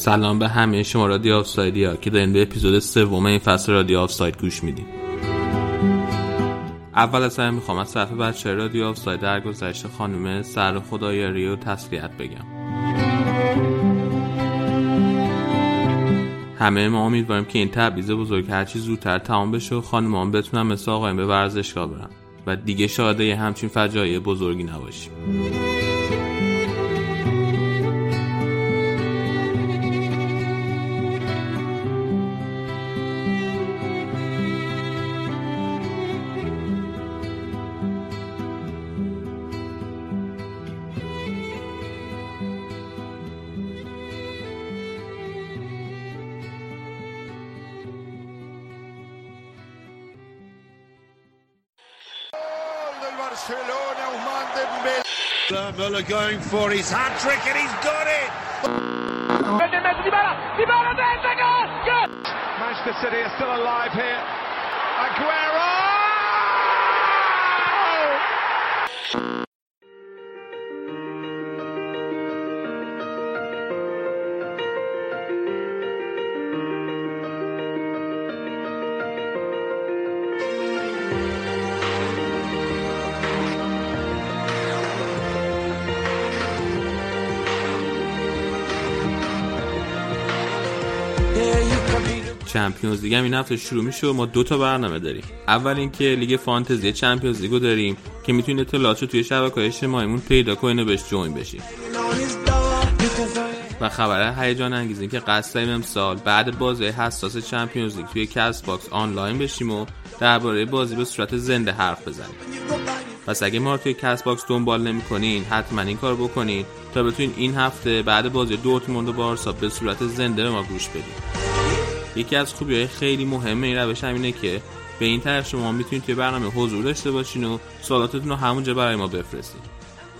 سلام به همه شما رادیو آفسایدی ها که دارین به اپیزود سوم این فصل رادیو آفساید گوش میدین. اول از همه می‌خوام از طرف بچه رادیو آفساید در گذشته خانم سر خدایاری و تسلیت بگم. همه ما امیدواریم که این تبعیض بزرگ هرچی زودتر تمام بشه و خانمان بتونن مثل آقایم به ورزشگاه برن. و دیگه شاهده همچین فجایع بزرگی نباشیم. Champions League هم این هفته شروع میشه و ما دو تا برنامه داریم. اول اینکه لیگ فانتزی Champions League و داریم که می‌تونید اطلاعاتو توی شبکه‌های اجتماعیمون پیدا کنین و بهش join بشین. و خبر هیجان انگیز این که قصد داریم امسال بعد بازی حساس Champions League توی Castbox آنلاین بشیم و درباره بازی به صورت زنده حرف بزنیم. پس اگه ما رو توی Castbox دنبال نمی‌کنین حتما این کار بکنین تا بتونین این هفته بعد بازی دورتموند و بارسا به صورت زنده به ما گوش بدین. یکی از خوبی های خیلی مهمه این روش همینه که به این طریق شما می‌تونید توی برنامه حضور داشته باشین و سوالاتتون رو همونجا برای ما بفرستین.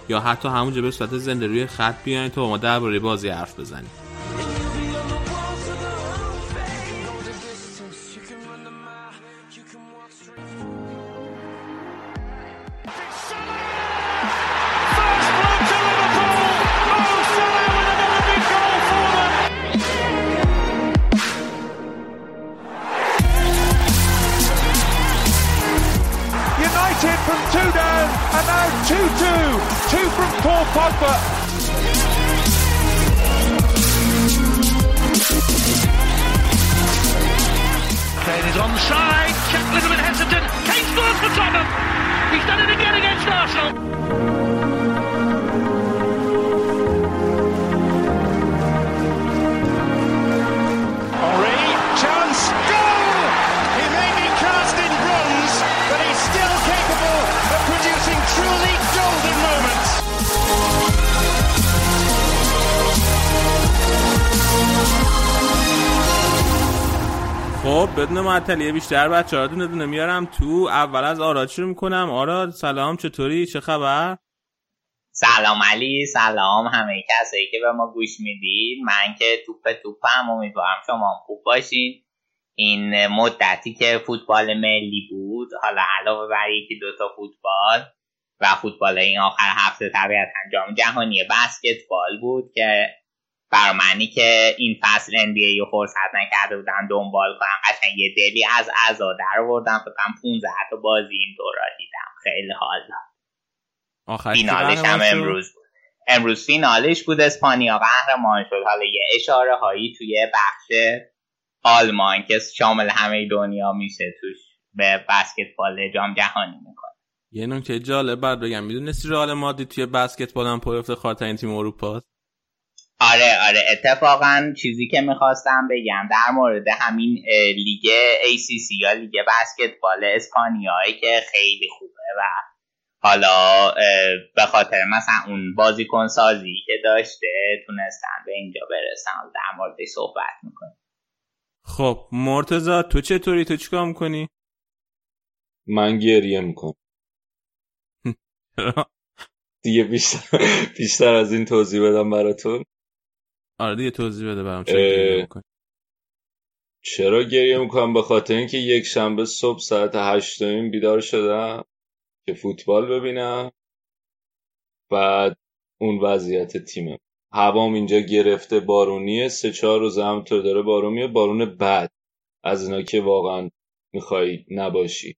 یا حتی همونجا به صورت زنده روی خط بیاین تا ما درباره بازی حرف بزنیم. معطلی بیشتر بچه ها دونه دونه میارم تو. اول از آراد شروع می‌کنم. آراد سلام چطوری؟ چه خبر؟ سلام علی سلام همه کسایی که به ما گوش می‌دید من که توپ توپم امیدوارم شما خوب باشین. این مدتی که فوتبال ملی بود حالا علاوه بر یکی دوتا فوتبال و فوتبال این آخر هفته طبیعتا جام جهانی بسکتبال بود که برای منی که این فصل NBA رو فرصت نکرده بودم دنبال کنم قشنگ یه دلی از اعضا در آوردم فکر کنم 15 تا بازی این دورا دیدم. خیلی حال داد. فینالش هم امروز بود. امروز فینالش بود اسپانیا قهرمان شد. حالا یه اشاره هایی توی بخش آلمان که شامل همه دنیا میشه توش به بسکتبال جام جهانی می‌کنه. یه نکته جالب بعد بگم. می‌دونستی رئال مادرید توی بسکتبال هم پر افتخارترین تیم اروپا آره آره اتفاقا چیزی که می‌خواستم بگم در مورد همین لیگ ACC یا لیگ بسکتبال اسپانیایی که خیلی خوبه و حالا به خاطر مثلا اون بازیکن سازی که داشته تونستن به اینجا برسن در موردش صحبت می‌کنه خب مرتزا تو چطوری؟ تو چیکار می‌کنی؟ من گریه می‌کنم. دیگه بیشتر بیشتر از این توضیح بدم براتون. آره دیگه توضیح بده برام چرا. گریه می‌کنی. چرا گریه می‌کنم؟ به خاطر اینکه یک شنبه صبح ساعت هشت بیدار شدم که فوتبال ببینم. بعد اون وضعیت تیمم هوام اینجا گرفته بارونیه. سه چهار روز همونطور داره بارون میاد بارون بد از اینا که واقعا می‌خوای نباشی.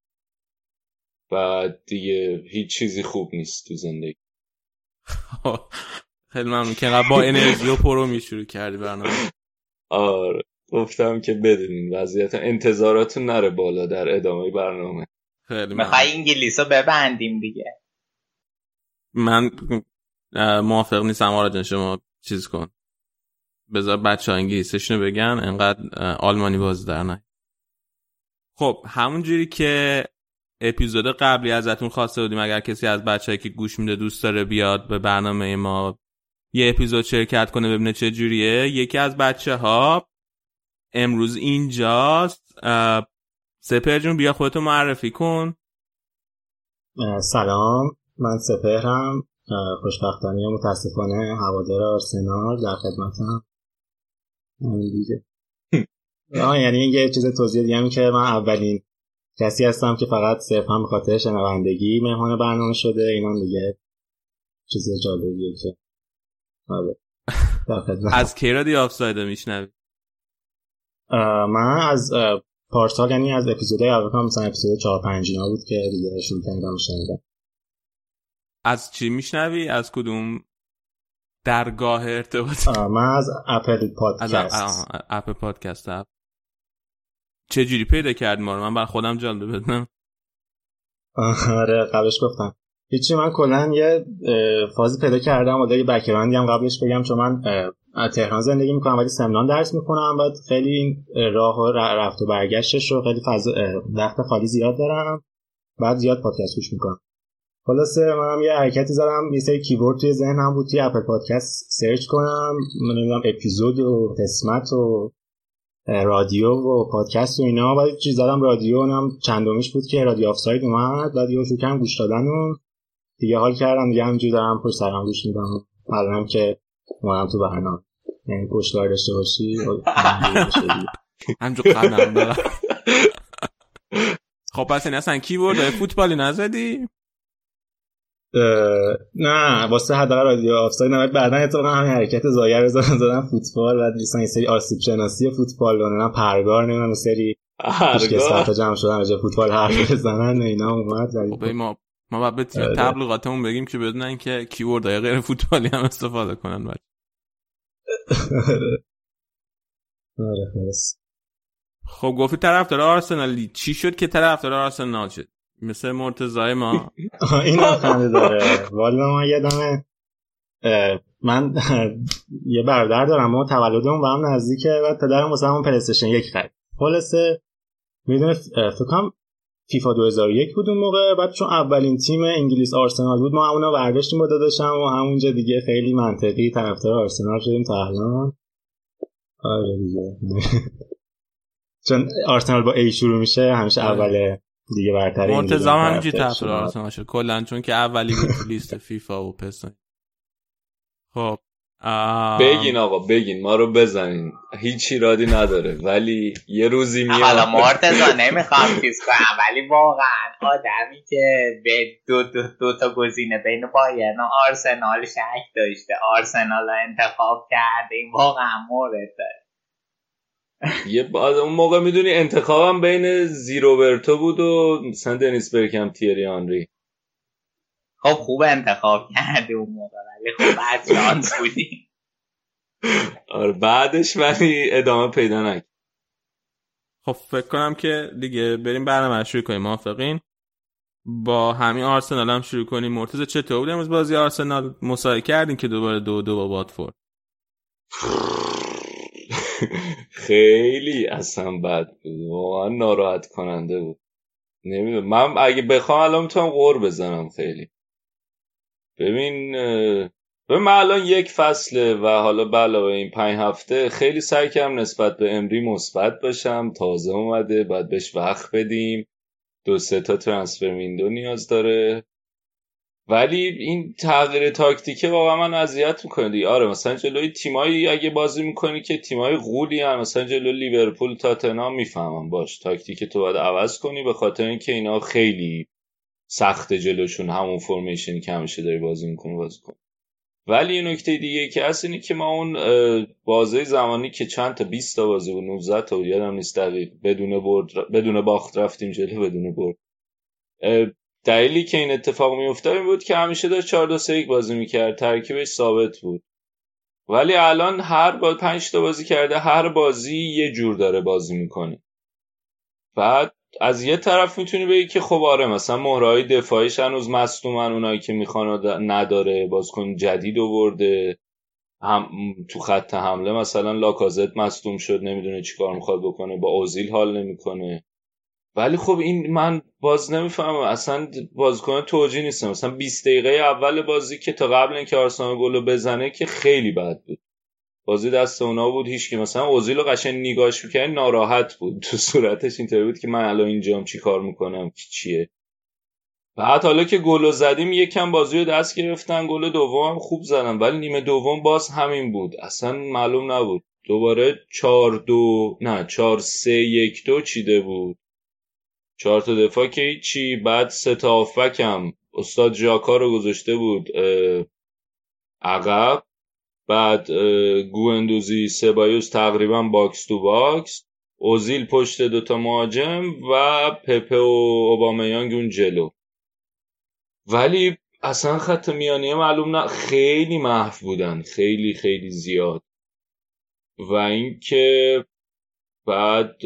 و دیگه هیچ چیزی خوب نیست تو زندگی. خیلی ممنون. که با انرژی و پرو می شروع کردی برنامه. آره. گفتم که بدونین وضعیت انتظاراتون نره بالا در ادامه برنامه. خیلی می‌خوای انگلیس رو ببندیم دیگه. من موافق نیستم. آرا شما چیز کن. بذار بچه ها انگلیسشونو بگن. انقدر آلمانی باز در نه. خب همون جوری که اپیزود قبلی ازتون خواسته بودیم اگر کسی از بچه که گوش میده دوست داره بیاد به برنامه ما یه اپیزود شرکت کنه ببینه چه جوریه. یکی از بچه ها امروز اینجاست. سپر جون بیا خودتو معرفی کن. سلام. من سپهرم. خوشبختانه متاسفانه هوادار آرسنال در خدمتم. دیگه. یعنی یه چیز توضیح دیگه که من اولین کسی هستم که فقط صرفا به خاطر شنوندگی مهمان برنامه شده اینا دیگه چیز جالبیه که. از کی رادیو آفساید میشنوی؟ من از پارسال یعنی از اپیزودهای اول مثلا اپیزود 4 5 اینا بود که دیگه شروع کردم شنیدم از چی میشنوی؟ از کدوم درگاه ارتباطی؟ من از اپل پادکست. از اپل پادکست اپ. چه جوری پیدا کردی ما رو؟ من بر خودم جالب بدنم آره قبلش گفتم. هیچی من کلا یه فازی پیدا کردم و یه بک‌گراندی هم قبلش بگم چون من تهران زندگی می‌کنم ولی سمنان درس می‌کنم بعد خیلی راه و رفت و برگشتش رو خیلی فضا وقت خالی زیاد دارم. بعد زیاد پادکست گوش می‌کنم. خلاصه منم یه حرکتی زدم یه سری keyword توی ذهنم بود توی Apple Podcast search کنم من نمی‌دونم اپیزود و قسمت و رادیو و پادکست و اینا. بعد چیز زدم رادیو اونم چندمیش بود که رادیو آفساید اومد بعد یه شروع گوش دادن و دیگه حال کردم دیگه همینجوری دارم پشت سر هم گوش میدم. الانم که اومدم تو برنامه. یعنی پشتکار داشته باشی همجور قدم دارم. خب پس این اصلا کیورد فوتبالی نزدی؟ نه واسه حداقل رادیو آفساید نه بعدا اتفاقا همین حرکت زایر رو زدن فوتبال بعد یه سری آسیب شناسی فوتبال و نه پرگار نه سری پرگار؟ جمع شدن راجع فوتبال حرف بزنن اینا اومد. خب ما ما باید به تبلیغاتمون بگیم که بدونن که کیورد های غیر فوتبالی هم استفاده کنن بچه آره. خب گفتی طرفدار آرسنالی چی شد که طرفدار آرسنال شد؟ مثل مرتضای ما. این خنده داره. والا من یادمه من یه برادر دارم ما تولدمون با هم نزدیکه و پدرم واسه همون پلیستشن یک خرید. خلاصه می‌دونه فکر کنم فیفا 2001 بود اون موقع. بعد چون اولین تیم انگلیس آرسنال بود ما همونا برداشتیم با داداشم و همونجا دیگه خیلی منطقی طرفدار آرسنال شدیم تا الان. آره دیگه. چون آرسنال با ای شروع میشه همیشه اوله دیگه برتر مرتضی هم همینجوری طرفدار آرسنال شد. کلا چون که اولی بود لیست فیفا و پس. خب. بگین آقا بگین ما رو بزنین. هیچ ایرادی نداره ولی یه روزی میاد. حالا مرتضا نمی‌خوام چیز کنم ولی واقعا آدمی که به دو, دو, دو تا گزینه بین بایرن و آرسنال شک داشته آرسنال رو انتخاب کرده این واقعا مورد. داره یه بعد اون موقع می‌دونی انتخابم بین زیروبرتو بود و مثلا دنیس برکم تیری آنری خب خوب انتخاب کرده اون موقع. خب بعد شانس بودی آره بعدش ولی ادامه پیدا نکرد. خب فکر کنم که دیگه بریم برنامه شروع کنیم موافقین؟ با همین آرسنال هم شروع کنیم. مرتضی چطور بود امروز بازی؟ آرسنال مساوی کردین که دوباره دو دو با باتفورد خیلی اصلا بد بود. واقعا ناراحت کننده بود. نمی‌دونم. من اگه بخوام الان می‌تونم غور بزنم خیلی. ببین ببین من الان یک فصله و حالا به علاوه این پنج هفته خیلی سعی کردم نسبت به امری مثبت باشم. تازه اومده باید بهش وقت بدیم. دو سه تا ترانسفر ویندو نیاز داره. ولی این تغییر تاکتیکه واقعا من اذیت می‌کنه دیگه. آره مثلا جلوی تیمایی اگه بازی می‌کنی که تیمای غولی هم مثلا جلوی لیورپول تاتنهام می‌فهمم. باش تاکتیک تو باید عوض کنی به خاطر اینکه اینا خیلی سخت جلوشون همون فرمیشنی که همیشه داری بازی می‌کنی بازی کن. ولی یه نکته دیگه که هست اینه که ما اون بازه زمانی که چند تا 20 تا بازی بود 19 تا یادم نیست دقیق. بدون برد بدون باخت رفتیم جلو بدون برد. دلیلی که این اتفاق میافتاد این بود که همیشه داشت 4 2 3 بازی می‌کرد ترکیبش ثابت بود. ولی الان هر با 5 تا بازی کرده هر بازی یه جور داره بازی می‌کنه. بعد از یه طرف می‌تونی بگی که خب آره مثلا مهرهای دفاعیش هنوز مصدومن اونایی که می‌خوان نداره بازکن جدید آورده. هم تو خط حمله مثلا لاکازت مصدوم شد نمی‌دونه چیکار می‌خواد بکنه با اوزیل حال نمی‌کنه. ولی خب این من باز نمی‌فهمم اصلا بازیکن توجی نیستم. مثلا 20 دقیقه اول بازی که تا قبل اینکه آرسنال گل بزنه که خیلی بد بود. بازی دست اونا بود هیچ که مثلا اوزیل رو قشنگ نگاش می‌کنه ناراحت بود. تو صورتش اینطوری بود که من الان اینجام چی کار می‌کنم چیه. بعد حالا که گل زدیم یکم بازی رو دست گرفتن گل دوم خوب زدن ولی نیمه دوم باز همین بود. اصلا معلوم نبود. دوباره چهار دو نه چهار سه یک دو چیده بود. چهار تا دفاع که چی بعد سه تا هم. استاد ژاکا رو گذاشته بود عقب. بعد گوندوزی سبایوس تقریبا box to box اوزیل پشت دوتا مهاجم و پپه و اوبامیانگ اون جلو. ولی اصلا خط میانیه معلوم نه خیلی محو بودن خیلی خیلی زیاد. و اینکه بعد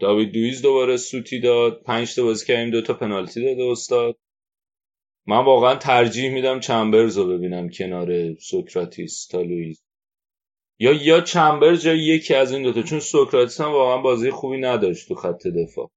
داوید لوییز دوباره سوتی داد پنج تا بازی کردیم دو تا پنالتی داده استاد. من واقعا ترجیح میدم چمبرز رو ببینم کنار سوکراتیس تا لویز یا یا چمبرز یا یکی از این دوتا چون سوکراتیس هم واقعا بازی خوبی نداشت تو خط دفاع.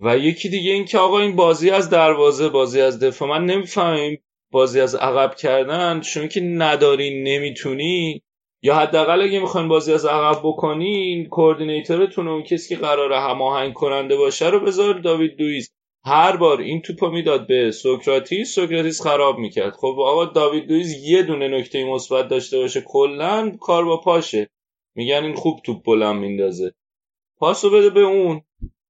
و یکی دیگه این که آقا این بازی از دروازه بازی از دفاع من نمی‌فهمم بازی از عقب کردن چون که نداری نمی‌تونی. یا حداقل اگه می‌خواین بازی از عقب بکنین coordinator تون اون کسی که قراره هماهنگ کننده باشه رو بذار داوید لوییز هر بار این توپو می‌داد به سوکراتیس سوکراتیس خراب می‌کرد. خب آقا داوید لوییز یه دونه نکته مثبت داشته باشه. کلا کار با پاشه. میگن این خوب توپ بلند میندازه. پاسو بده به اون.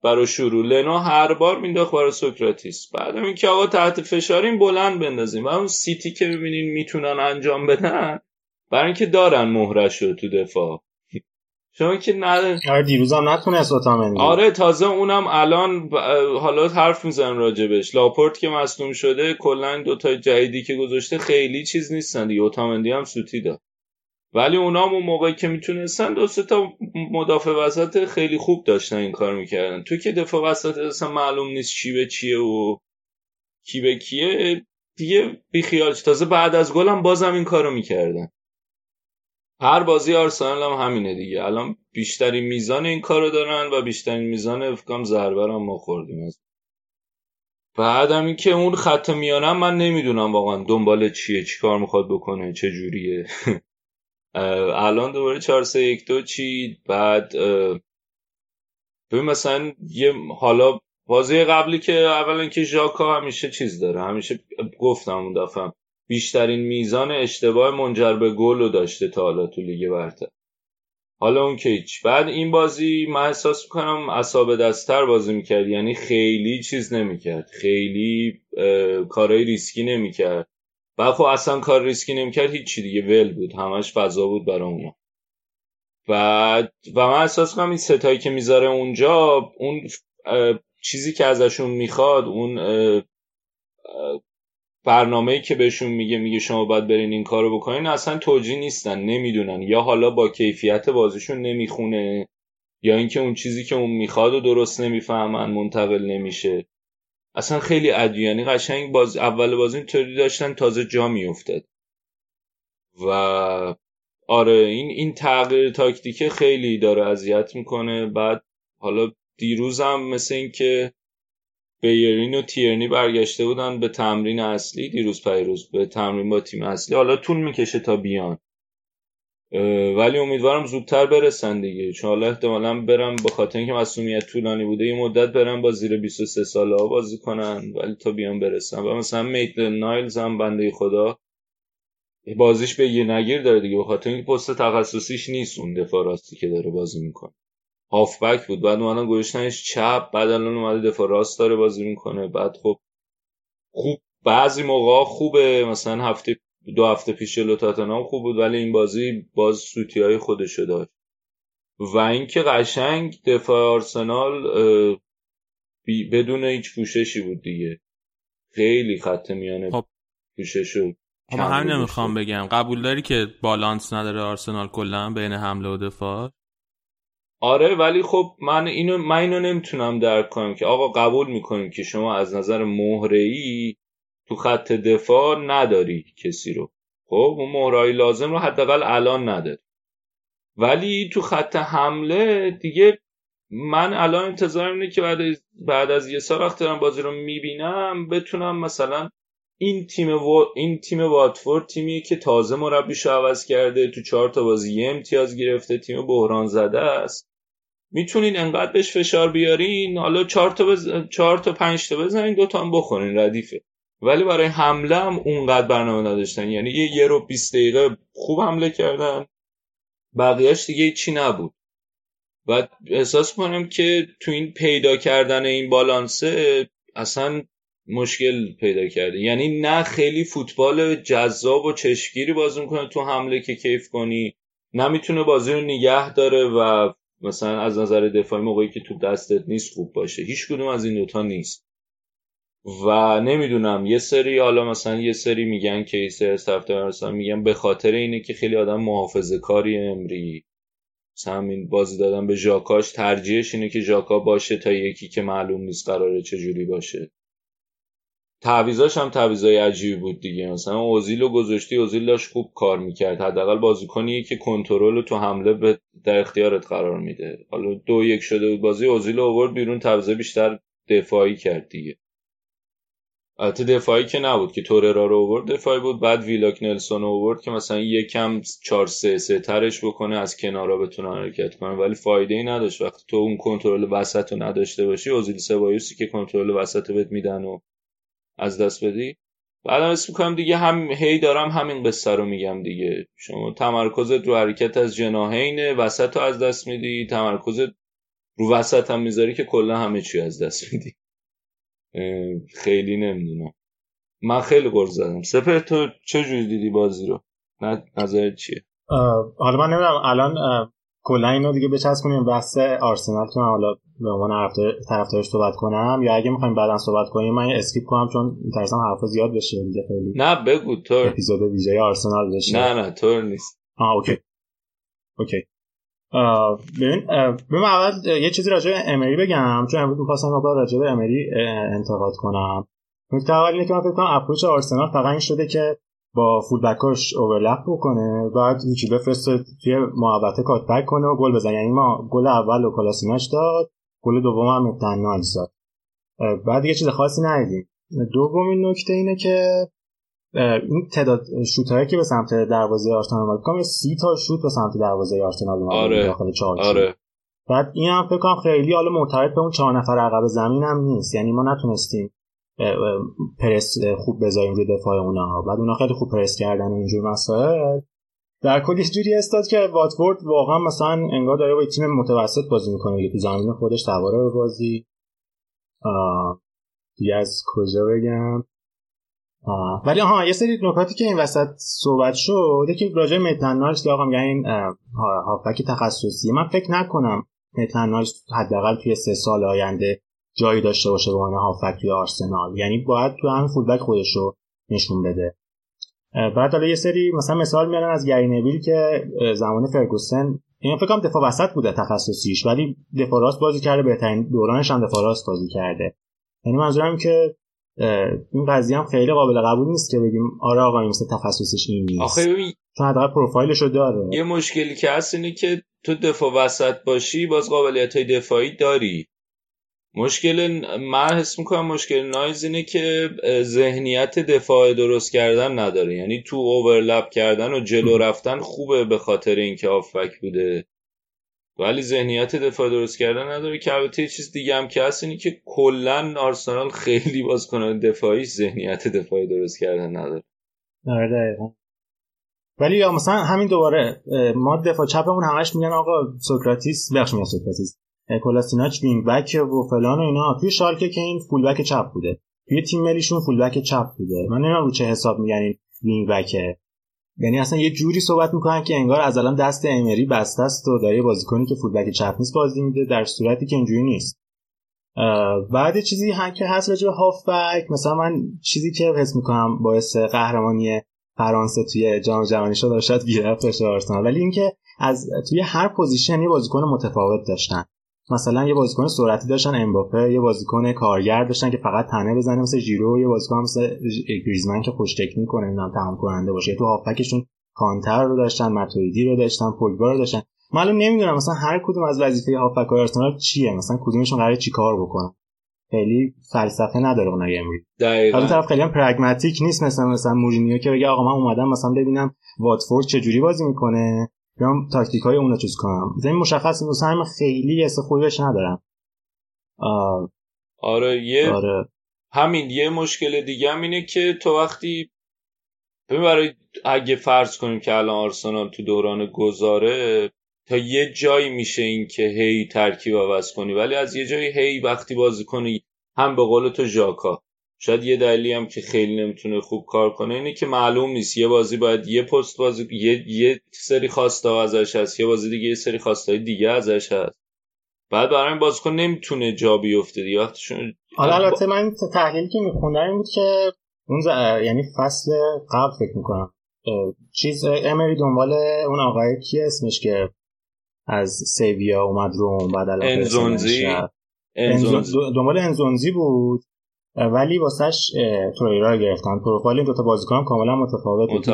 برای شروع. لنو هر بار مینداخت برای سوکراتیس. بعدم اینکه آقا تحت فشاریم بلند بندازیم. و اون سیتی که ببینین می‌تونن انجام بدن برای اینکه دارن مهرش رو تو دفاع. شما که نه آره دیروز هم نتونست اوتامندی آره تازه اونم الان حالا حرف می‌زنن راجبش. لاپورت که مصدوم شده کلا دو تا جدیدی که گذاشته خیلی چیز نیستن دیگه. اوتامندی هم سوتی داد. ولی اونام اون موقعی که می‌تونستن دو تا مدافع وسط خیلی خوب داشتن این کار می‌کردن. تو که دفاع وسط اصلا معلوم نیست چی به چیه و کی به کیه دیگه بیخیال تازه بعد از گلم بازم این کارو می‌کردن. هر بازی آرسنال هم همینه دیگه. الان بیشترین میزان این کارو دارن و بیشترین میزان افکام ضربه هم ما خوردیم. از بعدم این که اون خط میانم من نمی‌دونم واقعا دنبال چیه چی کار می‌خواد بکنه چه جوریه. الان دوباره 4 3 1 2 چی بعد ببین مثلا یه حالا بازی قبلی که اولا که ژاکا همیشه چیز داره همیشه گفتم اون دفعه بیشترین میزان اشتباه منجر به گل رو داشته تا حالا تو لیگ برتر. حالا اون که هیچ. بعد این بازی من احساس می‌کنم عصا به دست‌تر بازی می‌کرد. یعنی خیلی چیز نمی‌کرد. خیلی کارهای ریسکی نمی‌کرد. بعد خب اصلا کار ریسکی نمی‌کرد. هیچی دیگه. ول بود. همش فضا بود برای اونا. بعد و من احساس کنم این ستایی که می‌ذاره اونجا اون چیزی که ازشون می‌خواد اون برنامه‌ای که بهشون میگه میگه شما باید برین این کارو بکنین اصلا توجیه نیستن نمی‌دونن. یا حالا با کیفیت بازیشون نمی‌خونه یا اینکه اون چیزی که اون می‌خواد و درست نمی‌فهمن منتقل نمیشه. اصلا خیلی عجیبه یعنی قشنگ باز اول بازی اینطوری داشتن تازه جا میافتاد. و آره این این تغییر تاکتیکه خیلی داره اذیت می‌کنه. بعد حالا دیروزم مثل اینکه بیرین و تیرنی برگشته بودن به تمرین اصلی دیروز پیروز به تمرین با تیم اصلی. حالا طول می‌کشه تا بیان. ولی امیدوارم زودتر برسن دیگه. چون حالا احتمالا برم به خاطر اینکه مسئولیت طولانی بوده یه مدت برم با زیر 23 ساله ها بازی کنن ولی تا بیان برسن. و مثلا میت نایلز هم بنده خدا بازیش به یه نگیر داره دیگه به خاطر اینکه پست تخصصیش نیست اون دفاع راستی که داره بازی می‌کنه. هافبک بود. بعد اومدن گذاشتنش چپ بعد الان اومده دفاع راست داره بازی می‌کنه. بعد خب خوب بعضی موقع خوبه. مثلا هفته دو هفته پیش جلو تاتنهام خوب بود ولی این بازی باز سوتی های خودشو داشت. و اینکه قشنگ دفاع آرسنال بدون هیچ پوششی بود دیگه. خیلی خط میانه خب. پوشش شد خب همین نمی‌خوام بگم. قبول داری که بالانس نداره آرسنال کلا بین حمله و دفاع؟ آره ولی خب من اینو من اینو نمی‌تونم درک کنم که آقا قبول می‌کنیم که شما از نظر مهره ای تو خط دفاع نداری کسی رو. خب اون مهرهای لازم رو حداقل الان نداری. ولی تو خط حمله دیگه من الان انتظارم اینه که بعد از, بعد از یه سال وقتی دارم بازی رو می‌بینم بتونم مثلا این تیم و... این تیم واتفورد تیمیه که تازه مربیشو عوض کرده تو چهار تا بازی یه امتیاز گرفته تیم بحران زده است. می‌تونین انقدر بهش فشار بیارین حالا چهار تا بز... چهار تا پنج تا بزنین دو تا هم بخورین ردیفه. ولی برای حمله هم اونقدر برنامه نداشتن. یعنی یه یه رو 20 دقیقه خوب حمله کردن بقیهش دیگه چی نبود. و احساس کنم که تو این پیدا کردن این بالانسه اصلا مشکل پیدا کرده. یعنی نه خیلی فوتبال جذاب و چشگیری بازی می‌کنه تو حمله که کیف کنی نه می‌تونه بازی رو نگه داره و مثلا از نظر دفاعی موقعی که تو دستت نیست خوب باشه. هیچ کدوم از این دوتا نیست. و نمی‌دونم یه سری حالا مثلا یه سری میگن که سری مثلا میگن به خاطر اینه که خیلی آدم محافظه کاری امری. همین بازی دادن به ژاکاش ترجیحش اینه که ژاکا باشه تا یکی که معلوم نیست قراره چه جوری باشه. تعویزاش هم تعویزای عجیبی بود دیگه. مثلا اوزیل رو گذاشتی اوزیل داشت خوب کار می‌کرد. حداقل بازیکنی که کنترل تو حمله به در اختیارت قرار میده. حالا دو یک شده بود بازی اوزیل رو آورد بیرون تعویضا بیشتر دفاعی کرد دیگه. البته دفاعی که نبود که توررا رو آورد دفاعی بود. بعد ویلاک نلسون آورد که مثلا یکم 4 3 3 ترش بکنه از کنارا بتونه حرکت کنه. ولی فایده ای نداشت. وقتی تو اون کنترل وسط نداشته باشی اوزیل سبایوسی که کنترل وسط بهت میدن و از دست بدی؟ بعدم اسم می‌کنم دیگه هم هی دارم همین قصه رو میگم دیگه. شما تمرکزت رو حرکت از جناهین وسط رو از دست میدی. تمرکزت رو وسط هم می‌ذاری که کلا همه چی از دست میدی. خیلی نمی‌دونم. من خیلی گل زدم. سپر تو چه دیدی بازی رو؟ نظرت چیه؟ حالا من نمی‌دونم. الان کلا اینو دیگه بچسبونیم بحث آرسنال که من حالا به عنوان طرفدارش صحبت کنم. یا اگه می‌خوایم بعدا صحبت کنیم من skip کنم چون میترسم حرف زیاد بشه دیگه خیلی. نه بگو تو اپیزود ویژه آرسنال بشه. نه نه تو نیست. آه OK. OK. ببین ببین اول یه چیزی راجع به امری بگم. چون امروز می‌خواستم راجع به امری انتقاد کنم. نکته اول اینه که من فکر کنم approach آرسنال فقط این شده که با full back اش overlap بکنه بعد هیچی بفرسته توی محوطه کاتبک کنه و گل بزنه. یعنی ما گل اول و کلاسیناش داد گل دوم هم تنهایز داد بعد یه چیز خاصی ندیدیم. دومین نکته اینه که این تعداد شوتایی که به سمت دروازه آرسنال اومد. کام سی تا شوت به سمت دروازه آرسنال اومد. آره. داخل چهار آره. بعد این هم فکر کنم خیلی حالا مرتبط به اون چهار نفر عقب زمین هم نیست. یعنی ما نتونستیم پرس خوب بذاریم روی دفاع اونا. بعد اونا خیلی خوب پرس کردن اینجور مسائل. در کل یه جوری استاد که واتفورد واقعا مثلا انگار داره با تیم متوسط بازی می‌کنه. تو زمین خودش سواره به بازی. دیگه از کجا بگم؟ ولی آها یه سری نکاتی که این وسط صحبت شد. یکی راجع متن که آقا میگن این هافبک تخصصی. من فکر نکنم متن حداقل توی سه سال آینده جایی داشته باشه به عنوان هافبک توی آرسنال. یعنی باید تو همین فولبک خودش رو نشون بده. بعد حالا یه سری مثلا مثال میارن از گری نویل که زمان فرگوسن این فکر کنم دفاع وسط بوده تخصصیش ولی دفاع راست بازی کرده بهترین دورانش هم دفاع راست بازی کرده. یعنی منظورم که این قضیه هم خیلی قابل قبول نیست که بگیم آره آقا این مثل تخصصش این نیست. آخه چون حداقل پروفایلش رو داره. یه مشکلی که هست اینه که تو دفاع وسط باشی باز قابلیت های دفاعی داری. مشکل من حس می‌کنم مشکل نایز اینه که ذهنیت دفاع درست کردن نداره. یعنی تو اوورلپ کردن و جلو رفتن خوبه به خاطر اینکه آفک بوده. ولی ذهنیت دفاع درست کردن نداره. که البته چیز دیگه هم که هست اینی که کلا آرسنال خیلی باز کنه دفاعی ذهنیت دفاعی درست کردن نداره. آره ولی یا مثلا همین دوباره ما دفاع چپمون همش میگن آقا سوکراتیس بخش میگن سوکراتیس. کلاشیناچ wing back و فلان و اینا. توی شالکه که این full back چپ بوده. توی تیم ملیشون full back چپ بوده. من نمی‌دونم رو چه حساب میگن wing back ه یعنی اصلا یه جوری صحبت می‌کنن که انگار از الان دست امری بسته است و داره بازیکنی که full back چپ نیست بازی میده در صورتی که اینجوری نیست. بعد چیزی هم که هست راجع به هافبک مثلا من چیزی که حس می‌کنم باعث قهرمانی فرانسه توی جام جهانی شد شاید داشته آرسنال. ولی اینکه از توی هر position یه بازیکن متفاوت داشتن. مثلا یه بازیکن سرعتی داشتن امباپه یه بازیکن کارگر داشتن که فقط تنه بزنه مثل ژیرو یه بازیکن مثل گریزمن که خوش تکنیک کنه نمی‌دونم تمام کننده باشه تو هافبکشون کانته رو داشتن ماتویدی رو داشتن پوگبا رو داشتن. معلوم نمی‌دونم مثلا هر کدوم از وظیفه هافبک آرسنال چیه مثلا کدومشون قراره چیکار بکنن. خیلی فلسفه نداره اونای امری دقیقاً. طرف خیلی هم پرگماتیک نیست مثلا مثلا مورینیو که بگه آقا من اومدم مثلا ببینم واتفورد چه جوری بازی می‌کنه. یا تاکتیک های اونو چیز کنم. این مشخص نیست. هم خیلی حس خوبی بهش ندارم. آره یه آره. همین یه مشکل دیگه هم اینه که تو وقتی ببین برای اگه فرض کنیم که الان آرسنال تو دوران گذاره تا یه جایی میشه این که هی ترکیب عوض کنی. ولی از یه جایی هی وقتی بازی کنی هم به قول تو ژاکا. شاید یه دلیلی هم که خیلی نمی‌تونه خوب کار کنه اینه که معلوم نیست. یه بازی باید یه پست بازی یه, یه سری خواسته ازش هست یه بازی دیگه یه سری خواسته دیگه ازش هست. بعد برای این بازیکن نمی‌تونه جا بیفته دیگه. وقتشون حالا البته من تحلیلی که میخوندم این بود که اون ز... یعنی فصل قبل فکر می‌کنم چیز امری دنبال اون آقای کی اسمش که از سیویا اومد روم بعد انزونزی؟ انزونزی. دنبال انزونزی بود. ولی واسش توریرا رو گرفتن. پروفایل این دوتا بازیکن کاملا متفاوت بود.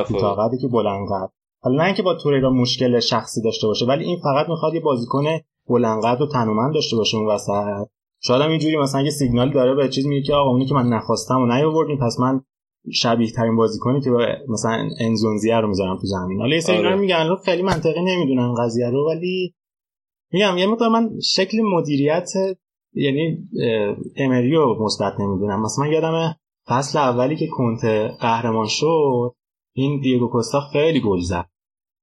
که بلند قد حالا نه اینکه با توریرا مشکل شخصی داشته باشه ولی این فقط می‌خواد یه بازیکن بلند قد و تنومند داشته باشه اون وسط. شاید هم اینجوری مثلا یه سیگنال داره به چیز میگه که آقا اونی که من نخواستم و نیاوردیم پس من شبیه ترین بازیکنی که مثلا انزونزیه رو می‌ذارم تو زمین. حالا یه سری آره. میگن خیلی منطقی نمی‌دونن قضیه رو ولی میگم یه مقدار من شکل مدیریت یعنی امریو مثبت نمی‌دونم. مثلا من یادم فصل اولی که کنت قهرمان شد این دیگو کوستا خیلی گل زد.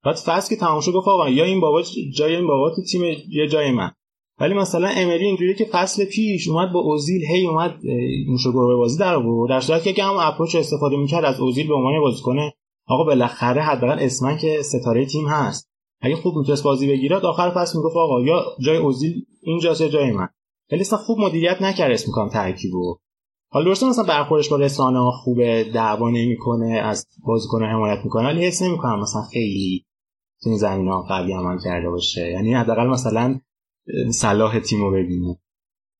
بعد فصل که تمام شد گفت آقا یا این بابا جای این بابا تو تیم یا جای من. ولی مثلا امری اینجوری که فصل پیش اومد با اوزیل هی اومد موشو گروه بازی در آورد. در صورتی که هم اپروچ استفاده می‌کرد از اوزیل به عنوان بازیکن. آقا بالاخره حداقل اسمن که ستاره تیم هست. اگه خوب می‌تونست بازی بگیره آخر فصل می‌گفت آقا یا جای اوزیل اینجاست جای من. اصلا خوب مدیریت نکرد اسم می‌کنم ترکیبو. حالا درسته مثلا برخوردش با رسانه ها خوبه دعوا نمی‌کنه از بازیکن حمایت می‌کنه ولی حس نمی‌کنم مثلا خیلی تو این زمین ها قوی عمل کرده باشه. یعنی حداقل مثلا صلاح تیمو ببینه.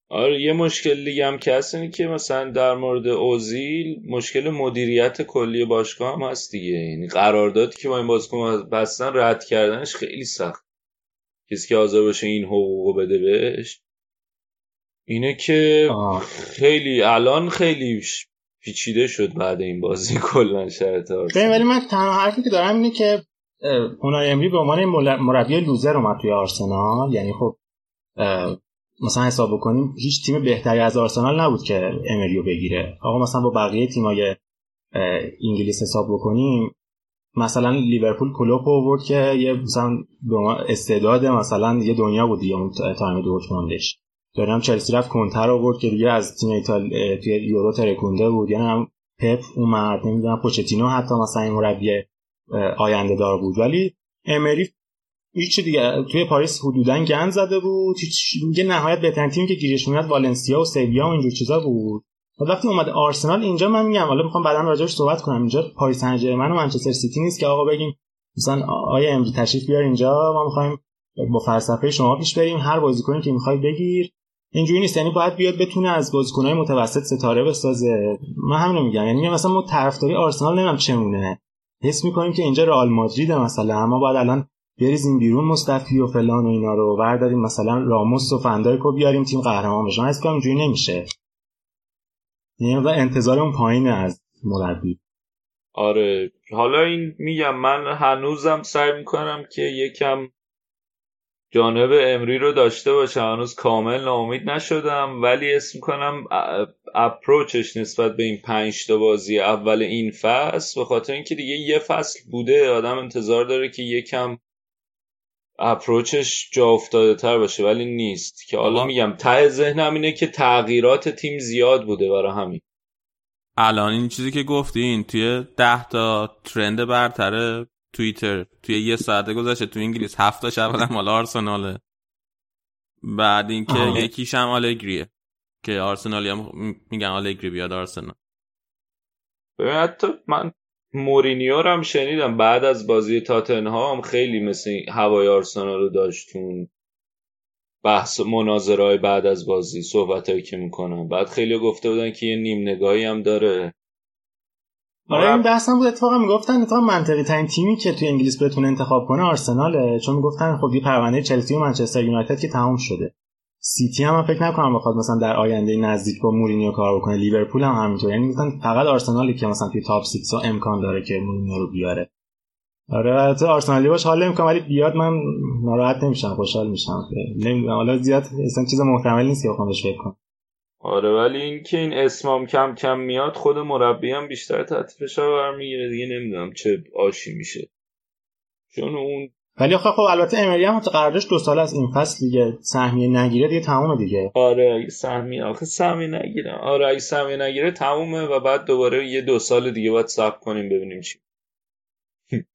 آره یه مشکل دیگه هم که هست اینه که مثلا در مورد اوزیل مشکل مدیریت کلی باشگاه هم هست دیگه. یعنی قراردادی که با این بازیکن بستن رد کردنش خیلی سخت. کسی که حاضر باشه این حقوقو بده بهش. اینه که آه. خیلی الان خیلی پیچیده شد بعد این بازی کلا شرط ولی من تنها حرفی که دارم اینه که اونای امری به عنوان مربی لوزر اومد توی آرسنال. یعنی خب مثلا حساب بکنیم هیچ تیم بهتری از آرسنال نبود که امریو بگیره. آقا مثلا با بقیه تیمای انگلیس حساب بکنیم مثلا لیورپول کلوپ آورد که یه مثلا استعداد مثلا یه دنیا بود دیگه اون تایم دارم چلسی رفت کانته آورد که دیگه از تیم ایتالیا توی یورو ترکونده بود. یعنی هم پپ اومد نمی‌دونم پوچتینو حتی مثلا این مربی آینده دار بود. ولی امری هیچ دیگه توی پاریس حدودا گند زده بود. میگه نهایت بهترین تیم که گیرش میاد والنسیا و سویا و اینجور چیزا بود. وقتی اومد آرسنال اینجا من میگم حالا می‌خوام بعدا راجعش صحبت کنم. اینجا پاریس سن ژرمن و منچستر سیتی نیست که آقا بگیم مثلا آیا امری تشریف بیار اینجا ما می‌خوایم با فلسفه شما پیش بریم. هر بازیکنی که می‌خوای بگیر. اینجوری نیست. یعنی باید بیاد بتونه از بازیکنهای متوسط ستاره بسازه. من همینو میگم. یعنی مثلا ما طرفداری آرسنال نمی‌دونم چمونه حس می‌کنیم که اینجا رئال مادرید مثلا. اما باید الان بریزیم بیرون مصطفی و فلان و اینا رو. برداریم مثلا راموس و فندایک رو بیاریم تیم قهرمان بشه. کنم اینجوری نمیشه. یعنی انتظار اون پایینه از مربی. آره. حالا این میگم. من هنوزم سعی می‌کنم که یکم جانب امری رو داشته باشم هنوز کامل ناامید نشدم ولی اسم کنم اپروچش نسبت به این پنج تا بازی اول این فصل به خاطر اینکه دیگه یه فصل بوده. آدم انتظار داره که یکم اپروچش جا افتاده تر باشه ولی نیست. که حالا میگم ته ذهنم اینه که تغییرات تیم زیاد بوده برای همین. الان این چیزی که گفتین توی ده تا ترند برتر توییتر. توی یه ساعته گذشته تو انگلیس هفت تا شب مال آرسناله. بعد اینکه یکیش هم آلگریه. که آرسنالی هم میگن آلگری بیاد آرسنال. ببین حتی من مورینیو رو هم شنیدم. بعد از بازی تاتنهام خیلی مثل هوای آرسنال رو داشتون بحث مناظرهای بعد از بازی صحبت که می‌کنم بعد خیلی گفته بودن که یه نیم نگاهی هم داره. آره این بحث هم بود اتفاقا می‌گفتن اتفاقا منطقی ترین تیمی که توی انگلیس بتونه انتخاب کنه آرسناله چون می‌گفتن خب یه پرونده چلسی و منچستر یونایتد که تموم شده. سیتی هم, هم فکر نکنم بخواد مثلا در آینده نزدیک با مورینیو کار بکنه لیورپول هم همینطور. یعنی می‌گفتن فقط آرسنالی که مثلا توی top 6 امکان داره که مورینیو رو بیاره. آره البته آرسنالی باش حال نمی‌کنم ولی بیاد من ناراحت نمیشم خوشحال میشم. نمی‌دونم حالا زیاد اصلا چیز محتمل نیست که بخوام بهش فکر کنم. آره ولی اینکه این اسمام کم کم میاد خود مربی هم بیشتر تحت فشار برمیگیره دیگه نمی‌دونم چه آشی میشه. چون اون ولی خب خب البته امری هم قراردادش دو سال از این فصل دیگه سهمیه نگیره دیگه تمومه دیگه. آره اگه سهمیه آخه سهمیه نگیره. آره اگه سهمیه نگیره تمومه و بعد دوباره یه دو سال دیگه باید صبر کنیم ببینیم چی.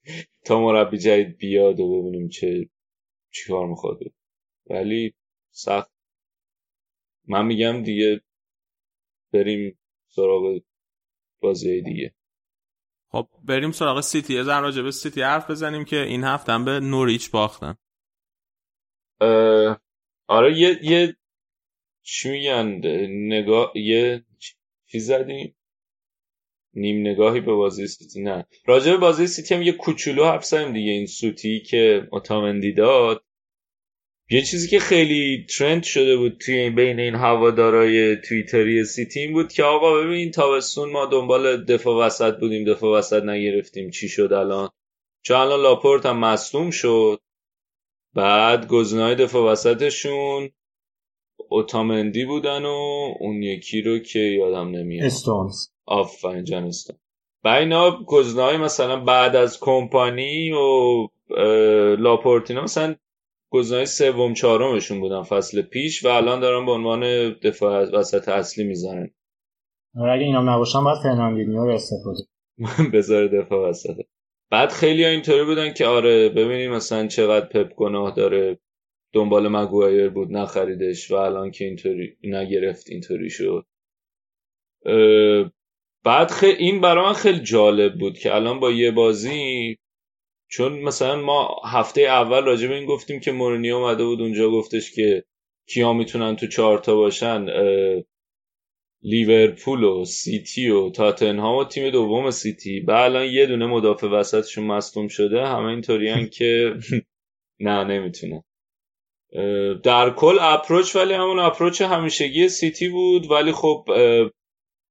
تا مربی جدید بیاد و ببینیم چه چیکار می‌خواد. ولی سخت. من میگم دیگه بریم سراغ بازی دیگه. خب بریم سراغ سیتی. یه ذره راجع به سیتی حرف بزنیم که این هفته هم به نوریچ باختن. آره یه یه چی میگن؟ نگاه یه چی زدیم نیم نگاهی به بازی سیتی. نه. راجع به بازی سیتی هم یه کوچولو حرف زدیم دیگه. این سوتی که اتامندی داد یه چیزی که خیلی ترند شده بود توی بین این هوادارای توییتری سیتی این بود که آقا ببین تابستون ما دنبال دفاع وسط بودیم دفاع وسط نگرفتیم چی شد الان؟ چون الان لاپورت هم مصدوم شد. بعد گزینه‌های دفاع وسطشون اوتامندی بودن و اون یکی رو که یادم نمیاد. استونز. آفرین جانستون و اینا گزینه‌های مثلا بعد از کمپانی و لاپورتینا مثلا گزینه سوم چهارمشون بودن فصل پیش و الان دارن به عنوان دفاع وسط اصلی می‌زنن. آره اگه اینام نباشن باید فرناندینیو رو استفاده بذار دفاع وسط. بعد خیلی اینطوری بودن که آره ببینیم مثلا چقدر پپ گناه داره. دنبال مگوایر بود نخریدش و الان که اینطوری نگرفت اینطوری شد. بعد خیلی این برای من خیلی جالب بود که الان با یه بازی چون مثلا ما هفته اول راجع به این گفتیم که مورینیو اومده بود اونجا گفتش که کیا می‌تونن تو چهارتا باشن لیورپول و سیتی و تاتنهام و تیم دوم سیتی. و الان یه دونه مدافع وسطشون مصدوم شده همه اینطوریان که نه نمی‌تونه. در کل approach ولی همون approach همیشگی سیتی بود. ولی خب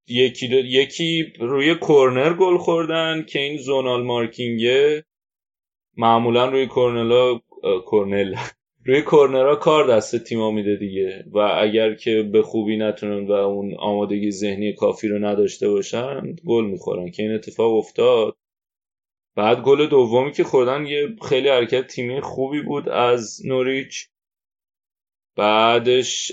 یکی, یکی روی کورنر گل خوردن که این zonal marking ه. معمولا روی کورنلا کورنل. روی کورنرا کار دست تیما میده دیگه. و اگر که به خوبی نتونن و اون آمادگی ذهنی کافی رو نداشته باشن گل می‌خورن که این اتفاق افتاد. بعد گل دومی که خوردن یه خیلی حرکت تیمی خوبی بود از نوریچ. بعدش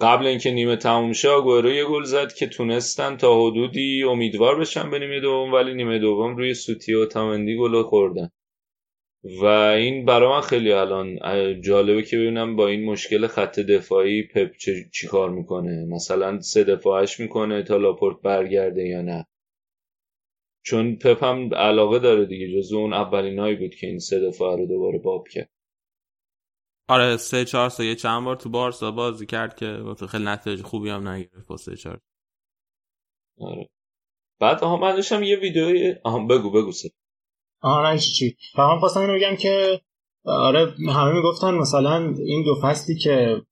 قبل اینکه نیمه تموم شه آگورو یه گل زد که تونستن تا حدودی امیدوار بشن به نیمه دوم ولی نیمه دوم روی سوتی و تامندی گل خوردن. و این برای من خیلی الان جالبه که ببینم با این مشکل خط دفاعی پپ چی کار می‌کنه. مثلا سه دفاعش می‌کنه تا لاپورت برگرده یا نه. چون پپ هم علاقه داره دیگه جزو اون اولین هایی بود که این سه دفاع رو دوباره باب کرد. آره سه چهار سه یه چند بار تو بارسا بازی کرد که خیلی نتیجه خوبی هم نگرفت با سه چهار. آره. بعد آها من داشتم یه ویدیوی آها بگو بگو سه. آره چی فقط خواستم اینو بگم که آره همه می‌گفتن مثلا این دو فصلی که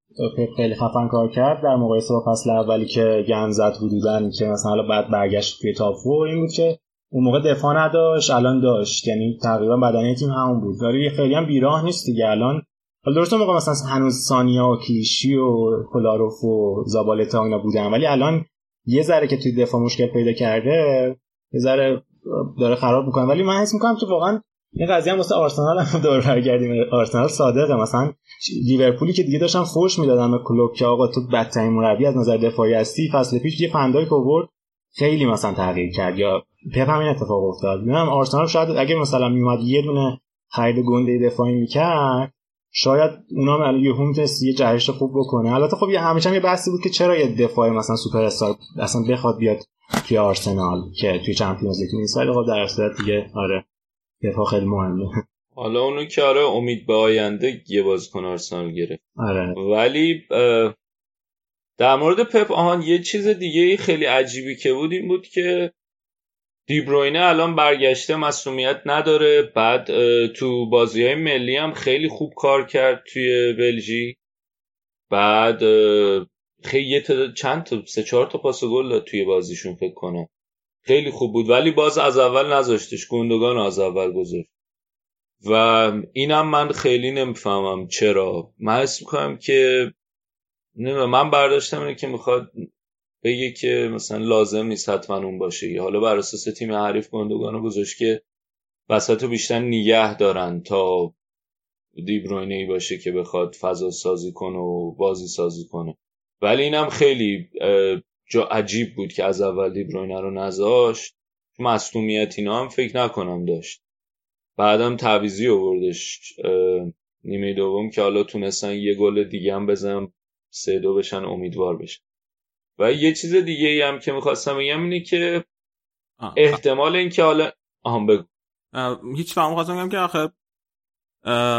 خیلی خفن کار کرد در مقایسه با فصل اولی که گن زد حدودا که مثلا حالا بعد برگشت توی تاپ این بود که اون موقع دفاع نداشت الان داشت. یعنی تقریبا بدنه تیم همون بود. ولی خیلی هم بیراه نیست دیگه. الان حالا درسته موقع مثلا هنوز سانیا و کلیشی و کلاروف و زابالتا اینا بودن ولی الان یه ذره که توی دفاع مشکل پیدا کرده یه ذره داره خراب می‌کنه. ولی من حس می‌کنم که واقعا این قضیه هم واسه آرسنال هم دور برگردیم. آرسنال صادقه. مثلا لیورپولی که دیگه داشتن فوش می‌دادن به کلوب که آقا تو بدترین مربی از نظر دفاعی هستی فصل پیش یه فندای که آورد خیلی مثلا تغییر کرد. یا پپ همین اتفاق افتاد. می‌دونم آرسنال شاید اگه مثلا میومد یه دونه خرید گنده دفاعی می‌کرد شاید اونا هم یه هم یه جهش خوب بکنه. البته خب یه همیشه هم یه بحثی بود که چرا یه دفاع مثلا سوپر استار اصلا بخواد بیاد توی آرسنال که توی چمپیونز لیگ نیست. ولی خب در صورت دیگه آره. دفاع خیلی مهمه. حالا اونو که آره امید به آینده یه بازیکن آرسنال گرفت. آره. ولی در مورد پپ آهان یه چیز دیگه خیلی عجیبی که بود این بود که دیبروینه الان برگشته مسئولیت نداره. بعد تو بازی های ملی هم خیلی خوب کار کرد توی بلژیک. بعد خیلی چند تا سه چهار تا پاس گل داد توی بازیشون فکر کنم. خیلی خوب بود ولی باز از اول نذاشتش گندگان از اول گذاشت. و اینم من خیلی نمی‌فهمم چرا. من حس می‌کنم که من برداشتم اینه که می‌خواد بگه که مثلا لازم نیست حتما اون باشه. حالا بر اساس تیم حریف گندگانو گذاشت که وسط بیشتر نیگه دارن تا دیبروینه ای باشه که بخواد فضا سازی کنه و بازی سازی کنه. ولی اینم خیلی جا عجیب بود که از اول دیبروینه رو نذاشت. مصومیت اینا هم فکر نکنم داشت. بعدم تعویزی آوردش نیمه دوم که حالا تونستن یه گل دیگه هم بزنم سه دو بشن امیدوار بشن. و یه چیز دیگه ای هم که می‌خواستم بگم اینه که احتمال اینکه حالا آهم بگو. هیچ فهم خواستم بگم که آخه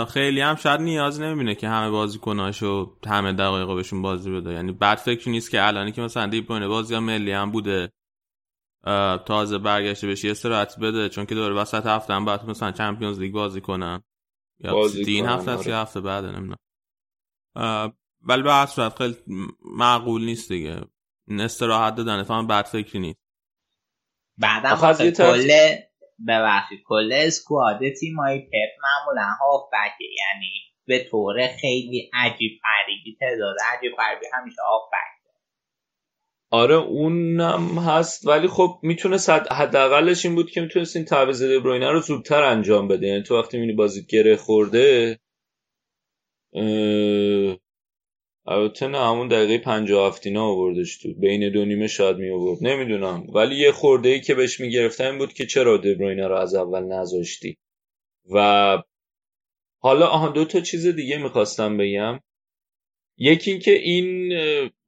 خیلی هم شاید نیاز نمی‌بینه که همه بازیکناشو همه دقایق بهشون بازی بده. یعنی بد فکر نیست که الانی که مثلا دیپونه بازی هم ملی هم بوده تازه برگشته بشه یه استراحت بده چون که دور وسط هفته هم باید مثلا چمپیونز لیگ بازی کنن. یا بازی این هفته است هفته بعد نمی‌دونم. ولی به هر صورت خیلی معقول نیست دیگه. این استراحت دادن فهم بد فکری نیست. بعدم کل ببخشید کل اسکواد تیمای پپ معمولا هافبکه. یعنی به طور خیلی عجیب غریبی تعداد عجیب غریبی همیشه هافبک آره اونم هست ولی خب می‌تونه حداقلش این بود که می‌تونست این تعویض دبروینه رو زودتر انجام بده. یعنی تو وقتی می‌بینی بازی گره خورده البته نه همون دقیقه 57 اینا آوردش تو. بین دو نیمه شاید می آورد. نمی‌دونم. ولی یه خورده ای که بهش می‌گرفتن بود که چرا دبروینه رو از اول نذاشتی؟ و حالا آها دو تا چیز دیگه می‌خواستم بگم. یکی اینکه این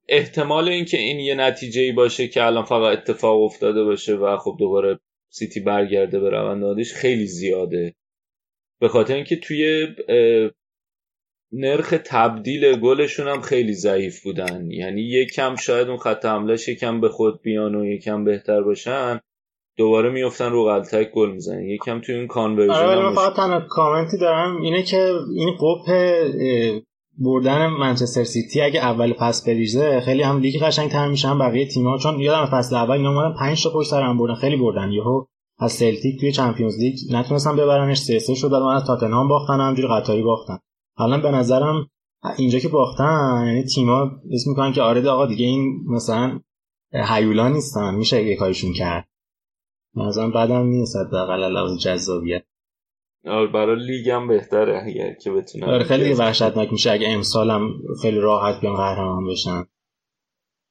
احتمال اینکه این یه نتیجه ای باشه که الان فقط اتفاق افتاده باشه و خب دوباره سیتی برگرده به روندادش خیلی زیاده. به خاطر اینکه توی نرخ تبدیل گلشون هم خیلی ضعیف بودن. یعنی یکم شاید اون خط حملهش یکم به خود بیان و یکم بهتر باشن دوباره میفتن رو غلطک گل می‌زنن. یکم توی این conversion آره من فقط تنها کامنتی دارم اینه که این gap بردن منچستر سیتی اگه اول پس بریزه خیلی هم لیگ قشنگ تر میشن. بقیه تیم‌ها چون یادم فصل اول اینا اومدن 5 تا پشت سر هم بردن. خیلی بردن. یهو از سلتیک توی چمپیونز لیگ نتونستن ببرنش. 3 3 شد من از تاتنهام باختن همجوری قطاری باختن. حالا به نظرم اینجا که باختن یعنی تیما اسم می‌کنن که آره آقا دیگه این مثلا هیولا نیستن میشه یه کارشون کرد. مثلا بعدم نیست حداقل لحاظ جذابیت. آره برای لیگ هم بهتره اگر که بتونه آره خیلی وحشتناک میشه. اگه امسال هم خیلی راحت بیان قهرمان بشن.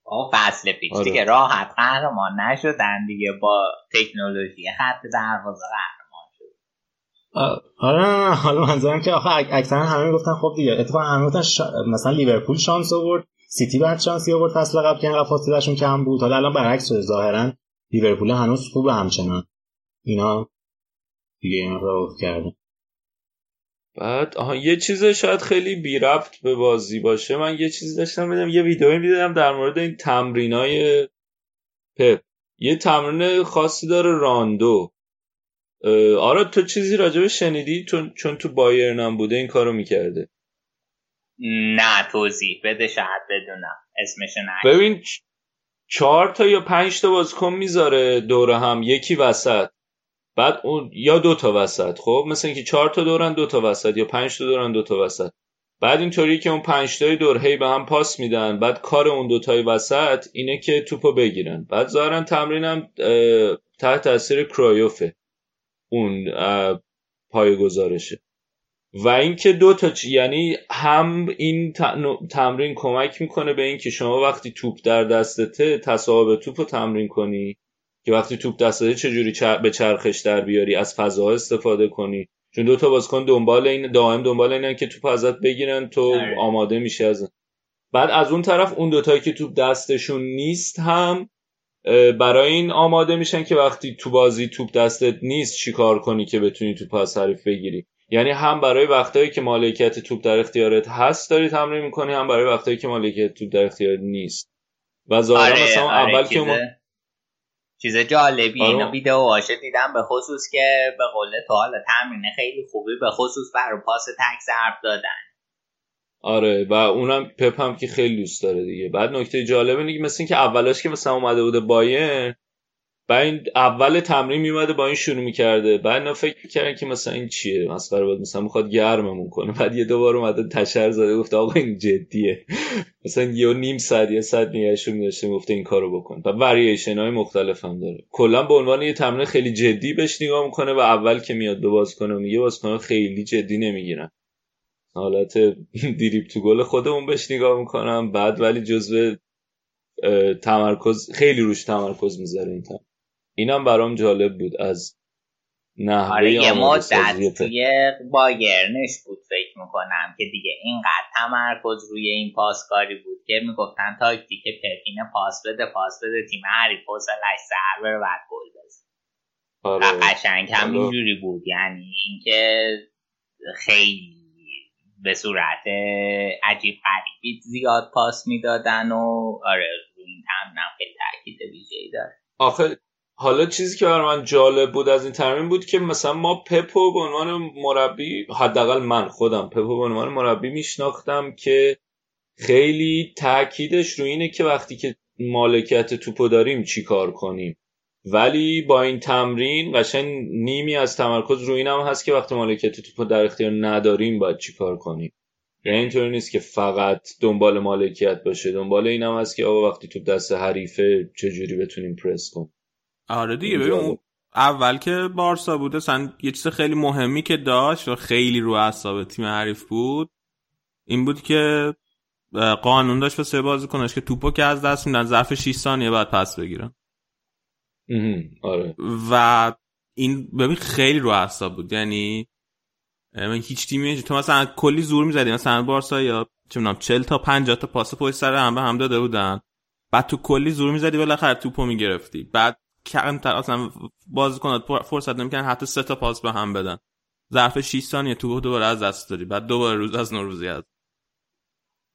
آقا فصل پیش آره. دیگه راحت قهرمان نشدن دیگه با تکنولوژی خط دروازه آره حالا منظورم که آخه اکثرا همه گفتن خب دیگه اتفاقا همه گفتن مثلا لیورپول شانس آورد سیتی بعد شانسی آورد فصل قبل که اینقدر فاصلهشون کم بود. حالا الان برعکس شده ظاهرا لیورپول هنوز خوب همچنان. اینا دیگه این رو کرده بعد آها یه چیز شاید خیلی بی ربط به بازی باشه. من یه چیزی داشتم میدم یه ویدئویی می‌دیدم در مورد این تمرینای پپ. یه تمرین خاصی داره راندو آره تو چیزی راجبه شنیدی؟ چون چون تو بایرن بوده این کارو می‌کرده. نه توضیح بده شاید بدونم. اسمش نه ببین چهار تا یا پنج تا بازیکن می‌ذاره دوره هم. یکی وسط. بعد اون یا دو تا وسط خب؟ مثل اینکه چهار تا دورن دو تا وسط. یا پنج تا دورن دو تا وسط. بعد اینطوری که اون پنج تای دور هی به هم پاس میدن. بعد کار اون دو تای وسط اینه که توپو بگیرن. بعد ظاهرا تمرینم تحت تاثیر کرایوفه. اون پای گزارشه و اینکه دو تا چی یعنی هم این تمرین کمک می‌کنه به اینکه شما وقتی توپ در دستته تصاحب توپ رو تمرین کنی که وقتی توپ دست چجوری به چرخش در بیاری از فضاها استفاده کنی. چون دو تا بازیکن دنبال این دائم دنبال اینن که توپ ازت بگیرن تو آره. آماده میشه از بعد از اون طرف اون دوتایی که توپ دستشون نیست هم برای این آماده میشن که وقتی تو بازی توپ دستت نیست چیکار کنی که بتونی توپ از حریف بگیری؟ یعنی هم برای وقتایی که مالکیت توپ در اختیارت هست داری تمرین می‌کنی هم برای وقتایی که مالکیت توپ در اختیارت نیست. و ظاهرا آره، مثلا آره، اول چیز- که ما چیز جالبی آره. اینو ویدیو واشه دیدم به خصوص که به قول تو حالا تمرین خیلی خوبی به خصوص برای پاس تک ضرب دادن. آره و اونم پپ هم که خیلی دوست داره دیگه. بعد نکته جالب اینه که مثل این که اولاش که مثلا اومده بوده باین بعد این اول تمرین میومده با این شروع می‌کرده. بعد اینا فکر می‌کردن که مثلا این چیه؟ مسخره بود. مثلا می‌خواد گرممون کنه. بعد یه دوبار اومده تشر زده. گفته آقا این جدیه. مثلا یه نیم ساعت یه ساعت نگهشو میداشته. می‌گفته این کارو بکن. و وریشن های مختلف هم داره. کلا به عنوان یه تمرین خیلی جدی بهش نگاه می‌کنه و اول که میاد به باز کنه میگه باز کنه خیلی جدی نمی‌گیرن. حالت دیریب تو گل خودمون بهش نگاه می‌کنم. بعد ولی جزو تمرکز خیلی روش تمرکز می‌ذاره این تمرین اینم برام جالب بود از نحوه آره یه مدت. توی بایرنش بود فکر می‌کنم که دیگه اینقدر تمرکز روی این پاسکاری بود که می‌گفتن تاکتیک پپین پاس بده پاس بده تیم حریف حوصلش سر بره بعد گل بزن. و آره قشنگ هم اینجوری بود. یعنی اینکه خیلی به صورت عجیب غریبی زیاد پاس می‌دادن و آره این تمرینم خیلی تاکید ویژه‌ای داره. آخه حالا چیزی که برای من جالب بود از این تمرین بود که مثلا ما پپو به عنوان مربی حداقل من خودم پپو به عنوان مربی میشناختم که خیلی تاکیدش رو اینه که وقتی که مالکیت توپو داریم چی کار کنیم؟ ولی با این تمرین قشنگ نیمی از تمرکز رو اینم هست که وقتی مالکیت توپو در اختیار نداریم باید چی کار کنیم؟ یعنی اینطوری نیست که فقط دنبال مالکیت باشه. دنبال اینم هست که آقا وقتی توپ دست حریفه چجوری بتونیم پرس کنیم؟ آره دیگه ببین اول که بارسا بوده سن یه چیز خیلی مهمی که داشت و خیلی رو اعصاب تیم حریف بود این بود که قانون داشت واسه بازیکناش که توپو که از دست میدن ظرف 6 ثانیه بعد پس بگیرن. آره. و این ببین خیلی رو اعصاب بود. یعنی من هیچ تیمی تو مثلا کلی زور می‌زدی. مثلا بارسا یا چه می‌دونم 40 تا 50 تا پاس پشت سر هم به هم داده بودن. بعد تو کلی زور می‌زدی بالاخره توپو می‌گرفتی. بعد کمتر اصلا بازیکنات فرصت نمی‌کنن حتی سه تا پاس به هم بدن. ظرف 6 ثانیه توپو دوباره از دست داری بعد دوباره روز از نوروزی از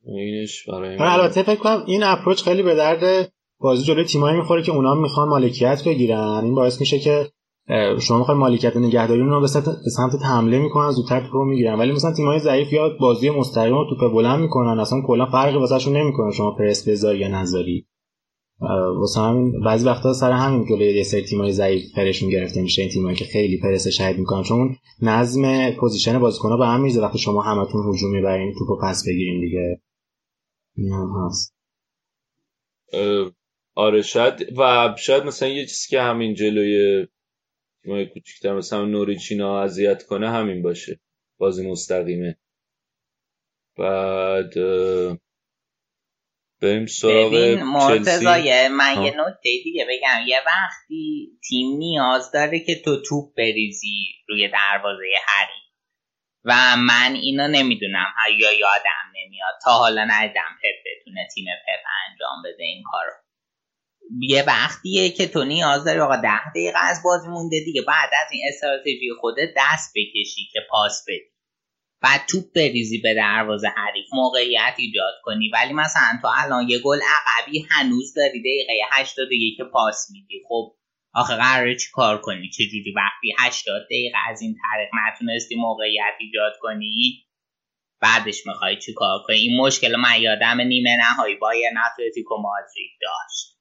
اینش برای آره، البته فکر کنم این اپروچ خیلی به درد بازی جلوی تیمایی می‌خوره که اونا می‌خوان مالکیت بگیرن. این باعث میشه که شما می‌خواید مالکیت نگهداری رو به سمت, حمله می‌کنن زودتر رو می‌گیرن. ولی مثلا تیمای ضعیف یا بازی مستقیم رو توپ بلند می‌کنن. اصلا کلا فرقی واسهشون نمی‌کنه شما پرس بذاری یا نذاری. واسه همین بعضی وقتا سر همین جلوی یه سری تیمای ضعیف پرشون گرفته میشه. این تیمایی که خیلی پرس شدید می‌کنن. چون نظم position بازیکن‌ها به هم میریزه وقتی شما همتون هجوم می‌برین توپو پس بگیرین دیگه. این هم هست آره شاید و شاید مثلا یه چیزی که همین جلوی تیمای کوچیک‌تر مثلا نوریچینا اذیت کنه همین باشه بازی مستقیمه. بعد بریم سراغ مرتضایه من. یه نکته دیگه بگم. یه وقتی تیم نیاز داره که تو توپ بریزی روی دروازه حریف. و من اینو نمی‌دونم. یا یادم نمیاد. تا حالا ندیدم پپ بتونه تیم پپ انجام بده این کارو. یه وقتیه که تو نیاز داری آقا ده دقیقه از بازی مونده دیگه. بعد از این استراتژی خودت دست بکشی که پاس بدی. بعد توپ بریزی به دروازه حریف. موقعیت ایجاد کنی. ولی مثلا تو الان یه گل عقبی هنوز داری دقیقه 81 که پاس میدی. خب آخه قراره چی کار کنی؟ چجوری وقتی 80 دقیقه از این طریق نتونستی موقعیت ایجاد کنی؟ بعدش می‌خوای چی کار کنی؟ این مشکل من یادم نیمه نهایی بایرن اتلتیکو مادرید داشت.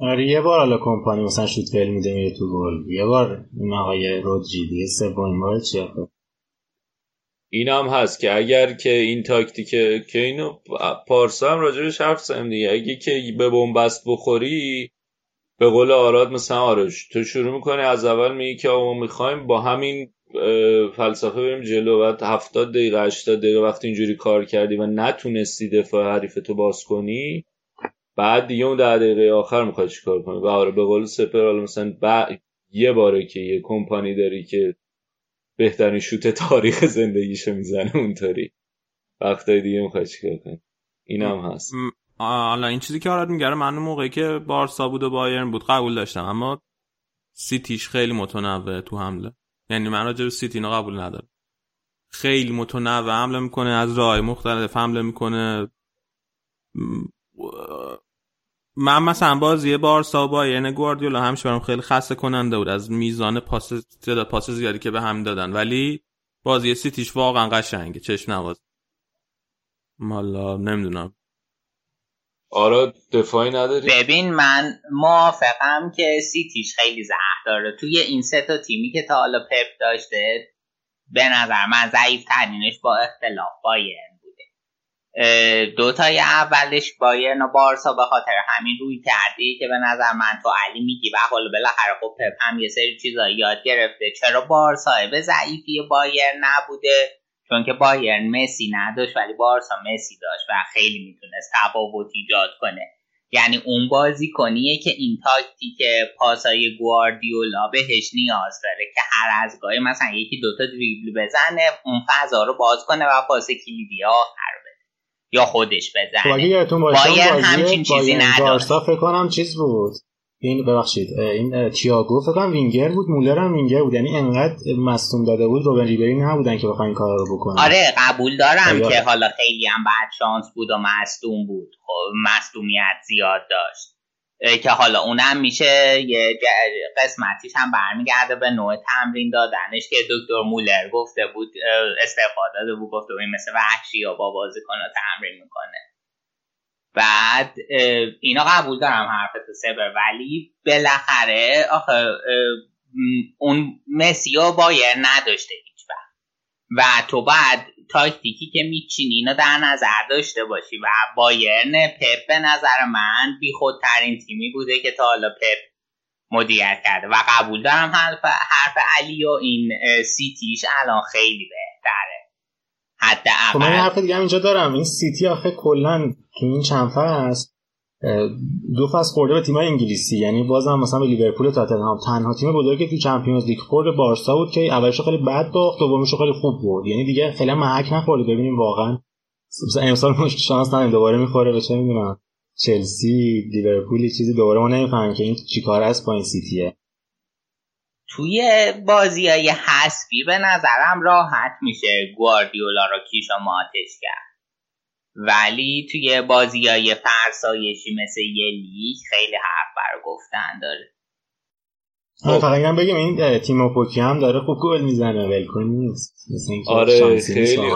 آره یه بار حالا کمپانی مثلا شوت فیل میده میره تو گل. یه بار این آقای رودری دیگه سومین بار خب این هم هست که اگر که این تاکتیک که اینو پارسا هم راجبش حرف زدیم دیگه. اگه که به بنبست بخوری به قول آراد مثلا آرش تو شروع می‌کنی از اول میگی که ما می‌خوایم با همین فلسفه بریم جلو بعد 70 دقیقه 80 دقیقه وقتی اینجوری کار کردی و نتونستی دفاع حریف تو باز کنی بعد دیگه اون ده دقیقه آخر می‌خواد چیکار کنه؟ و آره به قول سپر حالا مثلا یه باره که یه کمپانی داری که بهترین شوت تاریخ زندگیشو می‌زنه اونطوری. وقتای دیگه می‌خواد چیکار کنه. این هم هست. حالا این چیزی که آراد میگره من موقعی که بارسا بود و بایرن بود قبول داشتم اما سیتیش خیلی متنوع تو حمله. یعنی من راجع به سیتی اینو قبول ندارم. خیلی متنوع حمله می‌کنه از راه مختلف حمله می‌کنه من مثلا بازی بارسا و بایرن گواردیولا همش برام خیلی خسته کننده بود از میزان پاس تعداد پاس زیادی که به هم دادن. ولی بازی سیتیش واقعا قشنگه چشم نواز. مالا نمی‌دونم. آره دفاعی نداری؟ ببین من موافقم که سیتیش خیلی زهر داره. توی این سه تا تیمی که تا حالا پپ داشته به نظر من ضعیف ترینش با اختلاف بایرن دو تای اولش بایرن و بارسا به خاطر همین روی کرده که به نظر من تو علی میگی و حالا بالاخره خب پپ هم یه سری چیزا یاد گرفته. چرا بارسا به ضعیفی بایرن نبوده؟ چون که بایرن مسی نداشت ولی بارسا مسی داشت و خیلی می‌تونست تفاوت ایجاد کنه. یعنی اون بازی کنیه که این تاکتیک پاسای گواردیولا بهش نیاز داره که هر از گاهی مثلا یکی دوتا دریبل بزنه اون فضا رو باز کنه و پاس کلیدی آخر یا خودش بزنه. باید یادتون باشه همچین چیزی نداره فکر کنم چیز بود. این ببخشید این تییاگو فکر کنم وینگر بود مولر هم وینگر بود. یعنی انقدر مصدوم داده بود روبن ریبری نبودن که بخواین کار رو بکنن. آره قبول دارم که حالا خیلی هم بعد شانس بود و مصدوم بود. خب مصدومیت زیاد داشت. که حالا اونم میشه یه قسمتیش هم برمیگرده به نوع تمرین دادنش که دکتر مولر گفته بود استفاده داده بود گفته بود مثل وحشی یا با بازیکن تمرین می‌کنه. بعد اینا قبول دارم حرفت سبر ولی بالاخره آخه اون مسی و بایر نداشته هیچ و تو بعد تاکتیکی که میچینی اینو در نظر داشته باشی و بایرن پپ به نظر من بی خودترین تیمی بوده که تا حالا پپ مدیریت کرده و قبول دارم حرف, حرف علی و این سیتیش الان خیلی بهتره. حتی خب من حرف دیگه اینجا دارم. این سیتی آخه کلا تو این چند فصل دو فصل خورده به تیمای انگلیسی. یعنی بازم مثلا به لیورپول تاتنهام. تنها تیم بزرگی تو Champions League خورد بارسا بود که اولش خیلی بد باخت دومش خیلی خوب بود یعنی دیگه خیلی محک نخورده ببینیم واقعا مثلا امسال شانس نداریم. دوباره می‌خوره به چه می‌دونم؟ چلسی لیورپول چیزی دوباره ما نمی‌فهمیم که این چیکار است با این سیتیه. توی بازی های حسبی به نظرم راحت میشه گواردیولا رو کیشا ماتش کرد. ولی توی بازی های فرسایشی مثل یه لیگ خیلی حرف بر گفتن داره خب. فقط هم بگیم این تیم پوکی هم داره خوب گل می‌زنه ولکن نیست. آره خیلی.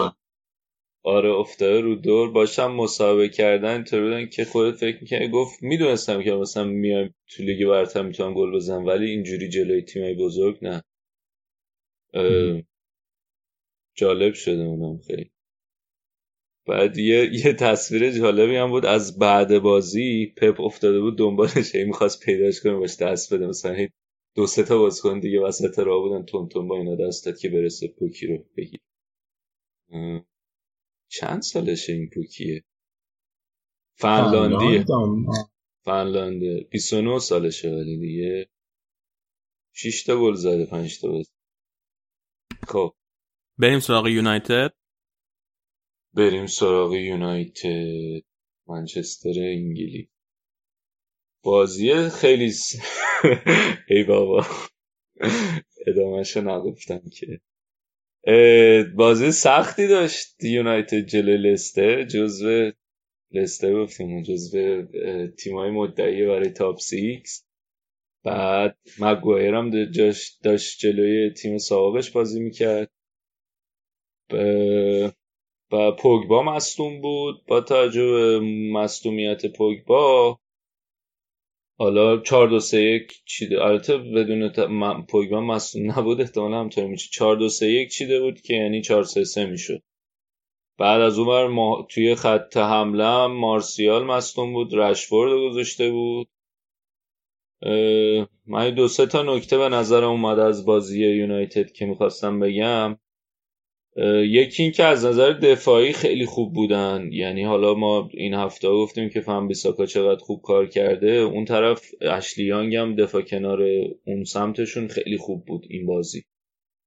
آره افتاده رو دور. باشم مسابقه کردن تو بودن که خودت فکر می‌کنه گفت می‌دونستم که مثلا میایم تو لیگ برتر می‌تونم گل بزنم ولی اینجوری جلوی تیمای بزرگ نه. جالب شده اونم خیلی. بعد یه, یه تصویر جالبی هم بود. از بعد بازی پپ افتاده بود دنبالش. هی می‌خواست پیداش کنه باش دست بده. مثلا دو سه تا بازیکن دیگه وسط راه بودن. تون تون با اینا دست داد که برسه پوکی رو بگیر چند سالشه این پوکیه؟ فنلاندیه. فنلانده 29 سالشه ولی دیگه. 6 تا گل زده 5 تا بازی. خب. بریم سراغ یونایتد. بریم سراغ یونایتد منچستر انگلیس. بازی خیلی س... ای بابا. ادامهشو نگفتم که. بازی سختی داشت یونایتد جلوی لستر. جزو لستر گفتیم جزو تیمای مدعی برای top six بعد مگوایر هم داشت جلوی تیم سابقش بازی می‌کرد. و پوگبا مصدوم بود. با توجه به مصدومیت پوگبا حالا 4 2 3 1 چیده. البته بدون ت... م... پوگبا مصدوم نبود احتمالاً همطوری میشه. 4 2 3 1 چیده بود که یعنی 4 3 3 می‌شد. بعد از اون ما... توی خط حمله مارسیال مصدوم بود. رشفورد گذاشته بود. اه... من دو سه تا نکته به نظر اومد از بازی یونایتد که می‌خواستم بگم. یکی این که از نظر دفاعی خیلی خوب بودن. یعنی حالا ما این هفته گفتیم که فهم بیساکا چقدر خوب کار کرده. اون طرف اشلیانگ هم دفاع کنار اون سمتشون خیلی خوب بود این بازی.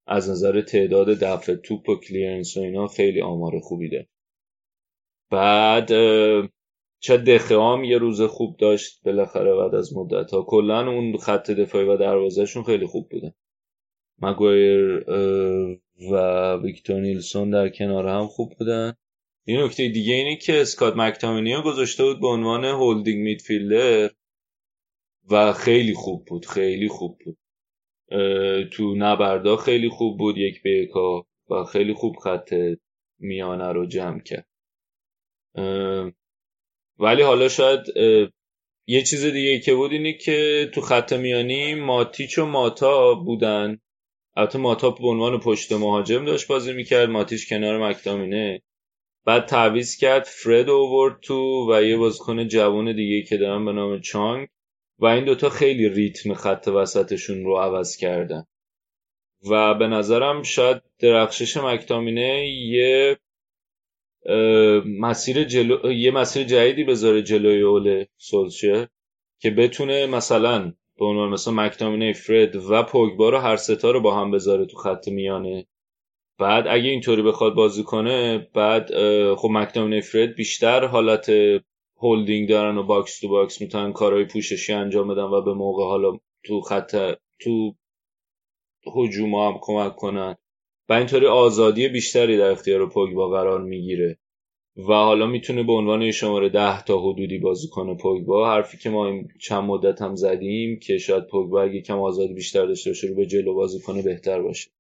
از نظر تعداد دفع توپ و کلیرنس و اینا خیلی آمار خوبی ده بعد چه دخه هم یه روز خوب داشت بالاخره بعد از مدت ها کلا اون خط دفاعی و دروازهشون خیلی خوب بودن. مگویر و ویکتور نیلسون در کنار هم خوب بودن. این نکته دیگه اینه که اسکات مکتامینی گذاشته بود به عنوان هولدینگ میدفیلدر و خیلی خوب بود خیلی خوب بود. تو نبردا خیلی خوب بود یک به و خیلی خوب خط میانه رو جمع کرد. ولی حالا شاید یه چیز دیگه که بود اینه که تو خط میانی ماتیچ و ماتا بودن. البته ماتاپ به عنوان پشت مهاجم داشت بازی می‌کرد ماتیش کنار مکتامینه. بعد تعویز کرد فرد اوورد تو و یه بازیکن جوان دیگه که دارن به نام چانگ. و این دوتا خیلی ریتم خط وسطشون رو عوض کردن. و به نظرم شاید درخشش مکتامینه یه مسیر جلو... یه مسیر جدیدی بذاره جلوی اول سولشه که بتونه مثلا به عنوان مثلا مکتامینه فرد و پوگبا رو هر ستا رو با هم بذاره تو خط میانه. بعد اگه اینطوری بخواد بازی کنه بعد خب مکتامینه فرد بیشتر حالت هولدینگ دارن و box to box می‌تونن کارهای پوششی انجام بدن و به موقع حالا تو خط تو هجوم هم کمک کنن. و اینطوری آزادی بیشتری در اختیار پوگبا قرار می‌گیره. و حالا می‌تونه به عنوان شماره ده تا حدودی بازی کنه پوگبا. حرفی که ما چند مدت هم زدیم که شاید پوگبا اگه کم آزادی بیشتر داشته باشه رو به جلو بازی کنه بهتر باشه.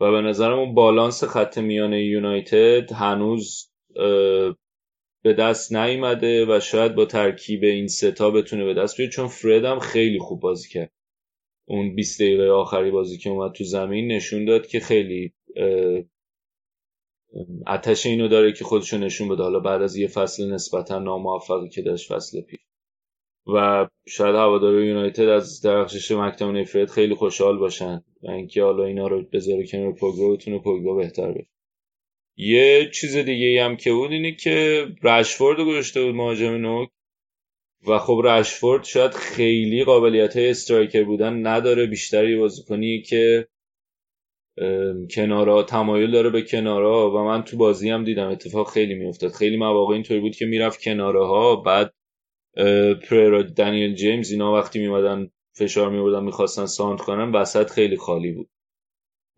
و به نظرم اون بالانس خط میان یونایتد هنوز به دست نیامده و شاید با ترکیب این ستا بتونه به دست بیاره. چون فرد هم خیلی خوب بازی کرد. اون 20 دقیقه آخری بازی که اومد تو زمین نشون داد که خیلی اتش اینو داره که خودشو نشون بده. حالا بعد از یه فصل نسبتا ناموفقی که داشت فصل پیش. و شاید هوادار یونایتد از درخشش مکتومینی فرد خیلی خوشحال باشن. و اینکه حالا اینا رو بذاره کنار پوگبا بتونه پوگبا بهتر بشه. یه چیز دیگه ای هم که بود اینه که رشفورد رو گذاشته بود مهاجم نوک. و خب رشفورد شاید خیلی قابلیت های استرایکر بودن نداره. بیشتری بازیکنی که کنارا تمایل داره به کنارا و من تو بازی هم دیدم اتفاق خیلی میافتاد. خیلی مواقع اینطوری بود که می‌رفت کنارها بعد پررا دنیل جیمز اینا وقتی میمدن فشار میوردن می‌خواستن ساند کنن وسط خیلی خالی بود.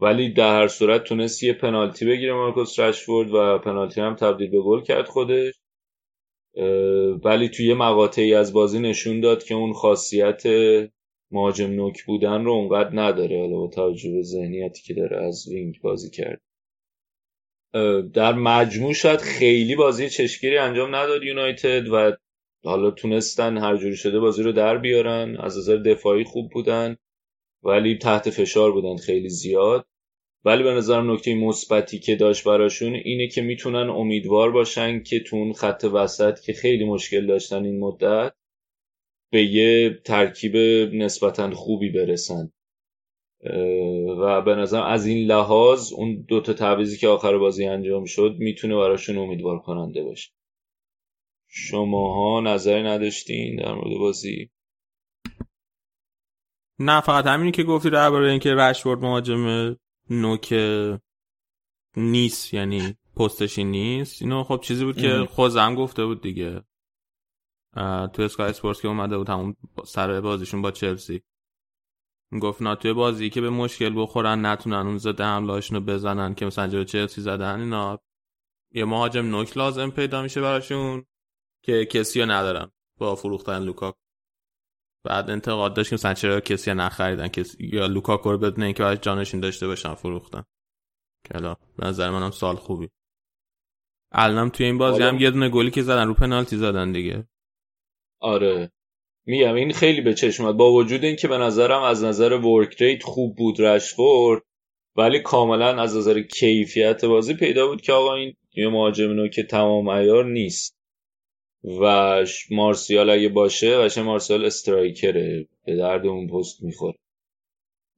ولی در هر صورت تونست یه پنالتی بگیره مارکوس رشفورد و پنالتی هم تبدیل به گل کرد خودش. ولی توی مقاطعی از بازی نشون داد که اون خاصیت مهاجم نوک بودن رو اونقدر نداره. حالا با توجه به ذهنیتی که داره از وینگ بازی کرد. در مجموع شاید خیلی بازی چشگیری انجام نداد یونایتد و حالا تونستن هر جوری شده بازی رو در بیارن. از نظر دفاعی خوب بودن ولی تحت فشار بودن خیلی زیاد. ولی به نظرم نکته مثبتی که داشت براشون اینه که می‌تونن امیدوار باشن که تو اون خط وسط که خیلی مشکل داشتن این مدت به یه ترکیب نسبتا خوبی برسن. و به نظرم از این لحاظ اون دوتا تعویزی که آخر بازی انجام شد می‌تونه براشون امیدوار کننده باشه. شماها نظری نداشتین در مورد بازی؟ نه فقط همینی که گفتی درباره اینکه رشورد مهاجم نوک نیست یعنی پستشی نیست. اینو خب چیزی بود که خوزم گفته بود دیگه. تو Sky Sports که اومده بود همون سر بازیشون با چلسی. گفت نه توی بازی که به مشکل بخورن نتونن اون ضد حمله‌هاشون رو بزنن که مثلا جلو چلسی زدن اینا. یه مهاجم نوک لازم پیدا میشه براشون که کسی رو ندارن با فروختن لوکاکو بعد انتقاد داشت که مثلا چرا کسی نخریدن؟ کسی یا لوکاکو رو بدون اینکه براش جانشین داشته باشن فروختن. که به نظر منم سال خوبی. الانم توی این بازی هم یه دونه گلی که زدن رو پنالتی زدن دیگه. آره. میگم این خیلی به چشم با وجود اینکه به نظرم از نظر ورک ریت خوب بود رشفورد ولی کاملا از نظر کیفیت بازی پیدا بود که آقا این یه مهاجم که تمام ایار نیست. و مارسیال اگه باشه و مارسیال استرایکره. به درد اون پست می‌خوره.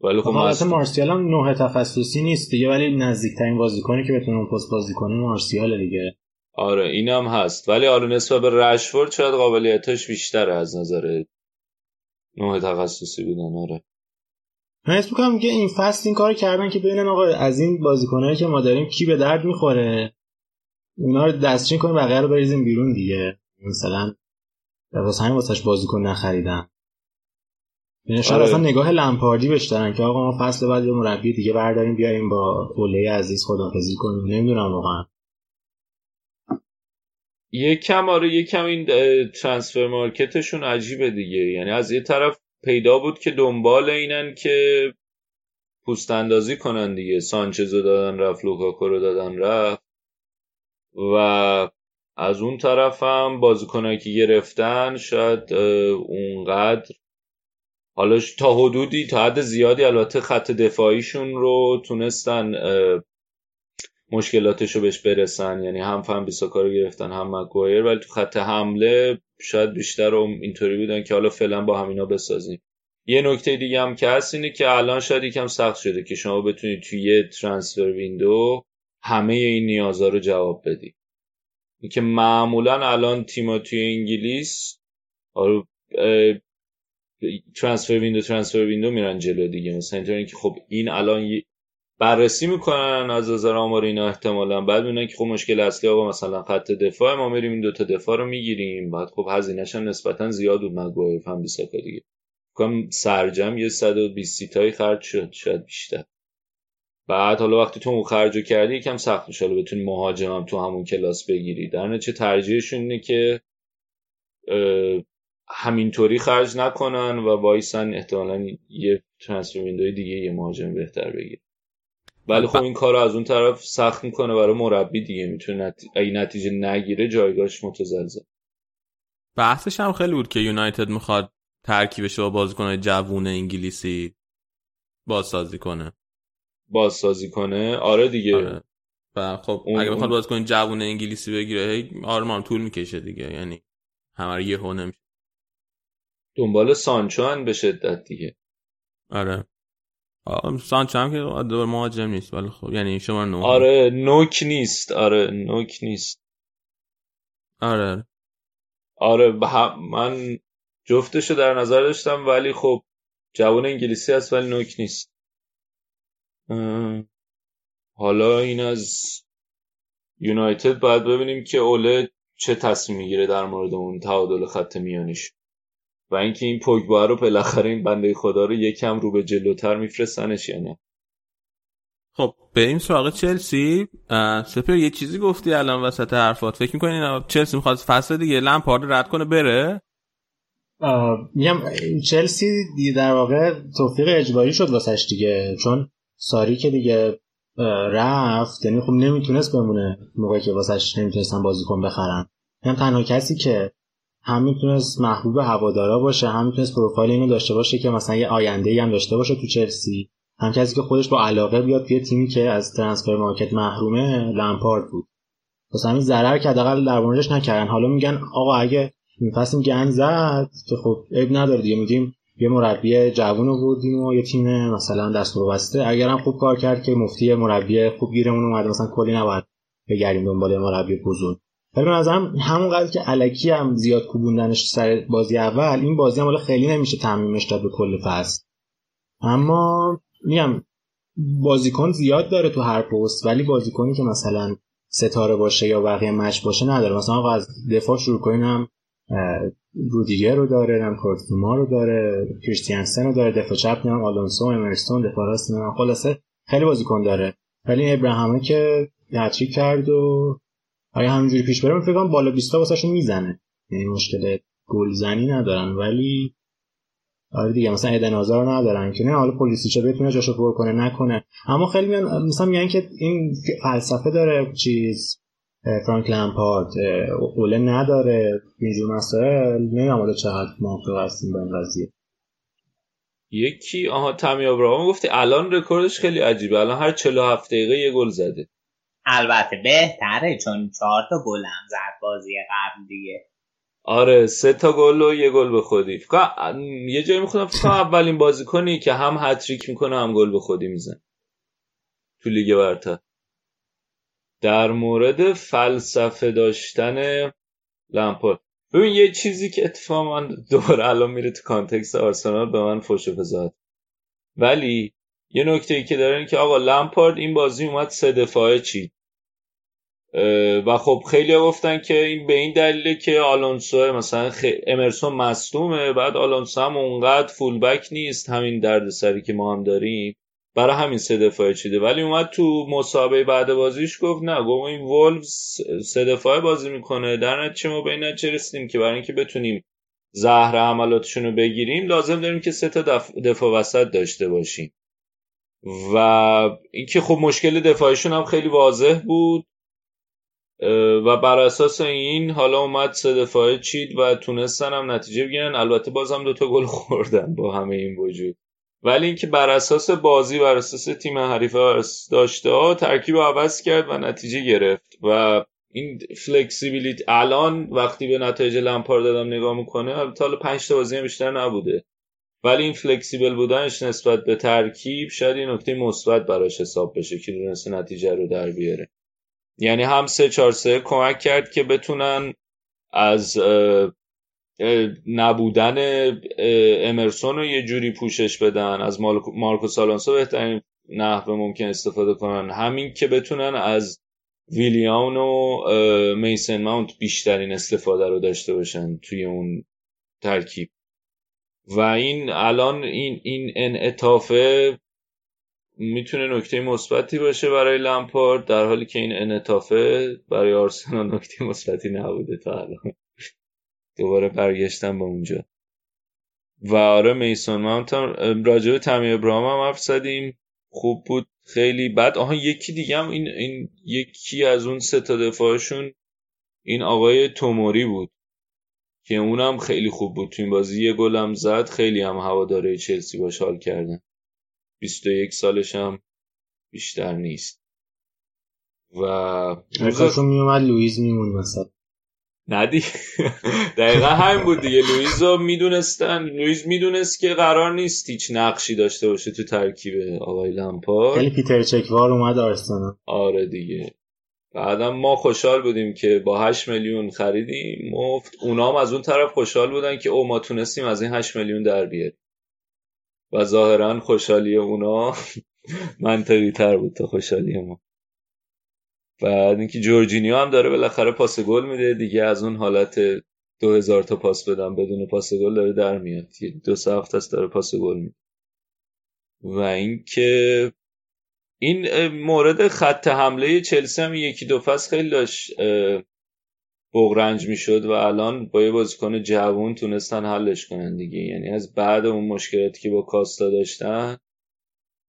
ولی خب البته مارسیال هم نوع تخصصی نیست دیگه ولی نزدیکترین بازیکنی که بتونه اون پست بازی کنه مارسیال دیگه. آره اینم هست. ولی آره نسبت به رشفورد شاید قابلیتش بیشتره از نظر نوع تخصصی بودن آره. من حس می‌کنم که این فصل این کار کردن که ببینن آقا از این بازیکنایی که ما داریم کی به درد می‌خوره؟ اونا رو دستچین کنیم بقیه رو بریزیم بیرون دیگه. مثلا واسه همین واسش بازیکن نخریدن. یعنی شاید آره. اصلا نگاه لمپاردی بهش دارن که آقا ما فصل بعد یه مربی دیگه برداریم بیاریم با اوله عزیز خدافظی کنیم. نمی‌دونم واقعا. یک کم آره یک کم این ترانسفر مارکتشون عجیبه دیگه. یعنی از یه طرف پیدا بود که دنبال اینن که پوست اندازی کنن دیگه. سانچزو دادن رفت لوکاکو رو دادن رفت. و از اون طرف هم بازیکنایی که گرفتن شاید اونقدر حالا تا حدودی تا حد زیادی البته خط دفاعیشون رو تونستن مشکلاتش رو بهش برسن. یعنی هم هم وان بیساکا رو گرفتن هم مگوایر. ولی تو خط حمله شاید بیشتر اینطوری بودن که حالا فعلا با همینا بسازیم. یه نکته دیگه هم که هست اینه که الان شاید یکم سخت شده که شما بتونید توی یه transfer window همه این نیازها رو جواب بدی. که معمولا الان تیما توی انگلیس transfer window transfer window میرن جلو دیگه. مثلا اینطوری که خب این الان بررسی می‌کنن از نظر آمار اینا احتمالا. بعد می‌بینن که خب مشکل اصلی آقا مثلا خط دفاع ما میریم این دوتا دفاع رو می‌گیریم. بعد خب هزینهش هم نسبتا زیاد بود مگوایر هم بیساکا دیگه. کم سرجم یه 120 تایی خرج شد شاید بیشتر. بعد حالا وقتی تو اون خرجو کردی یکم سخت میشه حالا بتونی مهاجمم تو همون کلاس بگیری. در نتیجه ترجیحشون اینه که همینطوری خرج نکنن و وایسن احتمالا یه ترانسفر ویندوی دیگه یه مهاجم بهتر بگیر ولی خب این کار از اون طرف سخت می‌کنه برای مربی دیگه. می‌تونه نتی... اگه نتیجه نگیره جایگاهش متزلزل. بحثش هم خیلی بود که یونایتد می‌خواد ترکیبش با بازیکنهای جوون انگلیسی بازسازی کنه. بازسازی کنه. آره دیگه. آره. و خب اون- اگه بخواد بازیکن جوون انگلیسی بگیره آرمان طول می‌کشه دیگه. یعنی همه رو یهو نمیشه. دنبال سانچو به شدت دیگه. آره. سانچو هم که دور مهاجم نیست ولی خب یعنی شما نو. آره نوک نیست. آره نوک نیست. آره آره. به هم- من جفتشو در نظر داشتم ولی خب جوان انگلیسی هست ولی نوک نیست. اه، حالا این از یونایتد باید ببینیم که اوله چه تصمیم می‌گیره در مورد اون تعادل خط میانیش. و اینکه این پوگبا رو بالاخره این بنده خدا رو یکم رو به جلوتر میفرستنش یا نه. خب بریم سراغ چلسی. سپر یه چیزی گفتی الان وسط حرفات؟ فکر می‌کنی اینا چلسی می‌خواد فصل دیگه لمپارد رد کنه بره؟ میگم چلسی دی- در واقع توفیق اجباری شد واسش دیگه چون ساری که دیگه رفت یعنی خب نمی‌تونست بمونه موقعی که واسش نمی‌تونستن بازیکن بخرن. هم تنها کسی که هم می‌تونست محبوب هوادارا باشه هم می‌تونست پروفایل اینو داشته باشه که مثلا یه آینده هم داشته باشه تو چلسی. هم کسی که خودش با علاقه بیاد توی تیمی که از ترانسفر مارکت محرومه لمپارد بود. واسه همین ضرر که حداقل در موردش نکردن. حالا میگن آقا اگه فصل گند زد که خب عیب نداره دیگه. میگیم یه مربی جوون رو بردیم و یه تیم مثلا دست رو بسته. اگرم خوب کار کرد که مفتی مربی خوب گیرمون اومده مثلا کلی نباید بگردیم دنبال مربی بزرگ. به نظرم همون قدر که الکی هم زیاد کوبوندنش سر بازی اول این بازی هم خیلی نمیشه تعمیمش داد به کل فصل. اما میگم بازیکن زیاد داره تو هر پست ولی بازیکنی که مثلا ستاره باشه یا بقیه مچ باشه نداره. مثلا از دفاع شروع کنیم رودیگر رو داره هم کورتوما رو داره کریستیانسن رو داره دفاع چپ نیم آلونسو امرستون دفاع راست خلاصه خیلی بازیکن داره. ولی ابراهامه که هتریک کرد و اگه همینجوری پیش بره؟ فکر کنم بالا 20 واسهشون می‌زنه. یعنی مشکل گلزنی ندارن. ولی آره دیگه مثلا ایدن آزار ندارن که. نه حالا پلیسیچه بتونه جاشو پر کنه نکنه. اما خیلی میان مثلا میگن که این فلسفه داره چیز فرانک لمپارد اوله نداره. اینجور مسائل نمی‌دونم حالا چقدر موافق هستیم با این قضیه. یکی آها تامی ابراهام گفتی الان رکوردش خیلی عجیبه. الان هر 47 دقیقه یه گل زده. البته بهتره چون چهار تا گل هم زد بازی قبل دیگه. آره سه تا گل و یه گل به خودی. یه جایی می‌خونم فکر اولین بازیکنی که هم هتریک می‌کنه هم گل به خودی میزن تو لیگ برتر. در مورد فلسفه داشتن لامپارد ببین یه چیزی که اتفاقا دوباره الان میره تو context آرسنال به من فوش بزاد ولی یه نکته ای که داره که آقا لامپارد این بازی اومد سه دفاعه چید. و خب خیلی گفتن که این به این دلیله که آلونسو مثلا خ... امرسون مصدومه بعد آلونسو هم اونقدر fullback نیست همین دردسری که ما هم داریم. برای همین سه دفاعه چیده. ولی اومد تو مسابقه بعد بازیش گفت نه گفت این وولفز سه دفاعه بازی می‌کنه. در نتیجه ما به این رسیدیم که برای اینکه بتونیم زهر عملاتشون رو بگیریم لازم داریم که سه تا دف... دفاع وسط داشته باشیم. و اینکه خب مشکل دفاعشون هم خیلی واضح بود. و بر اساس این حالا اومد سه دفاعه چید و تونستن هم نتیجه بگیرن. البته بازم دوتا گل خوردن با همه این وجود. ولی اینکه بر اساس بازی بر اساس تیم حریفه داشته ها ترکیب عوض کرد و نتیجه گرفت. و این فلکسیبیلیت الان وقتی به نتایج لمپار دادم نگاه می‌کنه تا 5 تا بازی بیشتر نبوده. ولی این فلکسیبل بودنش نسبت به ترکیب شاید این نکته مثبت براش حساب بشه که دونسته نتیجه رو در بیاره. یعنی هم سه چهار سه کمک کرد که بتونن از نبودن امرسون رو یه جوری پوشش بدن. از مارکو سالانسو بهترین نحو ممکن استفاده کنن. همین که بتونن از ویلیان و میسن ماونت بیشترین استفاده رو داشته باشن توی اون ترکیب. و این الان این این انعطافه می‌تونه نکته مثبتی باشه برای لمپارد در حالی که این انعطافه برای آرسنال نکته مثبتی نبوده تا الان. دوباره برگشتم به اونجا. و آره میسون ماونت راجع به تامی ابراهام هم حرف زدیم. خوب بود خیلی بعد آها یکی دیگه هم این, این یکی از اون سه تا دفاعشون این آقای توموری بود که اونم خیلی خوب بود. تو این بازی یه گلم زد خیلی هم هواداره چلسی باش حال کردن. 21 سالش هم بیشتر نیست. و می میومد لویز میمون مثلا. ندی دقیقا همین بود دیگه. لویز رو می‌دونستن. لویز می‌دونست که قرار نیست هیچ نقشی داشته باشه تو ترکیب آقای لمپارد خیلی پیتر چکوار اومد آرسنال. آره دیگه. بعدم ما خوشحال بودیم که با 8 میلیون خریدیم. مفت اونام از اون طرف خوشحال بودن که او ما تونستیم از این 8 میلیون در بیاریم. و ظاهرا خوشحالی اونا منطقی تر بود تا خوشحالی ما. بعد اینکه جورجینیو هم داره بالاخره پاس گل میده دیگه از اون حالت دو هزار تا پاس بدم بدون پاس گل داره در میاد. دو سه هفته است داره پاس گل میده. و اینکه این مورد خط حمله چلسی هم یکی دو فصل خیلی داشت بغرنج می‌شد و الان با یه بازیکن جوون تونستن حلش کنن دیگه. یعنی از بعد اون مشکلاتی که با کاستا داشتن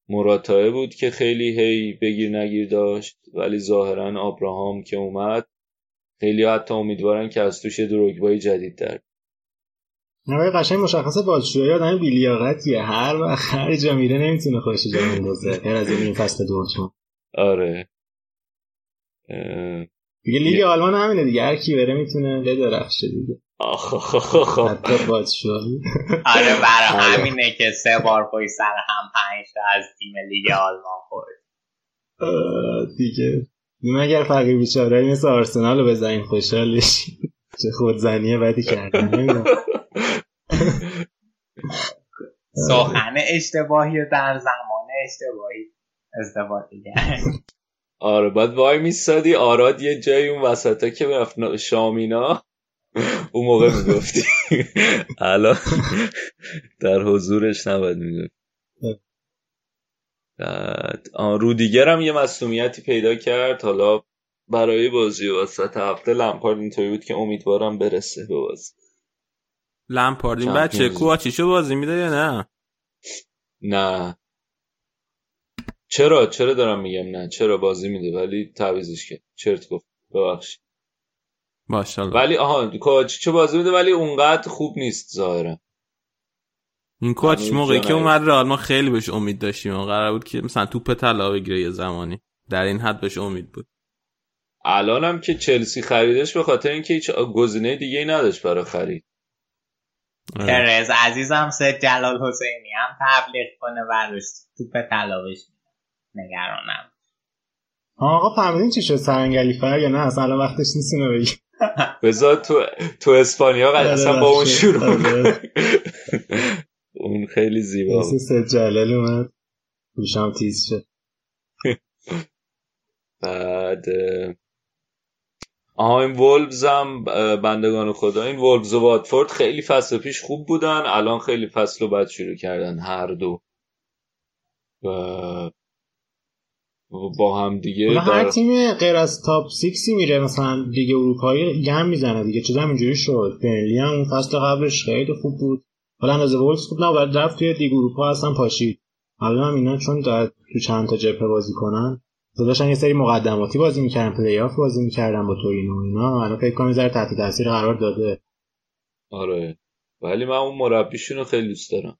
مراتعه بود که خیلی هی بگیر نگیر داشت. ولی ظاهرا آبراهام که اومد خیلی حتی امیدوارن که از توش دروگبای جدید در نه قشنگ مشخصه بازجویی آدم بیلیاقتیه. هر وقت هر جا میره نمی‌تونه خوش جا بندازه غیر از این فصل دورتون آره. دیگه لیگ آلمان همینه دیگه. هر کی بره می‌تونه بدرخشه دیگه. حتی آره برای همینه که سه بار پای سر هم پنج تا از تیم لیگ آلمان خورد. دیگه. اگر فقیر بیچاره مثل آرسنال رو بزنین خوشحال بشین چه خودزنیه بدی کردن سخن اشتباهی در زمان اشتباهی. استفاده کرد آره باید وای میستادی آراد یه جایی اون وسط که رفت شامینا. اون موقع می‌گفتی. الان در حضورش نباید می‌گفت. رودیگر هم یه مسئولیتی پیدا کرد. حالا برای بازی وسط هفته لمپارد اینطوری بود که امیدوارم برسه به بازی. لمپارد این بچه کوچیشو بازی میده یا نه؟ نه. چرا چرا دارم میگم نه؟ چرا بازی میده؟ ولی تعویزش کرد. چرت گفت. ببخشید. ماشاءالله. ولی آها کوچیچو بازی میده؟ ولی اونقدر خوب نیست ظاهرا. این کوچ موقعی که اومد رئال ما خیلی بهش امید داشتیم. و قرار بود که مثلا توپ طلا بگیره یه زمانی. در این حد بهش امید بود. الانم که چلسی خریدش به خاطر اینکه هیچ گزینه دیگه ای نداشت برای خرید. پرز عزیزم سه جلال حسینی هم تبلیغ کنه براش توپ طلا نگرانم. آقا فهمیدین چی شد؟ سرنگلی فر یا نه؟ اصلا وقتش نیست اینو بگی. بذار تو تو اسپانیا قد اصلا با اون شروع اون خیلی زیبا بود. سه جلال اومد. گوشم تیز شد. بعد آها این وولفز هم بندگان خدا این وولفز و واتفورد خیلی فصل پیش خوب بودن الان خیلی فصل رو بعد شروع کردن هر دو. و با هم دیگه در... هر تیم غیر از تاپ سیکسی میره مثلا لیگ اروپایی گند می‌زنه دیگه چیزا اینجوری شد. برنلی هم اون فصل قبلش خیلی خوب بود. حالا اندازه وولفز خوب نبود رفت توی لیگ اروپا اصلا پاشید. حالا هم اینا چون در تو چند تا جبهه بازی کنن داشتن یه سری مقدماتی بازی می‌کردن پلی آف بازی می‌کردن با تورینو اینا الان فکر کنم ذره تحت تاثیر قرار داده. آره. ولی من اون مربیشون رو خیلی دوست دارم.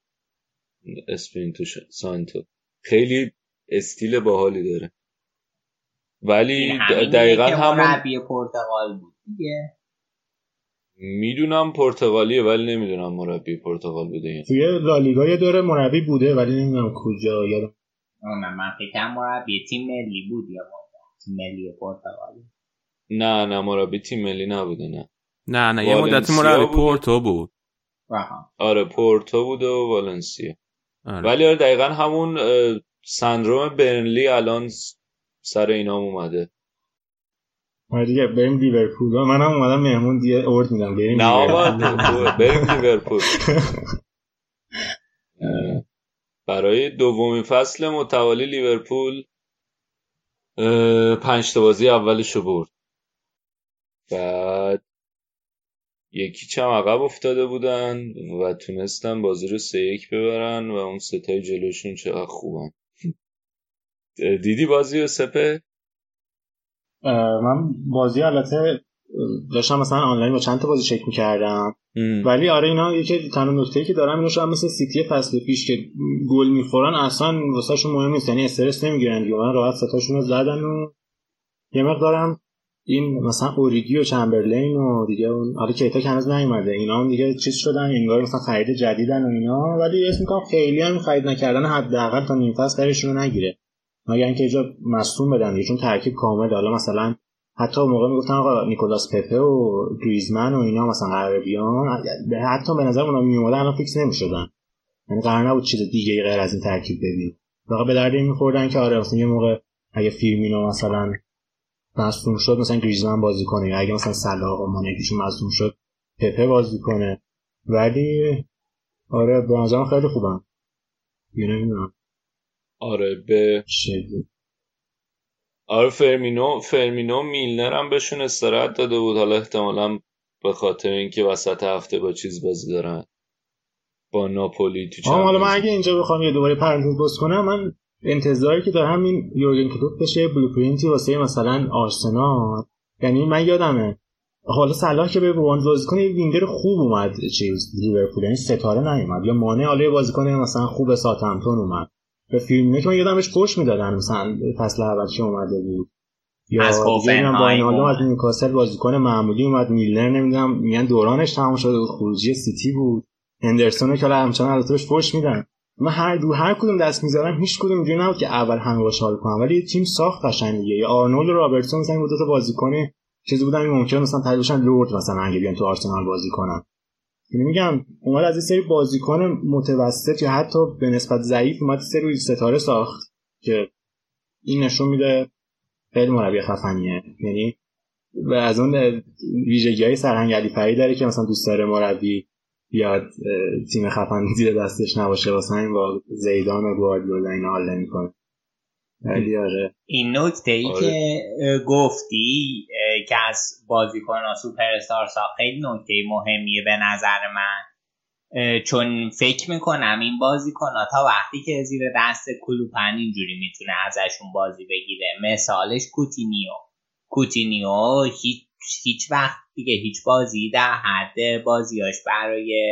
اسپینتو سانتو. خیلی استیل باحالی داره. ولی دقیقا همون مربی پرتغال بود دیگه. می‌دونم پرتغالیه ولی نمی‌دونم مربی پرتغال بوده توی لالیگا یه دوره مربی بوده ولی نمی‌دونم کجا یادم نه. من فکرم مربی تیم ملی بود یا تیم ملی پرتغال نه نه مربی تیم ملی نبوده نه. نه نه یه مدت مربی پورتو بود. آره پورتو بود و والنسیا. آره. ولی آره دقیقا همون سندروم برنلی الان سر اینا اومده. آره دیگه بریم لیورپول. منم اومدم مهمون دیگه اورد میدم. بریم نه آقا بریم لیورپول. برای دومین فصل متوالی لیورپول پنج تا بازی اولش برد. بعد یکی چم عقب افتاده بودن و تونستن بازی رو سه یک ببرن و اون ستای جلوشون چقدر خوبن. دیدی بازی رو سپه؟ من بازی البته داشتم مثلا آنلاین با چند تا بازی چک می‌کردم. ولی آره اینا یکی تنها نکته که دارم اینو شاید مثل سیتی فصل پیش که گل می‌خورن اصلا واسهشون مهم نیست. یعنی استرس نمی‌گیرن دیگه. من راحت ستاشون رو زدن و یه مقدارم این مثلا اوریگی و چمبرلین و دیگه اون حالا کیتا که هنوز نیومده. اینا هم دیگه چیز شدن انگار مثلا خرید جدیدن و اینا. ولی اسم می‌کنم خیلی هم خرید نکردن حداقل تا نیم فصل نگیره. مگر اینکه اینجا مصدوم بدن چون ترکیب کامل. حالا مثلا حتی موقع می‌گفتن آقا نیکولاس پپه و گریزمن و اینا مثلا قرار بیان. حتی به نظر اونا میومدن الان فیکس نمی‌شدن. یعنی قرار نبود چیز دیگه غیر از این ترکیب ببین واقعا به درد میخوردن که آره مثلا یه موقع اگه فیرمینو مثلا مصدوم شد مثلا گریزمن بازی کنه. یا اگه مثلا صلاح و مانه یکیشون مصدوم شد پپه بازی کنه. ولی آره به نظرم خیلی خوبم یه نمی‌دونم آره به آره فرمینو فرمینو میلنر هم بهشون استراحت داده بود. حالا احتمالا به خاطر اینکه وسط هفته با چیز بازی دارن. با ناپولی تو حالا من اگه اینجا بخوام یه دوباره پرانتز باز کنم من انتظاری که دارم این یورگن کلوپ بشه بلوپرینتی واسه مثلا آرسنال. یعنی من یادمه. حالا صلاح که به بوند بازیکن وینگر خوب اومد چیز لیورپول. یعنی ستاره نیومد. یا مانع حالا بازیکن مثلا خوب ساتمتون اومد. به فیلمینه که من یادم بهش پشت می‌دادن مثلا فصل اول که اومده بود. یا از هوفنهایم از نیوکاسل بازیکن معمولی اومد میلنر نمی‌دونم میگن دورانش تمام شده بود خروجی سیتی بود. هندرسون که همچنان البته بهش پشت میدن. من هر دو هر کدوم دست می‌ذارم هیچ کدوم اینجوری نبود که اول همه باش حال کنم ولی تیم ساخت قشنگ دیگه. یا آرنولد و رابرتسون مثلا دو تا بازیکن چیزی بودن ممکن مثلا تایلشن لورد مثلا اگه بیان تو آرسنال بازی کنن. میگم اومد از این سری بازیکن متوسط یا حتی به نسبت ضعیف اومد سری ستاره ساخت که این نشون میده خیلی مربی خفنیه. یعنی و از اون ویژگی های سرهنگ علی داره که مثلا دوست داره مربی بیاد تیم خفن زیر دستش نباشه واسه این با زیدان و گواردیولا اینا حال نمی‌کنه. ولی آره. این نکته ای آره. که گفتی که از بازیکن سوپر استار ساخت خیلی نکته مهمیه به نظر من. چون فکر می‌کنم این بازیکن تا وقتی که زیر دست کلوپن اینجوری می‌تونه ازشون بازی بگیره. مثالش کوتینیو. کوتینیو هیچ, هیچ وقت دیگه هیچ بازی در حد بازیاش برای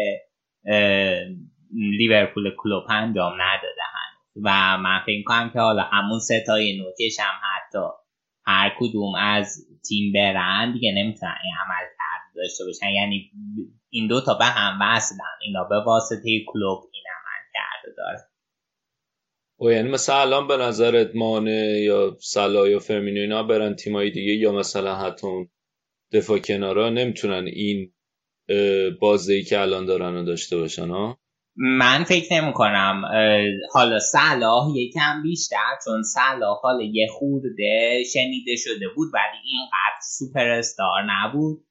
لیورپول کلوپ انجام نداده و من فکر کنم که حالا همون ستای نوکش هم حتی هر کدوم از تیم برن دیگه نمی‌تونن این عمل کرد داشته باشن. یعنی این دو تا به هم وصلن. اینا به واسطه کلوب این عمل کرده داره. و یعنی مثلا الان به نظرت مانه یا سلا یا فرمینو اینا برن تیمای دیگه یا مثلا حتی اون دفاع کنارا؟ نمی‌تونن این بازی که الان دارن رو داشته باشن ها؟ من فکر نمی کنم حالا صلاح یکم بیشتر چون صلاح حالا یه خورده شنیده شده بود ولی اینقدر سوپر استار نبود.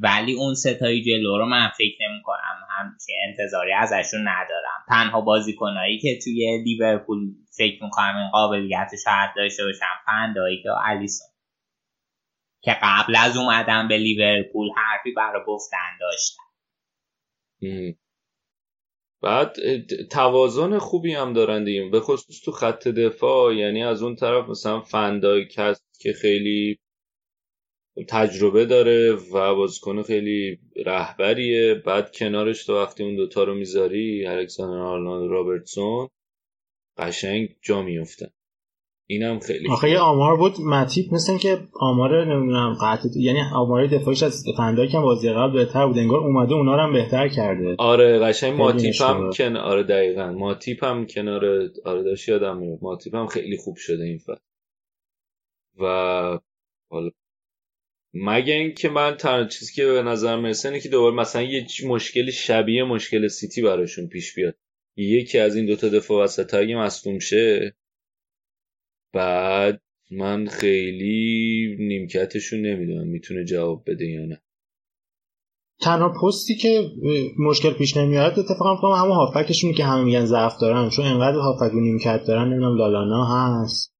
ولی اون ستایی جلو رو من فکر نمی کنم همچه انتظاری ازشون ندارم. تنها بازیکنایی که توی لیورپول فکر می‌کنم این قابلیت شاید داشته باشم فندایی که الیسون که قبل از اومدن به لیورپول حرفی برای گفتن داشتن. بعد توازن خوبی هم دارن دیگه. به خصوص تو خط دفاع یعنی از اون طرف مثلا فندای هست که خیلی تجربه داره و بازیکن خیلی رهبریه. بعد کنارش تو وقتی اون دوتا رو می‌ذاری الکساندر آرنولد رابرتسون قشنگ جا میفتن اینم خیلی آخه یه آمار بود متیپ مثل که آمار نمی‌دونم قطع یعنی آمار دفاعش از فندای که بازی قبل بهتر بود انگار اومده اونا رو هم بهتر کرده. آره قشنگ ماتیپ هم کن آره دقیقا. ماتیپ هم کنار آره داشت یادم میاد ماتیپ هم خیلی خوب شده این فصل. و حالا مگه اینکه من تنها چیزی که به نظر می‌رسه اینه که دوباره مثلا یه مشکل شبیه مشکل سیتی براشون پیش بیاد. یکی از این دوتا دفاع وسط اگه مصدوم شه بعد من خیلی نیمکتشون نمی‌دونم می‌تونه جواب بده یا نه. تنها پستی که مشکل پیش نمیاد اتفاقا کنم همون هافکشونی که همه میگن ضعف دارن چون انقدر هافک و نیمکت دارن نمی‌دونم لالانا هست.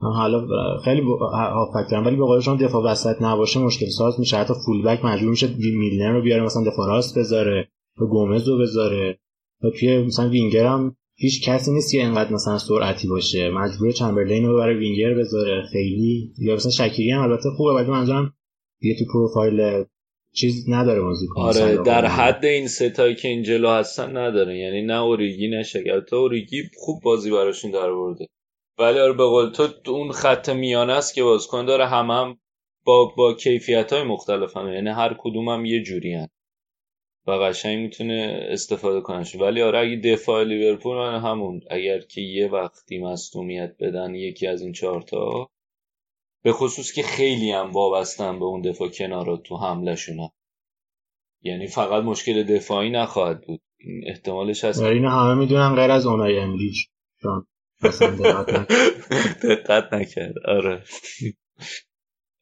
حالا خیلی هافک دارن ولی به قول شما دفاع وسط نباشه مشکل ساز میشه. حتی فول بک مجبور میشه میلنر رو بیاره مثلا دفاع راست بذاره و گومز رو بذاره. و توی مثلا وینگر هم هیچ کسی نیست که اینقدر مثلا سرعتی باشه. مجبور چمبرلین رو برای وینگر بذاره. خیلی. یا مثلا شکیری هم البته خوبه ولی منظورم یه تو پروفایل چیز نداره بازیکن. آره در حد این ستایی که این جلو هستن نداره. یعنی نه اوریگی نه شکر اوریگی خوب بازی براشون در برده ولی آره به قول تو اون خط میانه است که بازیکن داره. هم هم با با کیفیت های مختلف هم یعنی هر کدوم هم یه جوری هن. و قشنگ می‌تونه استفاده کنش ولی آره اگه دفاع لیورپول من همون اگر که یه وقتی مصدومیت بدن یکی از این چهارتا به خصوص که خیلی هم وابستن به اون دفاع کنارا تو حمله شونه یعنی فقط مشکل دفاعی نخواهد بود. احتمالش هست. این همه می‌دونن غیر از اونای امریج دقت نکرد. آره.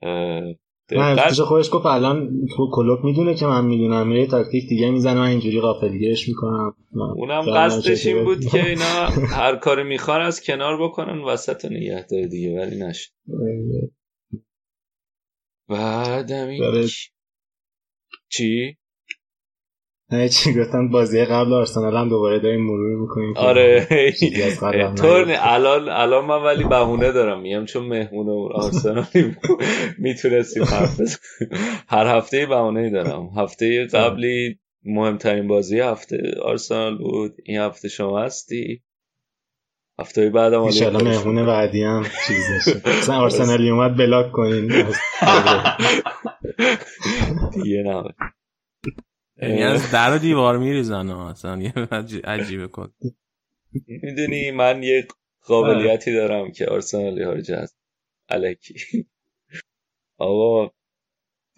نه خودش گفت الان تو کلوب می‌دونه که من می‌دونم میره تاکتیک دیگه می‌زنه من اینجوری غافلگیرش می‌کنم. اونم قصدش این بود که اینا هر کاری می‌خوان از کنار بکنن وسط نگه داره دیگه ولی نشد. بعدم این چی؟ نه چی گفتم بازی قبل آرسنال هم دوباره داریم مرور می‌کنیم آره. طور الان الان من ولی بهونه دارم. میگم چون مهمون آرسنال می‌تونستیم حرف هر هفته بهونه دارم. هفته قبلی مهمترین بازی هفته آرسنال بود. این هفته شما هستی. هفته بعد هم ان مهمون بعدی هم چیز نشه آرسنالی اومد بلاک کنین. دیگه نه. یعنی از در و دیوار میریزن اصلا یه عجیبه کن. می‌دونی من یه قابلیتی دارم که آرسنالی ها رو جذب الکی آقا.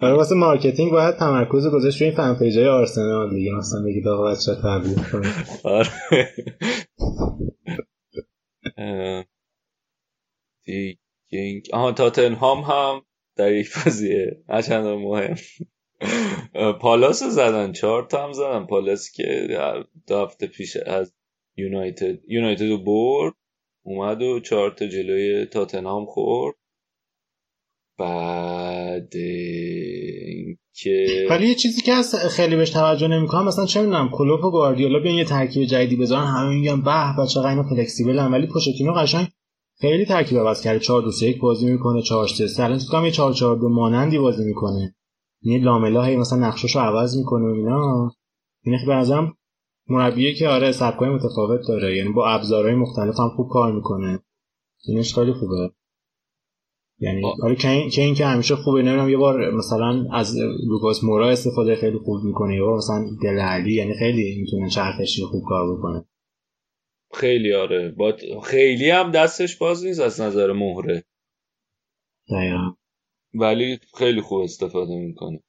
آره واسه marketing باید تمرکز گذاشت روی fan page های آرسنال دیگه مثلا بگید آقا بچه تبلیغ کنید آره. دیگه آها تاتنهام هم در یک بازیه. نه چندان مهم. پالاس زدن چهار تا هم زدن. پالاس که دو هفته پیش از یونایتد یونایتد رو برد اومد و چهار تا جلوی تاتنهام خورد. بعد که ولی یه چیزی که از خیلی بهش توجه نمی‌کنم مثلا چه می‌دونم کلوپ و گواردیولا بیان یه ترکیب جدیدی بذارن همه میگن به بچه اینا فلکسیبل ولی پوشتینو قشنگ خیلی ترکیب عوض کرده. 4 2 3 1 بازی می‌کنه 4 3 3 الان تو یه 4 4 2 مانندی بازی می‌کنه. یعنی لاملا هی مثلا نقششو عوض می‌کنه و اینا. این به نظرم مربیه که آره سبکای متفاوت داره. یعنی با ابزارهای مختلف هم خوب کار می‌کنه. اینش خیلی خوبه. یعنی آره که این که همیشه خوبه نمی‌دونم یه بار مثلا از لوکاس مورا استفاده خیلی خوب می‌کنه یا مثلا دل علی یعنی خیلی می‌تونه چرخشی خوب کار بکنه. خیلی آره. با خیلی هم دستش باز نیست از نظر مهره. دقیقا. ولی خیلی خوب استفاده می‌کنه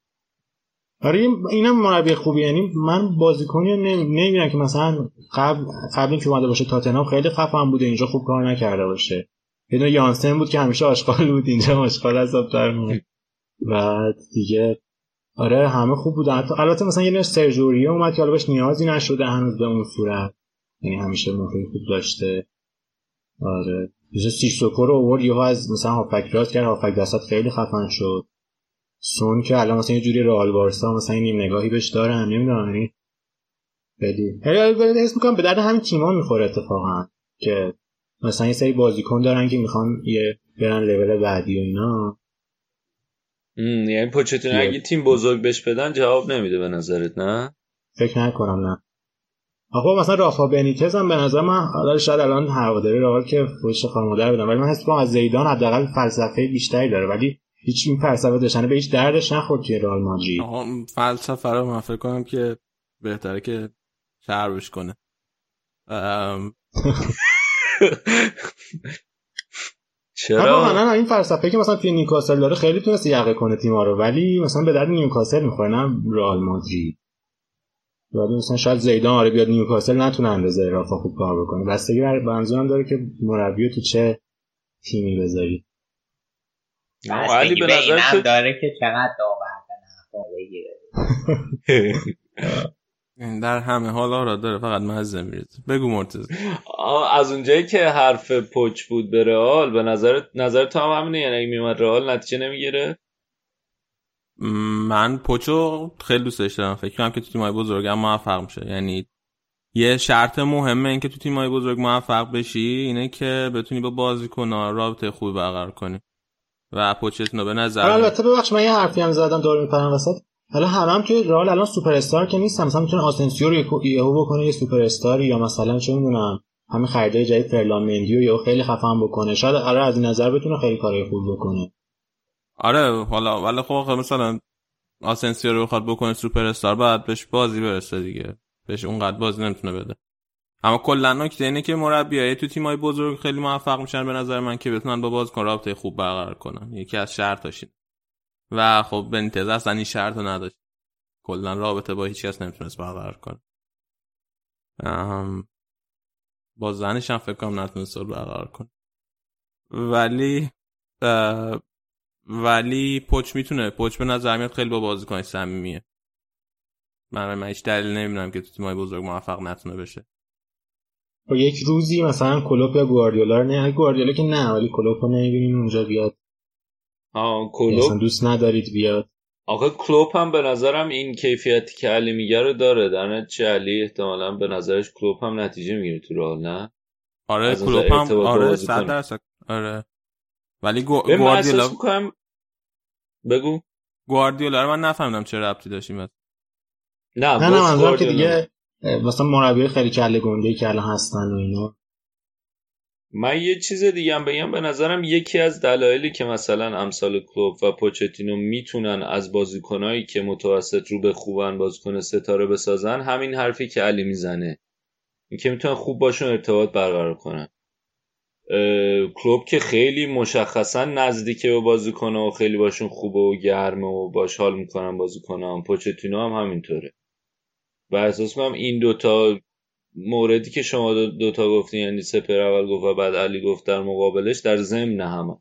آره اینم مربی خوبی یعنی من بازیکنی نمی‌بینم که مثلا قبل قبل اینکه اومده باشه تاتنهام خیلی خفن بوده اینجا خوب کار نکرده باشه. یه یانسن بود که همیشه آشغال بود اینجا آشغال عذاب بود. و دیگه آره همه خوب بودن. البته مثلا یه سرجوریه اومد که حالا بهش نیازی نشده هنوز به اون صورت. یعنی همیشه موقعی خوب داشته. آره. مثلا سیسوکو رو آورد یهو از مثلا هافک راست کرد هافک دستات خیلی خفن شد. سون که الان مثلا یه جوری رئال بارسا مثلا نیم نگاهی بهش دارن نمی‌دونم یعنی خیلی. خیلی حس می‌کنم به درد همین تیما می‌خوره اتفاقا که مثلا یه سری بازیکن دارن که می‌خوان یه برن لول بعدی و اینا. یعنی پوچتون اگه تیم بزرگ بهش بدن جواب نمیده به نظرت نه؟ فکر نکنم نه. آقا مثلا رافا بنیتز هم به نظر من حالا شاید الان هواداری رئال که فوش خانواده بدن ولی من حس از زیدان حداقل فلسفه بیشتری داره ولی هیچ این فلسفه داشتن به هیچ دردش نخورد توی رئال مادرید. فلسفه رو من فکر کنم که بهتره که شربش کنه. چرا؟ نه این فلسفه که مثلا توی نیوکاسل داره خیلی تونست یقه کنه تیما رو ولی مثلا به درد نیوکاسل می‌خوره نه رئال مادرید. ولی مثلا شاید زیدان آره بیاد نیوکاسل نتونه اندازه رافا خوب کار بکنه. بستگی بر منظورم داره که مربی تو چه تیمی بذاری؟ علی به نظر داره که چقدر داور بگیره. در همه حالا را داره فقط مزه میرزه بگو مرتز از اونجایی که حرف پچ بود به رئال به نظر نظر تو هم همینه؟ یعنی اگه میومد رئال نتیجه نمی‌گیره؟ من پوچو خیلی دوستش دارم فکر کنم که تو تیمای بزرگ هم موفق میشه. یعنی یه شرط مهمه این که تو تیمای بزرگ موفق بشی اینه که بتونی با بازیکن‌ها رابطه خوبی برقرار کنی. و پوچتینو به نظر آره، البته ببخش من یه حرفی هم زدم دور میپرم وسط. حالا همه هم توی رئال الان سوپر استار که نیست مثلا می‌تونه آسنسیو رو یهو بکنه یه سوپر استار یا مثلا چه می‌دونم همین خریده جدید فرلان مندی رو یا خیلی خفن بکنه. شاید آره از این نظر بتونه خیلی کارهای خوب بکنه. آره حالا ولی خب مثلا آسنسیو رو بخواد بکنه سوپر استار بعد بهش بازی برسه دیگه. بهش اونقدر بازی نمی‌تونه بده. اما کلا نکته اینه که مربیای تو تیمای بزرگ خیلی موفق میشن به نظر من که بتونن با بازیکن رابطه خوب برقرار کنن. یکی از شرطاشین. و خب بنتز اصلا این شرط رو نداشت. کلا رابطه با هیچ کس نمی‌تونست برقرار کنه. با زنش هم فکر کنم نتونست برقرار کنه. ولی ولی پوچ می‌تونه. پوچ به نظر میاد خیلی با بازیکن صمیمیه. من من هیچ دلیل نمی‌دونم که تو تیمای بزرگ موفق نتونه بشه. با یک روزی مثلا کلوپ یا گواردیولا رو نه گواردیولا که نه ولی کلوپ رو نمی‌بینیم اونجا بیاد. آه کلوپ؟ دوست ندارید بیاد. آقا کلوپ هم به نظرم این کیفیتی که علی میگه رو داره. در چه علی؟ احتمالا به نظرش کلوپ هم نتیجه می‌گیره تو راه نه؟ آره کلوپ هم آره صد درصد. آره. ولی گو... گواردیولا. بگو. گواردیولا رو من نفهمیدم چه ربطی داشتیم نه نه نه منظورم که دیگه مثلا مربی خیلی کله گنده که الان هستن و اینا. من یه چیز دیگه هم بگم به نظرم یکی از دلایلی که مثلا امثال کلوب و پوچتینو می‌تونن از بازیکنایی که متوسط رو به خوبن بازیکن ستاره بسازن همین حرفی که علی می‌زنه. که می‌تونن خوب باشون ارتباط برقرار کنن. کلوب که خیلی مشخصا نزدیکه به بازیکن و خیلی باشون خوبه و گرمه و باش حال می‌کنن بازیکنان. پوچتینو هم همینطوره. و احساس کنم این دوتا موردی که شما دوتا دو گفتین یعنی سپر اول گفت و بعد علی گفت در مقابلش در ضمن همه.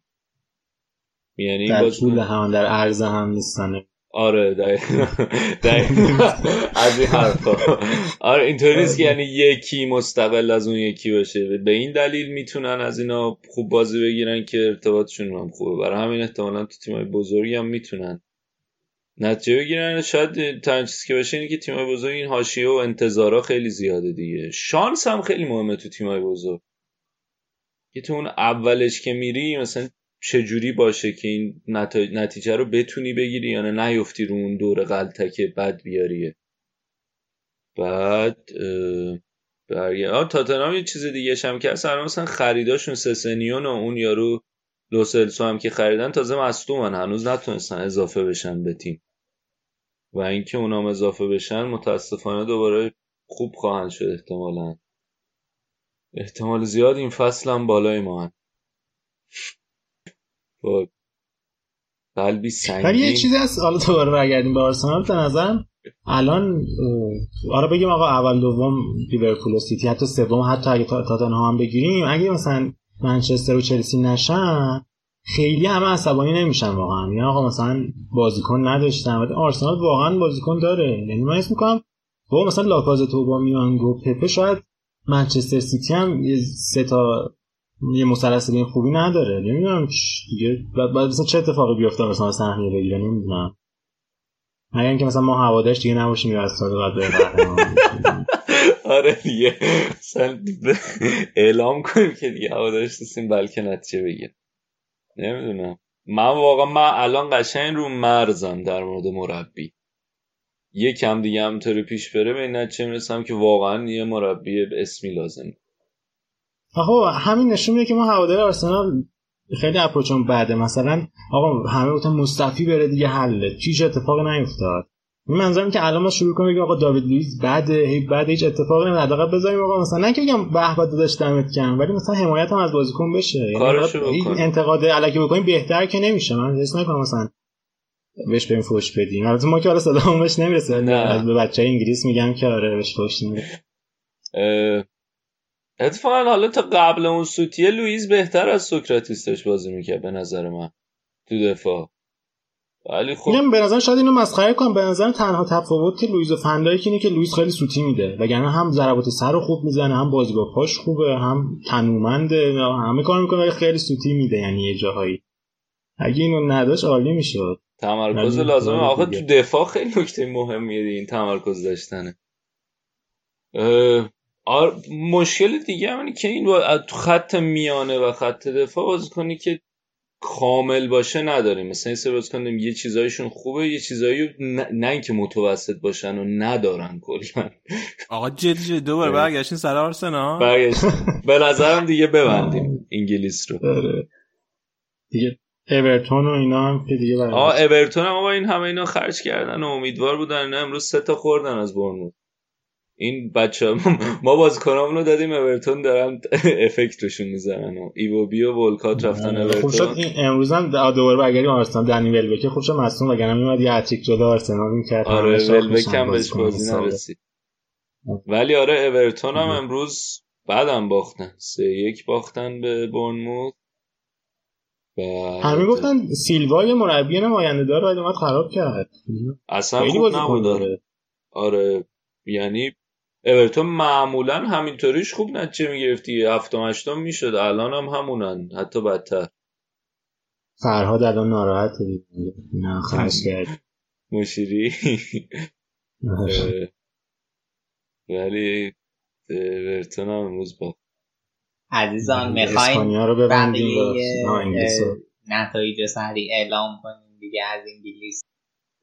یعنی در طول هم در عرض هم نیستن. آره دقیقا از این حرفا. آره اینطوری نیست که یعنی یکی مستقل از اون یکی باشه. به این دلیل می‌تونن از اینا خوب بازی بگیرن که ارتباطشون هم خوبه. برای همین احتمالا تو تیمای بزرگی هم می‌تونن نتیجه بگیرن. شاید تنها چیزی که باشه اینه که تیمای بزرگ این حاشیه و انتظارا خیلی زیاده دیگه. شانس هم خیلی مهمه تو تیمای بزرگ. که تو اون اولش که میری مثلا چجوری باشه که این نتیجه رو بتونی بگیری یا نه نیفتی رو اون دور غلطه بد بیاریه. بعد برگه آه تاتنام یه چیز دیگه هم که اصلا مثلا خریداشون سسنیون و اون یارو لوسلسو هم که خریدن تازه مصدومن هنوز نتونستن اضافه بشن به تیم. و اینکه اونام اضافه بشن متاسفانه دوباره خوب خواهند شد احتمالا. احتمال زیاد این فصل هم بالای ما هن. با قلبی سنگین. ولی یه چیزی هست حالا دوباره برگردیم به آرسنال به نظرم الان آره بگیم آقا اول دوم لیورپول و سیتی حتی سوم حتی اگه تاتنهام هم بگیریم اگه مثلا منچستر و چلسی نشن خیلی همه عصبانی نمیشن واقعا. یعنی آقا مثلا بازیکن نداشتن آرسنال واقعا بازیکن داره. یعنی من اسم می‌کنم با مثلا لاکازتو با میانگو پپه شاید منچستر سیتی هم یه سه تا یه مثلث این خوبی نداره. نمی‌دونم دیگه بعد مثلا چه اتفاقی بیفته مثلا سهمیه بگیره؟ نمی‌دونم. اگر اینکه مثلا ما هوادارش دیگه نباشیم یا از سال بعد آره دیگه. مثلا اعلام کنیم که دیگه هوادارش نیستیم بلکه نتیجه بگیر نمی‌دونم. من واقعا من الان قشنگ رو مرزم در مورد مربی. یکم دیگه همطوری پیش بره به این نتیجه می‌رسم که واقعا یه مربی اسمی لازم آقا همین نشون میده که ما هوادار آرسنال خیلی اپروچمون بعده مثلا آقا همه گفتن مصطفی بره دیگه حله. هیچ اتفاقی نیفتاد. این منظورم که الان ما شروع کنیم بگیم آقا داوید لوئیس بعد بعد هیچ اتفاقی نمیاد حداقل بذاریم آقا مثلا نه که بگم به به داداش دمت گرم ولی مثلا حمایت هم از بازیکن بشه. یعنی انتقاد الکی بکنیم بهتر که نمیشه. من حس نکنم مثلا بهش بریم فوش بدیم. البته ما که حالا صدامون بهش نمی‌رسه. به بچه انگلیس میگم که آره بهش فوش اتفاقا حالا تا قبل اون سوتیه لوئیس بهتر از سوکراتیس داشت بازی می‌کرد به نظر من تو دفاع. ولی خب به نظر شاید اینو مسخره کنم. به نظر تنها تفاوت لوئیس و فندایک اینه که لوئیس خیلی سوتی میده. وگرنه هم ضربات سر رو خوب می‌زنه هم بازی با پاش خوبه هم تنومنده همه کار می‌کنه ولی خیلی سوتی میده. یعنی یه جاهایی. اگه اینو نداشت عالی می‌شد. تمرکز لازمه. آخه تو دفاع خیلی نکته مهمیه این تمرکز داشتنه. آر... مشکل دیگه همینه که این تو خط میانه و خط دفاع بازی کنی که کامل باشه نداریم مثلا این سه کنیم یه چیزایشون خوبه یه چیزایی نه, نه اینکه متوسط باشن و ندارن کلا. آقا جدی جدی دوباره برگشتین سر آرسنال؟ برگشتین به نظرم دیگه ببندیم انگلیس رو. دیگه اورتون و اینا هم که دیگه آه اورتون هم این همه اینا خرج کردن و امیدوار بودن. اینا امروز سه تا خوردن از برنموث این بچه ما بازیکنامون رو دادیم اورتون دارن افکت روشون می‌زنن و ایووبی و ولکات رفتن اورتون. خوب شد این امروز هم دوباره برگردیم آرسنال دنی ولبک خوب شد مصدوم وگرنه میومد یه هتریک جلو آرسنال می‌کرد آره ولبک هم بهش بازی نرسید. ولی آره اورتون هم امروز بعدم باختن. سه یک باختن به بورنموث. همه گفتن سیلوا یه مربی نماینده دار باید اومد خراب کرد. اصلا خوب نبود. آره. آره یعنی اورتون معمولا همینطوریش خوب نتیجه می‌گرفتی هفتم هشتم می‌شد. الان هم همونن. حتی بدتر. فرهاد الان ناراحت نه خرج کرد. مشیری؟ ولی اورتون هم امروز با عزیزان می‌خواین رو ببندیم نتایج سریع اعلام کنیم دیگه از انگلیس.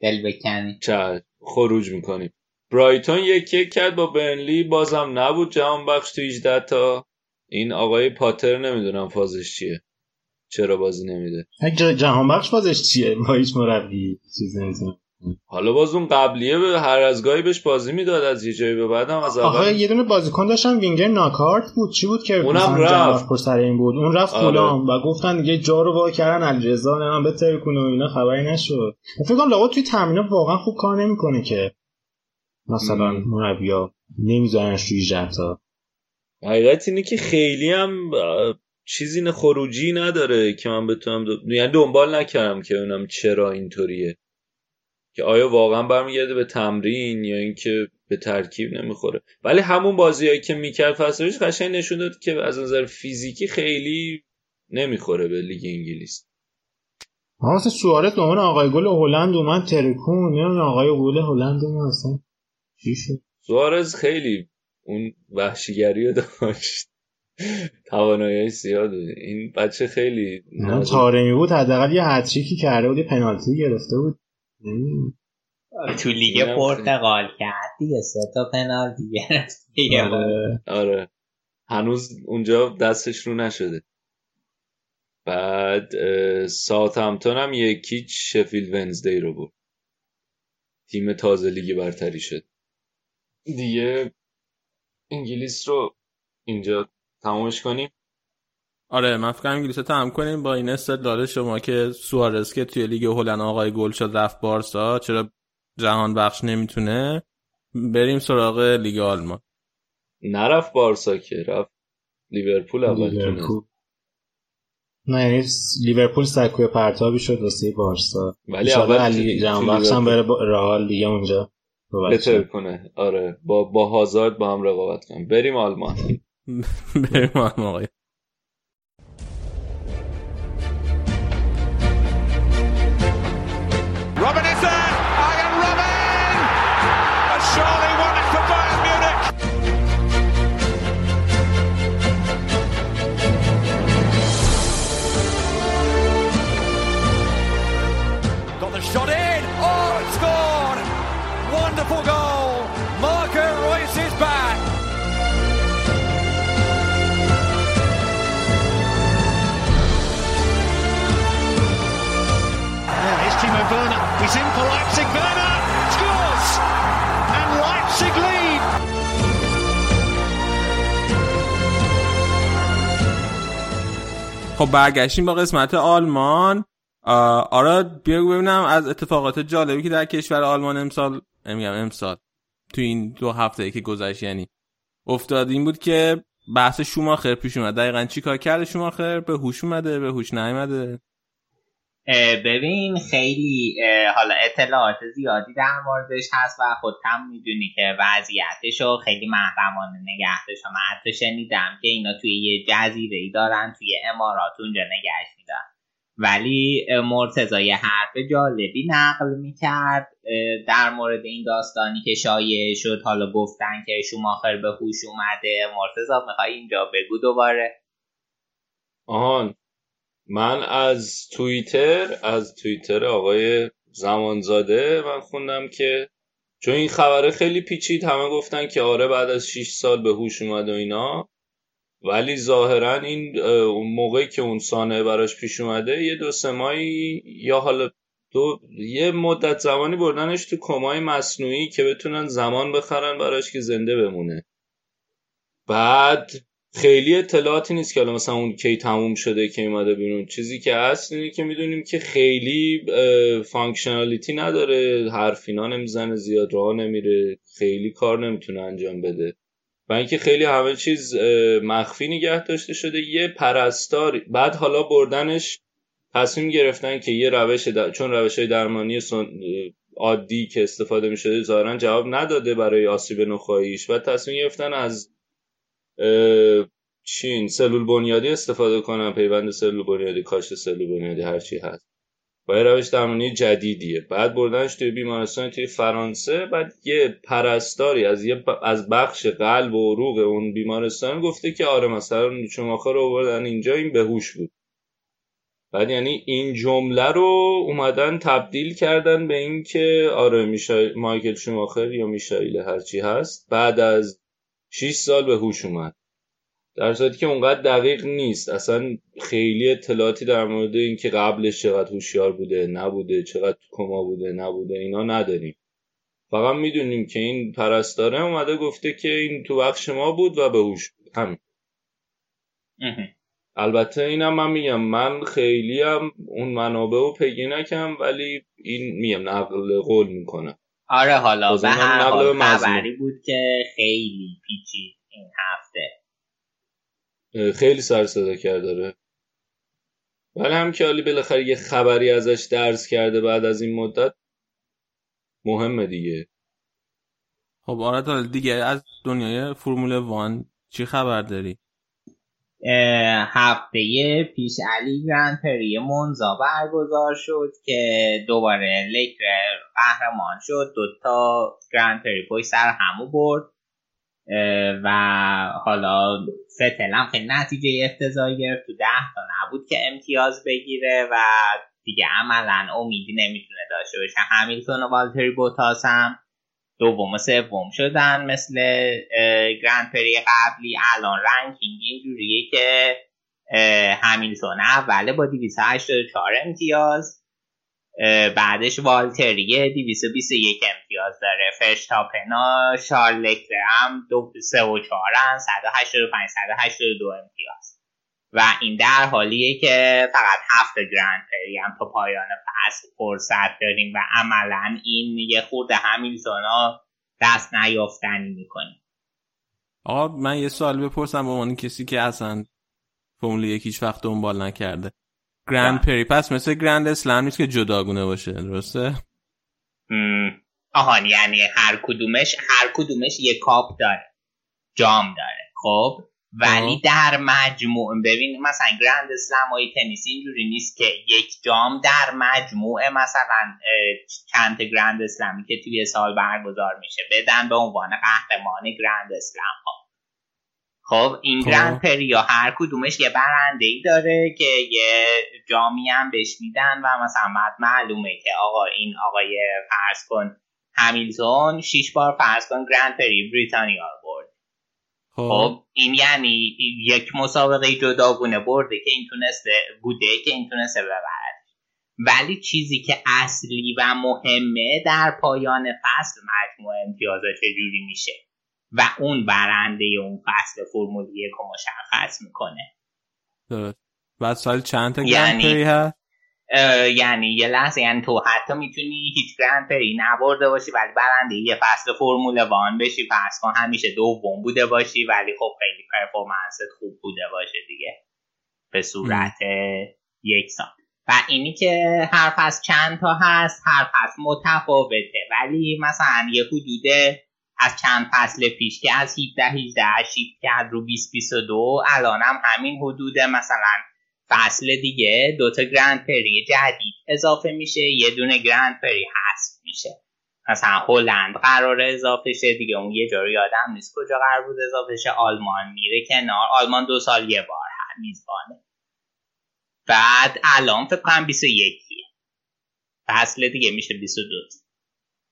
دل بکنیم چه خروج می‌کنیم. برایتون یک یک کرد با برنلی بازم نبود جهان بخش تو 18 تا. این آقای پاتر نمی‌دونم فازش چیه. چرا بازی نمیده؟ جهان بخش فازش چیه؟ ما هیچ مربی چیز نمی‌دونم. حالا باز اون قبلیه به هر از گاهی بهش بازی می‌داد از یه جایی به بعدم از اول. آخه یه دونه بازیکن داشتن وینگر ناکارت بود. چی بود که اونم رفت. سر این بود؟ اون رفت آره. و گفتن دیگه جا رو وا کردن الجزا نه بهتر کنه و اینا خبری نشد. فکر کنم لاغا توی تامین واقعا خوب کار نمی‌کنه که مثلا مربیا نمیذارنش توی جتا حقیقت اینه که خیلی هم چیزی خروجی نداره که من بتونم دو... یعنی دنبال نکردم که اونم چرا اینطوریه. که آیا واقعا برمیگرده به تمرین یا اینکه به ترکیب نمی‌خوره. ولی همون بازیهایی که می‌کرد فصلش قشنگ نشون داد که از نظر فیزیکی خیلی نمی‌خوره به لیگ انگلیس. مثلا سوارت به عنوان آقای گل هلند اومد ترکون. یا آقای گل هلند اصلا. سوارز خیلی اون وحشیگری رو داشت. توانایی زیاد بود. این بچه خیلی تارمی بود حداقل یه هتریکی کرده بود یه پنالتی گرفته بود. تو لیگ پرتغال کرد دیگه سه تا پنالتی گرفت آره. آره. هنوز اونجا دستش رو نشده. بعد ساعت همتون هم یکی شفیل ونزدی رو بود تیم تازه لیگ برتری شد. دیگه انگلیس رو اینجا تمامش کنیم. آره من فکر انگلیس رو تمام کنیم. با این استدلال شما که سوارز که توی لیگ هلند آقای گل شد رفت بارسا چرا جهان بخش نمی‌تونه؟ بریم سراغ لیگ آلمان. نرفت بارسا که رفت لیورپول اول نه یعنی لیورپول سکوی پرتابی شد واسه بارسا. ولی اول علی جهان بخش هم بره رئال دیگه اونجا. بهتر کنه. آره. با با هازارد با هم رقابت کنیم. بریم آلمان. بریم آلمان. آقای خب برگشتیم با قسمت آلمان. آره بیا ببینم از اتفاقات جالبی که در کشور آلمان امسال میگم امسال تو این دو هفته که گذشت یعنی افتاد این بود که بحث شوماخر پیش اومد. دقیقا چی کار کرده شوماخر؟ به هوش اومده به هوش نیومده. ببین خیلی حالا اطلاعات زیادی در موردش هست و خودم می‌دونی که وضعیتش رو خیلی محرمانه نگه داشتم حتی شنیدم که اینا توی یه جزیره ای دارن توی امارات اونجا نگهش میدن. ولی مرتضا یه حرف جالبی نقل می‌کرد در مورد این داستانی که شایع شد حالا گفتن که شوماخر به هوش اومده. مرتضا می‌خوای اینجا بگو دوباره؟ آهان. من از توییتر از توییتر آقای زمانزاده من خوندم که چون این خبره خیلی پیچید همه گفتن که آره بعد از 6 سال به هوش اومد و اینا. ولی ظاهرا این اون موقعی که اون سانحه براش پیش اومده یه دو سه ماهی یا حالا دو یه مدت زمانی بردنش تو کمای مصنوعی که بتونن زمان بخرن براش که زنده بمونه. بعد خیلی اطلاعاتی نیست که حالا مثلا اون کی تموم شده که اومده بیرون. چیزی که هست اینه که می‌دونیم که خیلی functionality نداره. حرف اینا نمی‌زنه زیاد راه نمیره. خیلی کار نمی‌تونه انجام بده. و اینکه خیلی همه چیز مخفی نگه داشته شده. یه پرستار بعد حالا بردنش تصمیم گرفتن که یه روش در... چون روش های درمانی سن... عادی که استفاده می شده ظاهرا جواب نداده برای آسیب نخواهیش. و تصمیم گرفتن از چین سلول بنیادی استفاده کنن پیوند سلول بنیادی کاشت سلول بنیادی هر چی هست. با یه روش درمانی جدیدیه. بعد بردنش توی بیمارستان توی فرانسه بعد یه پرستاری از یه از بخش قلب و عروق اون بیمارستان گفته که آره مثلا شماخه رو بردن اینجا این بهوش بود. بعد یعنی این جمله رو اومدن تبدیل کردن به این که آره میشا... مایکل شوماخر یا میشایل هرچی هست. بعد از 6 سال به هوش اومد. در صورتی که اونقدر دقیق نیست. اصلا خیلی اطلاعاتی در مورد اینکه قبلش چقدر هوشیار بوده نبوده چقدر کما بوده نبوده اینا نداریم. فقط می‌دونیم که این پرستاره اومده گفته که این تو بخش ما بود و به هوش بود. همین. البته اینم من میگم من خیلی هم اون منابع رو پیگی نکم ولی این میگم نقل قول می‌کنم. آره حالا. به هر حال خبری بود که خیلی پیچید این هفته. خیلی سر صدا کرد داره ولی هم که حالی بالاخره یه خبری ازش درس کرده بعد از این مدت مهمه دیگه. خب آره دیگه از دنیای فرمول وان چی خبر داری؟ هفته پیش علی گرند پری مونزا برگزار شد که دوباره لکر قهرمان شد. دوتا گرند پری پشت سر همو برد. و حالا فتل هم خیلی نتیجه افتضاحی گرفت. تو ده تا نبود که امتیاز بگیره و دیگه عملا امیدی نمی‌تونه داشته باشه. همیلتون و والتری بوتاس هم. دوم و سوم شدن مثل گرند پری قبلی الان رنکینگ اینجوریه که همیلتون اوله با 284 امتیاز بعدش والتریه 221 امتیاز داره. فرشتاپنا شارل هم دو سه و چهارن 185 182 امتیاز. و این در حالیه که فقط هفت گرند پری هم تا پایان فصل فرصت داریم و عملا این یه خورده همیلتون ها دست نیافتنی می‌کنه. آقا من یه سوال بپرسم به عنوان کسی که اصلا فرمول یک هیچ وقت دنبال نکرده. گرند پری پس مثل گرند اسلم نیست که جداگونه باشه درسته؟ آهان یعنی هر کدومش هر کدومش یه کاپ داره. جام داره. خب؟ ولی در مجموع ببین مثلا گرند اسلم های تنیس اینجوری نیست که یک جام در مجموع مثلا چند گرند اسلمی که توی سال برگزار میشه بدن به عنوان قهرمان گرند اسلم ها. خب این خب. گرند پریا هر کدومش یه برنده ای داره که یه جامی هم بهش میدن و مثلا معلومه که آقا این آقای فرض کن همیلتون شیش بار فرض کن گرند پری بریتانیا رو برد. خب. خب این یعنی یک مسابقه جداگونه برده که این تونسته بوده که این تونسته ببرد. ولی چیزی که اصلی و مهمه در پایان فصل مجموع امتیازا چجوری میشه؟ و اون برنده اون فصل فرمول یک رو مشخص می‌کنه. درست. بعد سال چند تا یعنی- هست؟ یعنی یه لحظه یعنی تو حتی می‌تونی هیچ گرند پری نبرده باشی ولی برنده یه فصل فرمول وان بشی فرض کن همیشه دوم بوده باشی ولی خب خیلی پرفورمنست خوب بوده باشه دیگه. به صورت یک سال. و اینی که هر فصل چند تا هست هر فصل متفاوته. ولی مثلا یه حدود از چند فصل پیش که از 17 18 شیفت کرد رو 20 22 الان هم همین حدود مثلا فصل دیگه. دوتا گرند پری جدید اضافه میشه. یه دونه گرند پری حذف میشه. مثلا هلند قرار اضافه شه. دیگه اون یه جایی یادم نیست کجا قرار بود اضافه شه. آلمان میره کنار. آلمان دو سال یه بار هست میزبانه بعد الان فکر کنم 21 فصل دیگه میشه 22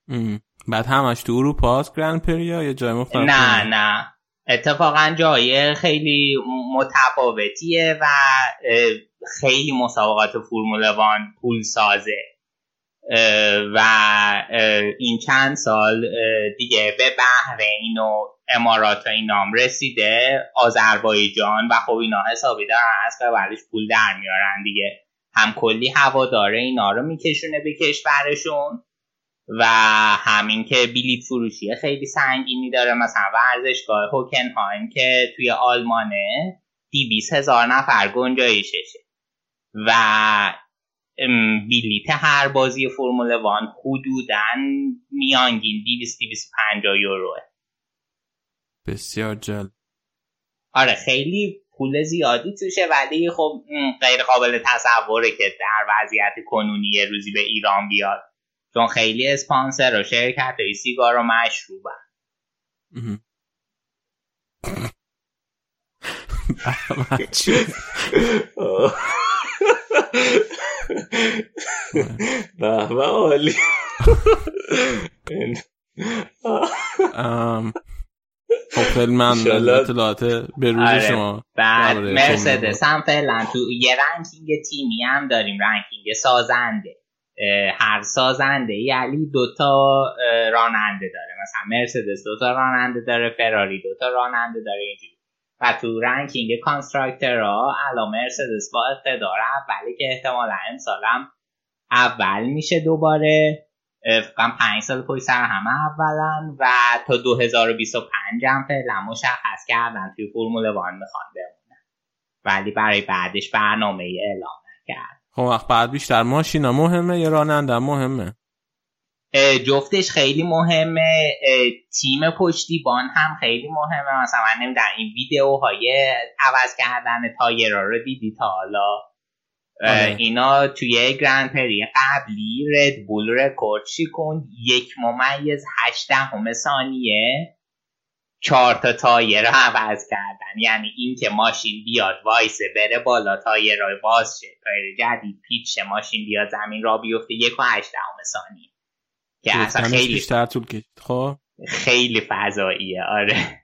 ام. بعد همش تو اروپا هست گرند پری یا یه جای مختلف نه نه. اتفاقا جای خیلی متفاوتیه و خیلی مسابقات فرمول وان پول سازه. و این چند سال دیگه به بحرین و امارات و اینام رسیده آذربایجان و خب اینا حسابی دارن از قبلش پول در میارن دیگه. هم کلی هواداره اینا رو میکشونه به کشورشون. و همین که بلیت فروشی خیلی سنگینی داره مثلا ورزشگاه هوکنهایم که توی آلمانه دیویس هزار نفر گنجایششه و بلیت هر بازی فرمول وان حدودا میانگین 200 250 یوروه. بسیار جل آره خیلی پول زیادی توشه ولی خب غیر قابل تصوره که در وضعیت کنونی یه روزی به ایران بیاد. چون خیلی اسپانسر و شرکت های سیگار و مشروبن ام. بعد چی؟ به به عالی. خب خیلی انشالله. اطلاعات به روز آره. شما بعد درباره مرسدس هم فعلا تو یه ranking تیمی هم داریم ranking سازنده هر سازنده یعنی دوتا راننده داره. مثلا مرسدس دوتا راننده داره فراری دوتا راننده داره اینجوری. و تو ranking constructor ها الان مرسدس با اقتدار اولی که احتمالا هم اول میشه دوباره. اه، فکر کنم پنج سال پشت سر همه اولن. و تا 2025 هم فعلا مشخص کردن توی فرمول وان می‌خوان بمونن. ولی برای بعدش برنامه اعلام نکرد. خب وقت بعد بیشتر. ماشینا مهمه یا راننده مهمه. جفتش خیلی مهمه. تیم پشتیبان هم خیلی مهمه. مثلا من نمی‌دونم این ویدیوهای عوض کردن تایرها رو دیدی تا حالا؟ آره. اینا توی Grand Prix قبلی Red Bull رکورد شکوند یک ممیز هشتهم ثانیه. چهار تا تایر عوض کردن. یعنی اینکه ماشین بیاد وایسه بره بالا تایر رو باز شه. تایر جدید پیچ شه، ماشین بیاد زمین راه بیفته. یک و هشتهم ثانیه. که اصلا خیلی بیشتر طول کشید. خب؟ خیلی فضاییه. آره.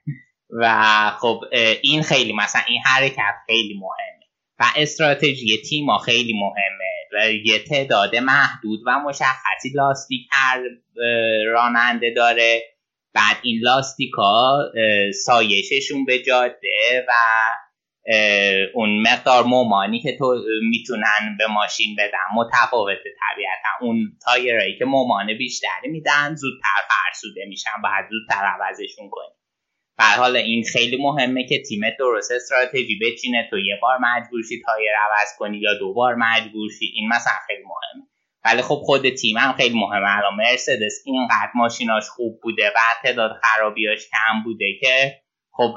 و خب این خیلی مثلا این حرکت خیلی مهمه. و استراتژی تیما خیلی مهمه. و یه تعداد محدود و مشخصی لاستیک هر راننده داره. بعد این لاستیکا سایششون به جاده و اون مقدار مومانی که تو می‌تونن به ماشین بدن متفاوت طبیعتا. اون تایرایی که مومان بیشتری میدن زودتر فرسوده میشن باید زودتر عوضشون کنی. به حال این خیلی مهمه که تیمت درست استراتژی بچینه تو یه بار مجبورشی تایر عوض کنی یا دو بار مجبورشی این مثلا خیلی مهمه. ولی خب خود تیم هم خیلی مهمه. الان مرسدس اینقدر ماشیناش خوب بوده و تعداد خرابیاش کم بوده که خب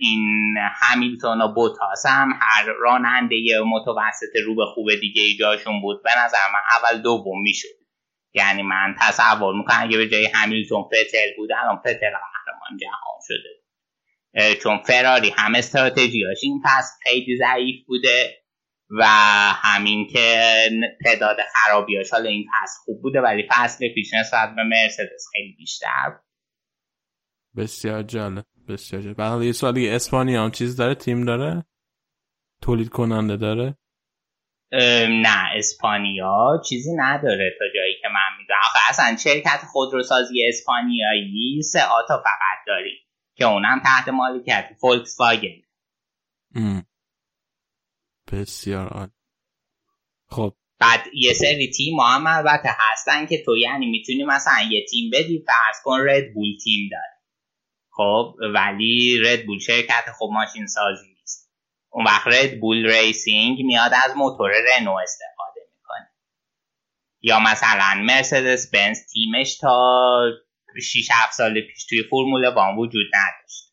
این همیلتون و بوتاس هم هر راننده متوسط رو به خوب دیگه جاشون بود. به نظر من اول دوم می‌شد. یعنی من تصور می‌کنم اگه به جای همیلتون فتل بود الان فتل قهرمان جهان شده. چون فراری هم استراتژیاش این پس خیلی ضعیف بوده. و همین که تعداد خرابیاش حالا این پس خوب بوده ولی فصل پیش نسبت به مرسدس خیلی بیشتر بسیار جالب بسیار جالب. بعد یه سوالی اسپانیا هم چیز داره؟ تیم داره؟ تولید کننده داره؟ نه اسپانیا چیزی نداره تا جایی که من می‌دونم. آخه اصلا شرکت خودروسازی اسپانیایی سه آتا فقط داریم که اونم تحت مالکیت فولکس واگن بسیار عالی. خب. بعد یه سری تیم هم البته هستن که تو یعنی می‌تونی مثلا یه تیم بدی فرض کن رد بول تیم داره. خب ولی رد بول شرکت خب ماشین سازی نیست. اون وقت رد بول ریسینگ میاد از موتور رنو استفاده می‌کنه. یا مثلا مرسدس بنز تیمش تا 6 7 سال پیش توی فرمول وان وجود نداشت.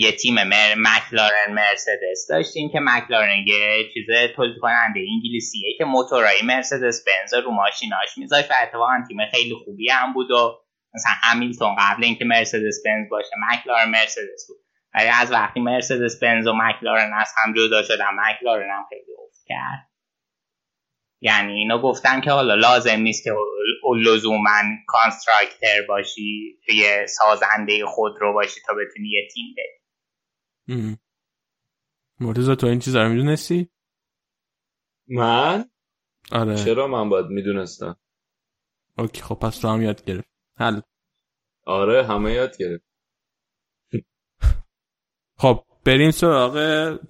یه تیم مر... مکلارن مرسدس داشتیم که مکلارن یه چیز تولید کننده انگلیسیه که موتورای مرسدس بنز رو ماشیناش میذاشت و اتفاقا تیم خیلی خوبی هم بود و مثلا همیلتون قبل اینکه مرسدس بنز باشه مکلارن مرسدس بود. ولی از وقتی مرسدس بنز و مکلارن از هم جدا شدن مکلارن هم خیلی افت کرد. یعنی اینو گفتن که حالا لازم نیست که لزوما کانستراکتر باشی یه سازنده خود رو باشی تا بتونی یه تیم بدی. مرتضی تو این چیز رو می‌دونستی؟ من؟ آره. چرا من باید می‌دونستم؟ اوکی خب پس تو هم یاد گرفت. حل. آره همه یاد گرفت. خب بریم سراغ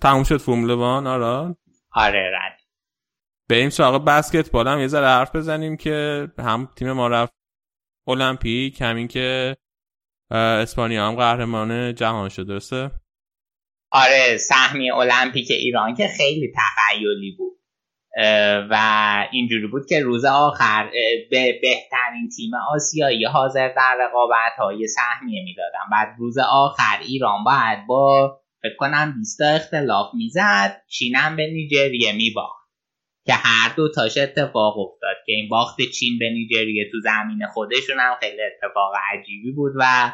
تموم شد فرمول وان آره آره رد. بریم سراغ بسکتبال هم. یه ذره حرف بزنیم که هم تیم ما رفت المپیک همین که اسپانیا هم قهرمان جهان شد درسته؟ آره سهمی المپیک ایران که خیلی تخیلی بود. و اینجوری بود که روز آخر به بهترین تیم آسیایی حاضر در رقابت های سهمیه می‌دادن. بعد روز آخر ایران باید با فکر کنم 20 اختلاف می‌زد. چینم به نیجریه میباخت. که هر دو تاش اتفاق افتاد که این باخت چین به نیجریه تو زمین خودشون هم خیلی اتفاق عجیبی بود و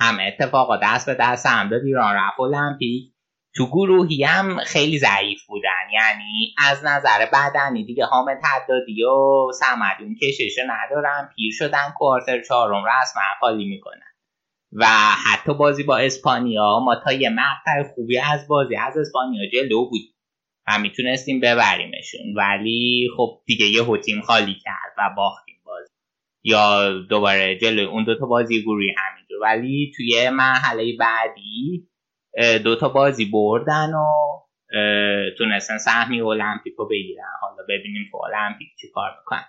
همه اتفاقا دست به دست هم داد. ایران رفت المپیک. تو گروهی هم خیلی ضعیف بودن. یعنی از نظر بدنی دیگه حامد حدادی و سمدون کشش ندارن. پیر شدن کوارتر چهارم رسما خالی می‌کنن. و حتی بازی با اسپانیا ما تا یه مقطع خوبی از بازی از اسپانیا جلو بود می‌تونستیم ببریمشون. ولی خب دیگه یه تیم خالی کرد و باختیم بازی. یا دوباره جلوی اون دوتا بازی گروهی همینجور. ولی توی مرحله بعدی دوتا بازی بردن و تونستن سهمی المپیک رو بگیرن. حالا ببینیم که المپیک چی کار می‌کنن.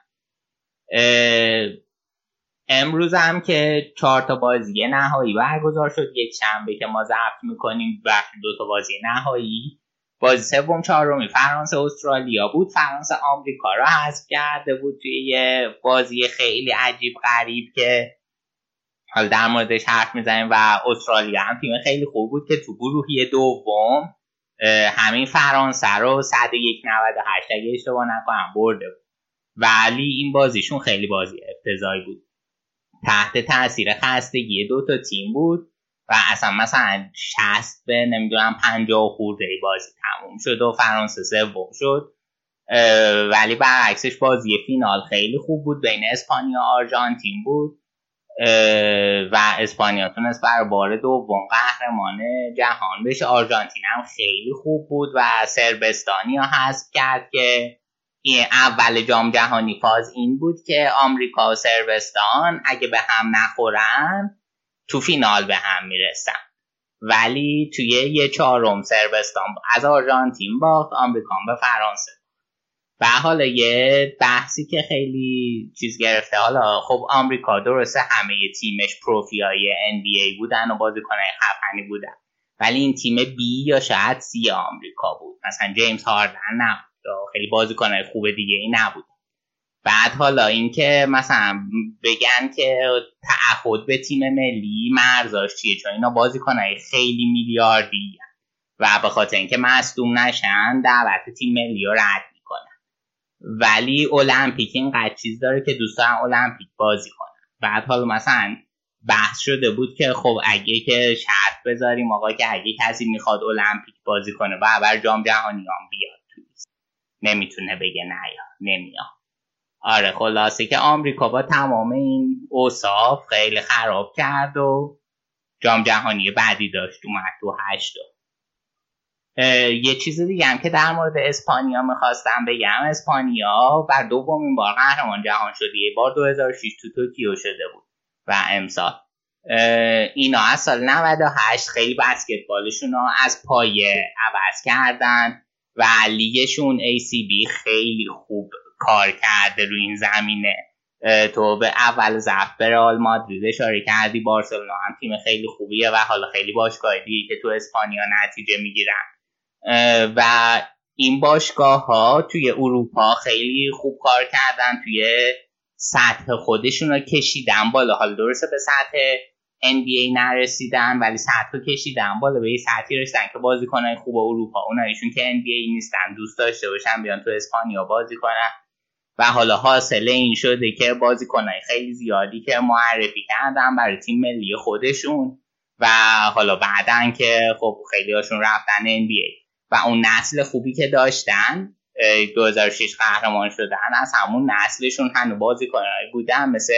امروز هم که چهار تا بازی نهایی برگزار شد. یک شنبه که ما ضبط می‌کنیم. وقتی دو تا بازی نهایی بازی سوم چهارمی فرانسه استرالیا بود. فرانسه آمریکا را حذف کرده بود توی یه بازی خیلی عجیب غریب که حالا در موردش حرف می‌زنیم و استرالیا هم تیم خیلی خوب بود که تو گروهی دوم همین فرانسه رو 101 اگه اشتباه نکنم برده بود. ولی این بازیشون خیلی بازی افتضاحی بود. تحت تاثیر خستگی دو تا تیم بود. و اصلا مثلا 60 به نمی‌دونم 50 خورده ای بازی تموم شد و فرانسه سوم شد. ولی برعکسش بازی فینال خیلی خوب بود بین اسپانیا و آرژانتین بود. و اسپانیا تونست بر بار دوم قهرمان جهان بشه. آرژانتین هم خیلی خوب بود و سربستانی ها حذف کرد که اول جام جهانی فاز این بود که آمریکا و سربستان اگه به هم نخورن تو فینال به هم می‌رسن. ولی توی یه چهارم سربستان از آرژانتین باخت آمریکا به فرانسه. و حالا یه بحثی که خیلی چیز گرفته. حالا خب آمریکا درسته همه تیمش پروفیای NBA بودن و بازیکنهای خفنی بودن. ولی این تیم بی یا شاید سی آمریکا بود. مثلا جیمز هاردن نبود. خیلی بازیکنهای خوب دیگه ای نبود. بعد حالا اینکه مثلا بگن که تعهد به تیم ملی مرزاش چیه چون اینا بازیکنهای خیلی میلیاردی و به خاطر اینکه مصدوم نشن دعوت تیم ملی رو رد می‌کنن. ولی المپیک اینقدر چیز داره که دوستان المپیک بازی کنن. بعد حالا مثلا بحث شده بود که خب اگه که شرط بذاریم آقا که اگه کسی می‌خواد المپیک بازی کنه و بر جام جهانی هم بیاد نمی‌تونه بگه نه یا نمیاد. آره خلاصه که آمریکا با تمام این اوصاف خیلی خراب کرد و جام جهانی بعدی داشت اومد تو هشت یه چیز دیگه هم که در مورد اسپانیا می‌خواستم بگم اسپانیا بر دومین بار قهرمان جهان شده یه بار 2006 تو توکیو شده بود و امسال. اینا از سال 98 خیلی بسکتبالشون رو از پایه عوض کردن و لیگشون ACB خیلی خوب کار کرده روی این زمینه. تو به اول ضعف به رئال مادرید اشاره کردی بارسلونا هم تیم خیلی خوبیه و حالا خیلی باشگاه که تو اسپانیا نتیجه می‌گیرن. و این باشگاه ها توی اروپا خیلی خوب کار کردن توی سطح خودشون رو کشیدن بالا. حالا درسته به سطح NBA نرسیدن ولی سطح رو کشیدن بالا. به یه سطحی رسیدن که بازیکنهای خوب اروپا اونایشون که NBA نیستن دوست داشته باشن بیان تو اسپانیا بازی کنن. و حالا حاصل این شده که بازیکنهای خیلی زیادی که معرفی کردن برای تیم ملی خودشون و حالا بعدا که خب خیلی هاشون رفتن NBA و اون نسل خوبی که داشتن 2006 قهرمان شدن از همون نسلشون هنو بازیکنهایی بودن مثل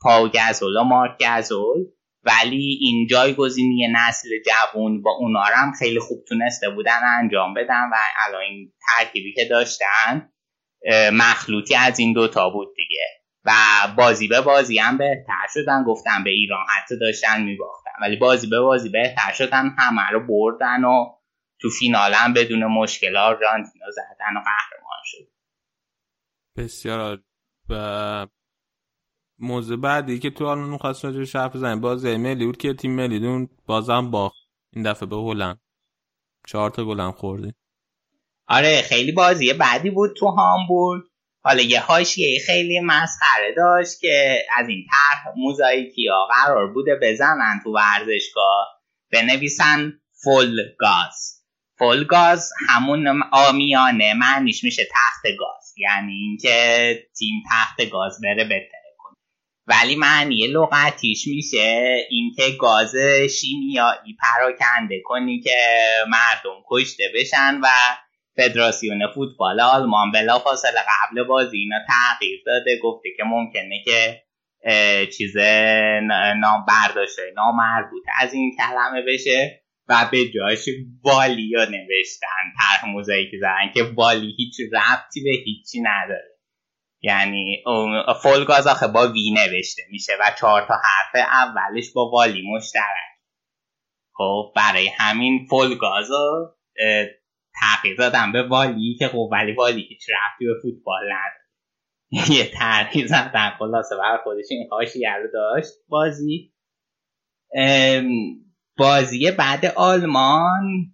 پاو گزول و مارک گزول ولی این جایگزینی نسل جوون با اونا هم خیلی خوب تونسته بودن انجام بدن و الان این ترکیبی که داشتن مخلوطی از این دوتا بود دیگه. و بازی به بازی هم بهتر شدن. گفتن به ایران حتی داشتن میباختن. ولی بازی به بازی بهتر شدن. همه رو بردن و تو فینال هم بدون مشکل آرژانتینا زدن و قهرمان شد. بسیار و موضوع بعدی که تو آن خواست راجع حرف بزنیم. بازی ملی بود که تیم ملی دون بازم باخت. این دفعه به هلند. چهار تا گلم خوردی آره خیلی بازی بعدی بود تو هامبورگ. حالا یه حاشیه خیلی مسخره داشت که از این طرح موزاییکی ها قرار بوده بزنن تو ورزشگاه. بنویسن فول گاز. فول گاز همون آمیانه معنیش میشه تخت گاز. یعنی اینکه تیم تخت گاز بره بهتره. کنه ولی معنی لغتیش میشه اینکه گاز شیمیایی پراکنده کنی که مردم کشته بشن و فدراسیون فوتبال آلمان بلا فاصله قبل بازی اینا تغییر داده گفته که ممکنه که چیز نام برداشته نامربوط از این کلمه بشه و به جاش والیا نوشتن طرح موزاییک زدن که والی هیچ ربطی به هیچی نداره. یعنی فول گاز آخه با وی نوشته میشه و چهار تا حرف اولش با والی مشترک. خب برای همین فول گاز تغییر دادم به والی که خب ولی والی هیچ ربطی به فوتبال نداره یه تغییر زدن خلاصه بر خودش این حاشیه رو داشت. بازی بازی بعد آلمان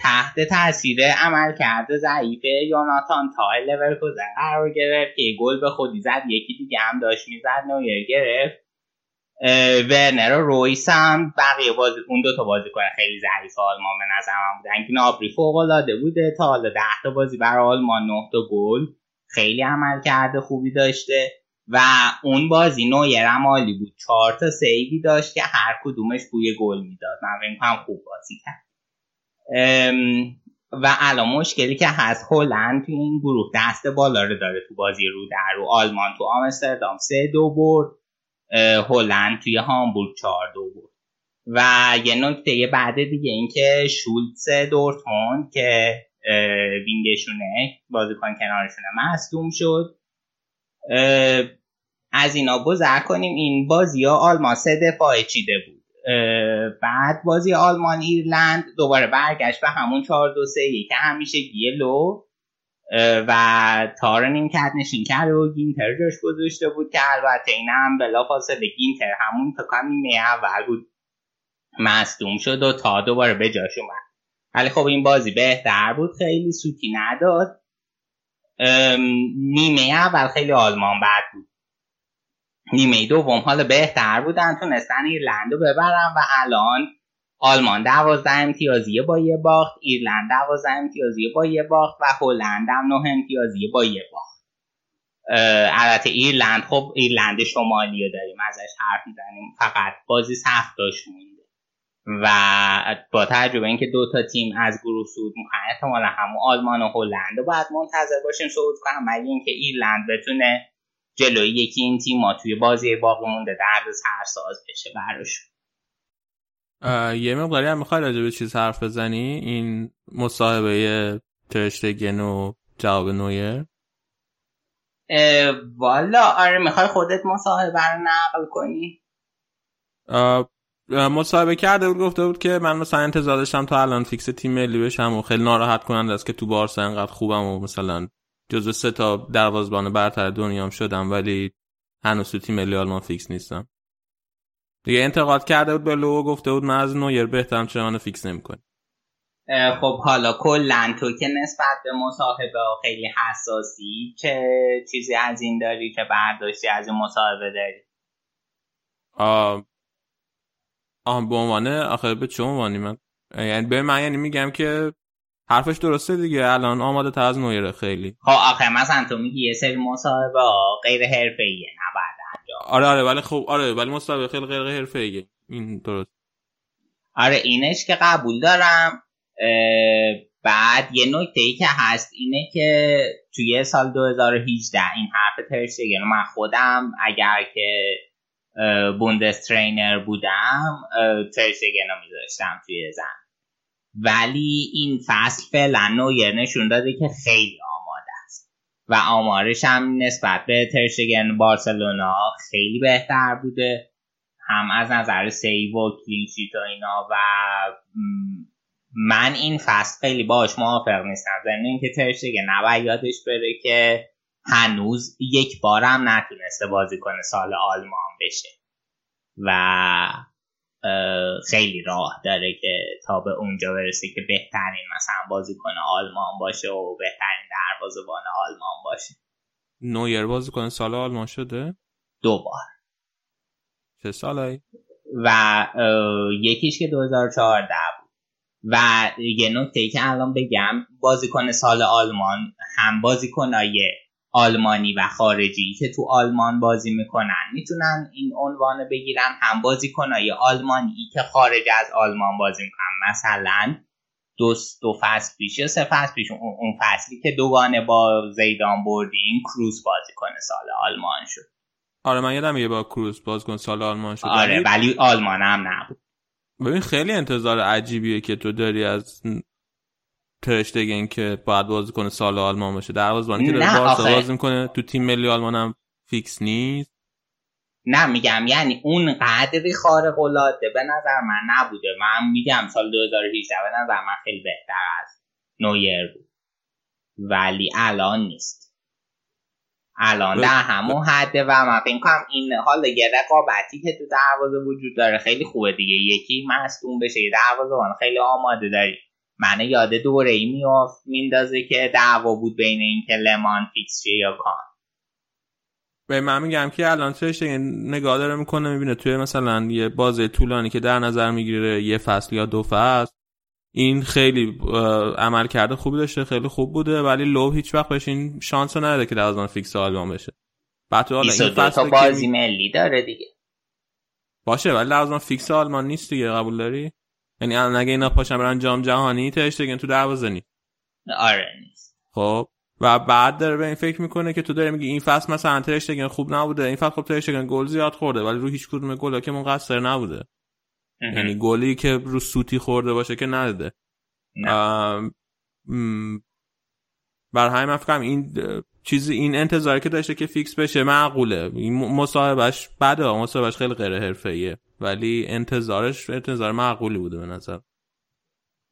تحت تاثیر عمل کرده ضعیف یوناتان تای لورکوزن قرار گرفت که گل به خودی زد یکی دیگه هم داشت می‌زد نویر گرفت. ورنر و رویس هم بقیه بازی اون دو تا بازی کنه خیلی ضعیف آلمان به نظر من بودن نابری فوق العاده بوده تا حالا 10 تا بازی برای آلمان 9 تا گل خیلی عمل کرده خوبی داشته. و اون بازی نویر عمالی بود. چهار تا سیوی داشت که هر کدومش بوی گل می‌داد. من فکر کنم خوب بازی کرد. و الان مشکلی که هست هلند تو این گروه دست بالا رو داره تو بازی رو در رو. آلمان تو آمستردام سه دو برد. هلند توی هامبورگ 4 دو بود. و یه نکته بعد دیگه اینکه شولتز دورتموند که وینگشونه بازیکن کنارشونه مصدوم شد. از اینا گذر کنیم. این بازی ها آلمان سه دفاعه چیده بود. بعد بازی آلمان ایرلند دوباره برگشت به همون 4 2 3 که همیشگی لو و تا رو نیمکت نشین کرد و گینتر جاش گذاشته بود که البته این هم بلا فاصله گینتر همون فکر کنم نیمه اول بود. مصدوم شد و تا دوباره به جاش اومد. ولی خب این بازی بهتر بود خیلی سوتی نداد. نیمه اول خیلی آلمان بد بود. نیمه دوم حالا بهتر بودن تونستن ایرلند رو ببرن و الان آلمان دوازده امتیازی با یه باخت ایرلند دوازده امتیازی با یه باخت و هلند هم نه امتیازی با یه باخت. البته ایرلند خب ایرلند شمالی رو داریم ازش حرف می‌زنیم. فقط بازی سخت داشت مونده. و با تجربه اینکه دو تا تیم از گروه سود می‌خوان احتمالا همون آلمان و هلند باید منتظر باشیم صعود کنم مگه اینکه ایرلند بتونه جلوی یکی این تیم ما توی بازی باقی مونده درد سرساز بشه براش. یه مقداری هم می‌خوای راجع به چیز حرف بزنی؟ این مصاحبه ترشتگن و جواب نویر والا. آره می‌خوای خودت مصاحبه رو نقل کنی؟ مصاحبه کرده بود گفته بود که من مثلا انتظار داشتم تا الان فیکس تیم ملی بشم و خیلی ناراحت کننده است که تو بارسا انقدر خوبم و مثلا جزو سه تا دروازبان برتر دنیام شدم ولی هنوز تو تیم ملی آلمان فیکس نیستم. دیگه انتقاد کرده بود به لو گفته بود من از نویر بهترم چرا منو فیکس نمی‌کنی خب حالا کلا تو که نسبت به مصاحبه خیلی حساسی چه چیزی از این داری که برداشتی از این مصاحبه داری؟ آه. آه به عنوان آخه به چه عنوانی من؟ یعنی به من یعنی میگم که حرفش درسته دیگه. الان آماده تر از نویره خیلی. خب آخه مثلا تو میگی یه سری مصاحبه غیر حرفه‌ایه نباید انجام آره آره ولی خب آره ولی مصاحبه خیلی غیر حرفه‌ایه. این درست. آره اینش که قبول دارم. بعد یه نکته ای که هست اینه که توی سال 2018 این حرف ترشتگن من خودم اگر که Bundestrainer بودم ترشتگن رو میذاشتم توی زمین. ولی این فصل فعلا نویر نشون داده که خیلی و آمارش هم نسبت به ترشگن بارسلونا خیلی بهتر بوده. هم از نظر save و clean sheet و اینا و من این فصل خیلی باهاش موافق نیستم. ضمن اینکه ترشتگن نباید یادش بره که هنوز یک بارم نتونسته بازی کنه سال آلمان بشه. و خیلی راه داره که تا به اونجا برسه که بهترین مثلا بازیکن آلمان باشه و بهترین دروازه‌بان آلمان باشه. نویر بازیکن سال آلمان شده؟ دو بار. چه سالایی؟ و یکیش که 2014 بود. و یه نکته ای که الان بگم بازیکن سال آلمان هم بازیکنای آلمانی و خارجی که تو آلمان بازی می‌کنن. می‌تونن این عنوان بگیرن هم بازیکنای آلمانی که خارج از آلمان بازی می‌کنن. مثلا دو, دو فصل پیش یا سه فصل پیش اون فصلی که دوگانه با زیدان بردیم کروز بازی کنه سال آلمان شد. آره من یادم یه با کروز باز کن سال آلمان شد. آره ولی آلمان هم نبود. ببین خیلی انتظار عجیبیه که تو داری از ترشتگن که باید بازی کنه سال آلمان باشه. دروازه‌بانی که داره بارسا بازی می‌کنه. تو تیم ملی آلمان هم فیکس نیست. نه میگم یعنی اون قدری خارق العاده به نظر من نبوده. من میگم سال 2018 به نظر من خیلی بهتر از نویر بود. ولی الان نیست. الان در همون حده و من فکر کنم این حال یه رقابتی که تو دروازه وجود داره خیلی خوبه دیگه. یکی مصدوم بشه یه خیلی آماده داری. من یاد دوره ای میافت میندازه که دعوا بود بین اینکه لمان فیکس یا کان. به من میگم که الان توش نگاه داره می‌کنه می‌بینه توی مثلا یه بازه طولانی که در نظر می‌گیره یه فصل یا دو فصل این خیلی عملکرد خوبی داشته خیلی خوب بوده ولی لو هیچ وقت بهش این شانس رو نداره که در فیکس آلمان بشه. بعد حالا این فصل بازی ملی داره دیگه. باشه ولی لازم فیکس آلمان نیست دیگه قبول داری؟ یعنی الان اگه اینا پاشن برن جام جهانی ترشتگن تو دروازه نیست. آره. نیست خب. و بعد داره به این فکر می‌کنه که تو داری میگی این فصل مثلا ترشتگن خوب نبوده این فصل خب ترشتگن گل زیاد خورده ولی رو هیچ کدوم گلا که مقصر نبوده. یعنی گلی که رو سوتی خورده باشه که نداده. بر همین من فکرم این چیزی این انتظاری که داشته که فیکس بشه معقوله. این مصاحبهش بده مصاحبه‌ش خیلی غیر حرفه‌ایه. ولی انتظارش انتظار معقولی بوده به نظر.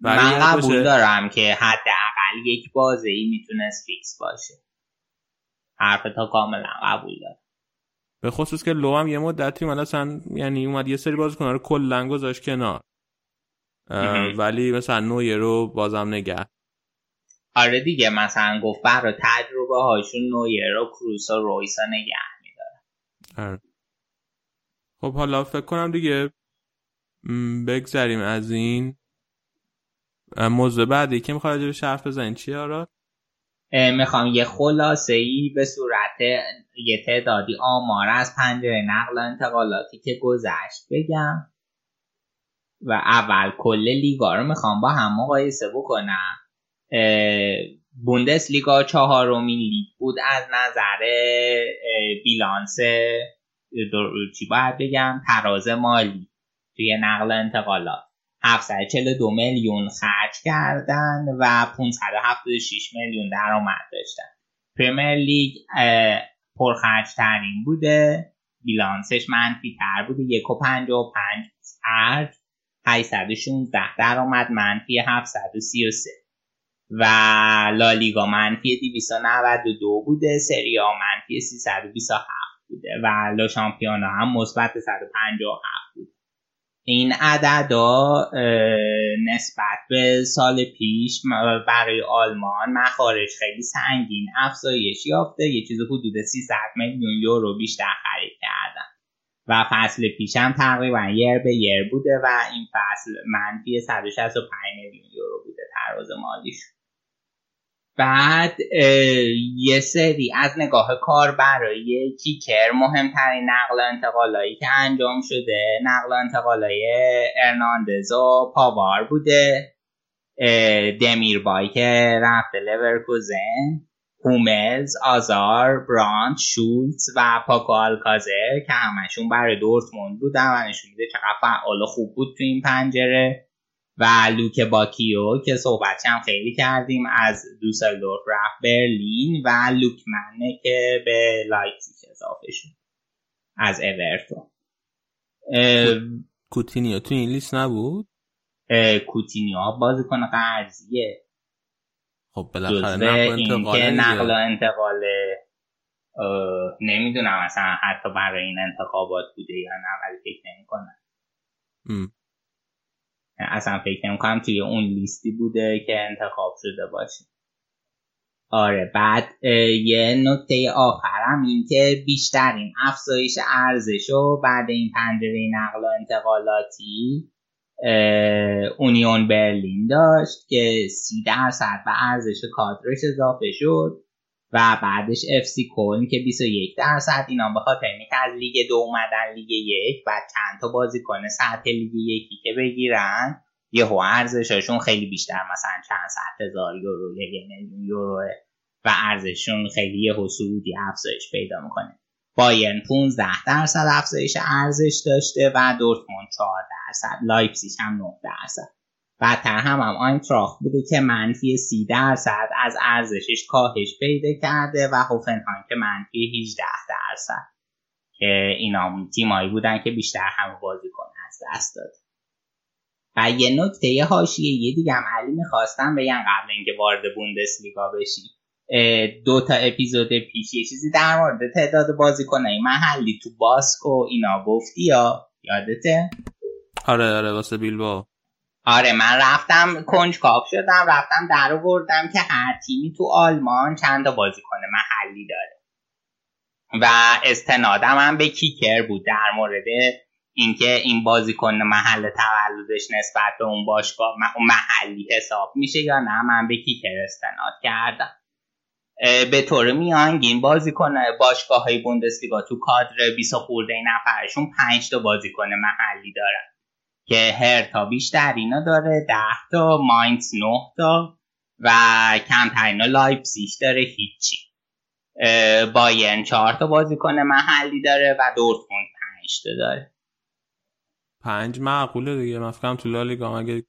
من قبول دارم که حداقل یک بازه ای می‌تونست فیکس باشه. حرف تا کاملا قبول دارم. به خصوص که لو هم یه مدتی من اصلا یعنی اومد یه سری بازیکن رو کلا گذاشت کنار. ولی مثلا نویه رو بازم نگه. آره دیگه مثلا گفت برای تجربه هاشون نویه رو کروس و رویسا نگه میداره. آره. خب حالا فکر کنم دیگه بگذریم از این. موضوع بعدی که می‌خواد به حرف بزنین چیه آرا؟ می‌خوام یه خلاصه ای به صورت یه تعدادی آمار از پنجره نقل و انتقالاتی که گذشت بگم. و اول کل لیگا رو می‌خوام با هم مقایسه بکنم. بوندس لیگا چهارمین لیگ بود از نظر بیلانس چی باید بگم تراز مالی توی نقل انتقالات. 742 میلیون خرج کردن و 576 میلیون درآمد داشتن. پرمیر لیگ پرخرج ترین بوده بیلانسش منفی تر بوده 1.55 خرج 816 درآمد منفی 733 و لالیگا منفی 292 بوده سریا منفی 327 بوده و لا شامپیونا هم مثبت 157 بوده این عددا نسبت به سال پیش برای آلمان مخارج خیلی سنگین افزایش یافته. یه چیز حدود 300 میلیون یورو بیشتر خرید کردن. و فصل پیش هم تقریبا یر به یر بوده و این فصل منفی 165 میلیون یورو بوده تراز مالیش بعد یه سری از نگاه کار برای کیکر مهمترین نقل انتقالایی که انجام شده نقل انتقالای ارناندز و پاوار بوده. دمیربای که رفته لورکوزن هوملز، آزار، برانت، شولز و پاکو آلکازر که همشون برای دورتموند بودن و نشون میده چقدر فعال خوب بود تو این پنجره. و لوکباکیو که صحبت هم خیلی کردیم از دوسلدورف رفت برلین و لوکمنه که به لایپزیگ اضافه شد از اورتون. کوتینیو تو این لیست نبود؟ کوتینیو بازیکن قرضیه. خب بالاخره نقل نقل و انتقال نمی‌دونم اصلا حتی برای این انتخابات بوده یا نه ولی فکر نمی کنم اصلا فکر نمی کنم توی اون لیستی بوده که انتخاب شده باشه. آره بعد یه نکته آخرم این که بیشترین افزایش ارزش و بعد این پنجره نقل و انتقالاتی اونیون برلین داشت که سی درصد به ارزش کادرش اضافه شد. و بعدش اف سی کلن که 21 درصد اینا به خاطر اینکه از لیگ دو اومدن لیگ یک و چند تا بازیکن سطح لیگ یکی که بگیرن یهو ارزششون خیلی بیشتر مثلا چند صد هزار یورو یه میلیون یورو و ارزششون خیلی یهو صعودی افزایش پیدا می‌کنه. بایرن 15 درصد افزایش ارزش داشته و دورتموند 4 درصد لایپزیگ هم 9 درصد. بدتر هم هم آینتراخت بوده که منفی 30 درصد از ارزشش کاهش پیدا کرده و هوفنهایم که منفی 18 درصد. که اینا تیمایی بودن که بیشتر هم بازیکن از دست داد و یه نکته حاشیه یه دیگه هم علی می‌خواستم بگم قبل اینکه وارد بوندسلیگا بشیم. دو تا اپیزود پیش یه چیزی در مورد تعداد بازیکنای محلی تو باسک و اینا گفتی یا؟ یادته؟ آره آره واسه بیلبا آره من رفتم کنجکاو شدم رفتم در آوردم که هر تیمی تو آلمان چند تا بازیکن محلی داره. و استنادم هم به کیکر بود در مورد اینکه این بازیکن محل تولدش نسبت به اون باشگاه محلی حساب میشه یا نه من به کیکر استناد کردم. به طور میانگین بازیکن باشگاه های بوندسلیگا تو کادر 20 خورده نفرشون 5 تا بازیکن محلی دارن. که هرتا بیشتر اینا داره 10 تا ماینز 9 تا و کمترین لایپسیش داره هیچی. بایرن چهار تا بازیکن محلی داره و دورتموند پنج تا داره. پنج معقوله دیگه. من فکرم تو لالیگا اگه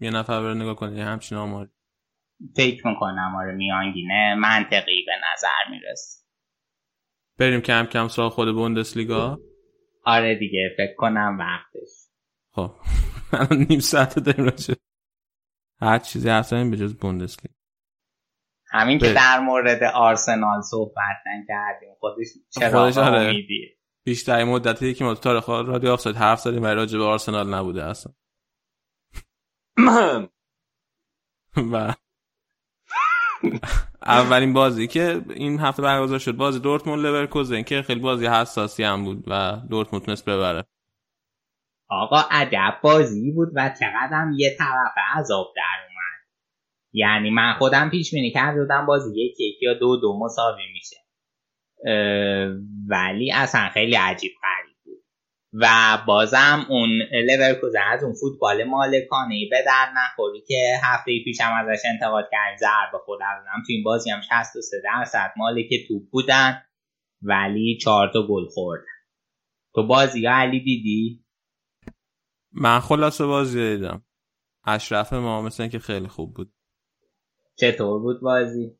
یه نفر بره نگاه کنه همچین آماری. فکر می‌کنم آره میانگینه منطقی به نظر می‌رسه. بریم کم کم سراغ خود بوندسلیگا. آره دیگه فکر کنم وقتش خب. نیم ساعت داریم راجع هر چیزی هستن به جز بوندسلیگا. همین که در مورد آرسنال صحبت نکردیم. خودش چرا خودش آره. امیدیه؟ بیشتر مدتی که ما تو تاریخ رادیو آفساید حرف زدیم و راجع به آرسنال نبوده اصلا. و اولین بازی که این هفته برگزار شد بازی دورتموند لورکوزن که خیلی بازی حساسی هم بود و دورتموند تونست ببره. آقا عجب بازی بود و چقدر هم یه طرف عذاب در اومد. یعنی من خودم پیش بینی کرده بودم بازی یک یک یا دو دو مساوی میشه. ولی اصلا خیلی عجیب غریب بود. و بازم اون لورکوزن از اون فوتبال مالکانه به در نخوری که هفته پیشم ازش انتقاد کردیم ضربه خود تو این بازی هم 63 درصد مالک توپ بودن ولی چهار تا گل خوردن. تو بازی علی دیدی؟ من خلاصه بازی دیدم. اشرف ما مثل که خیلی خوب بود. چطور بود بازی؟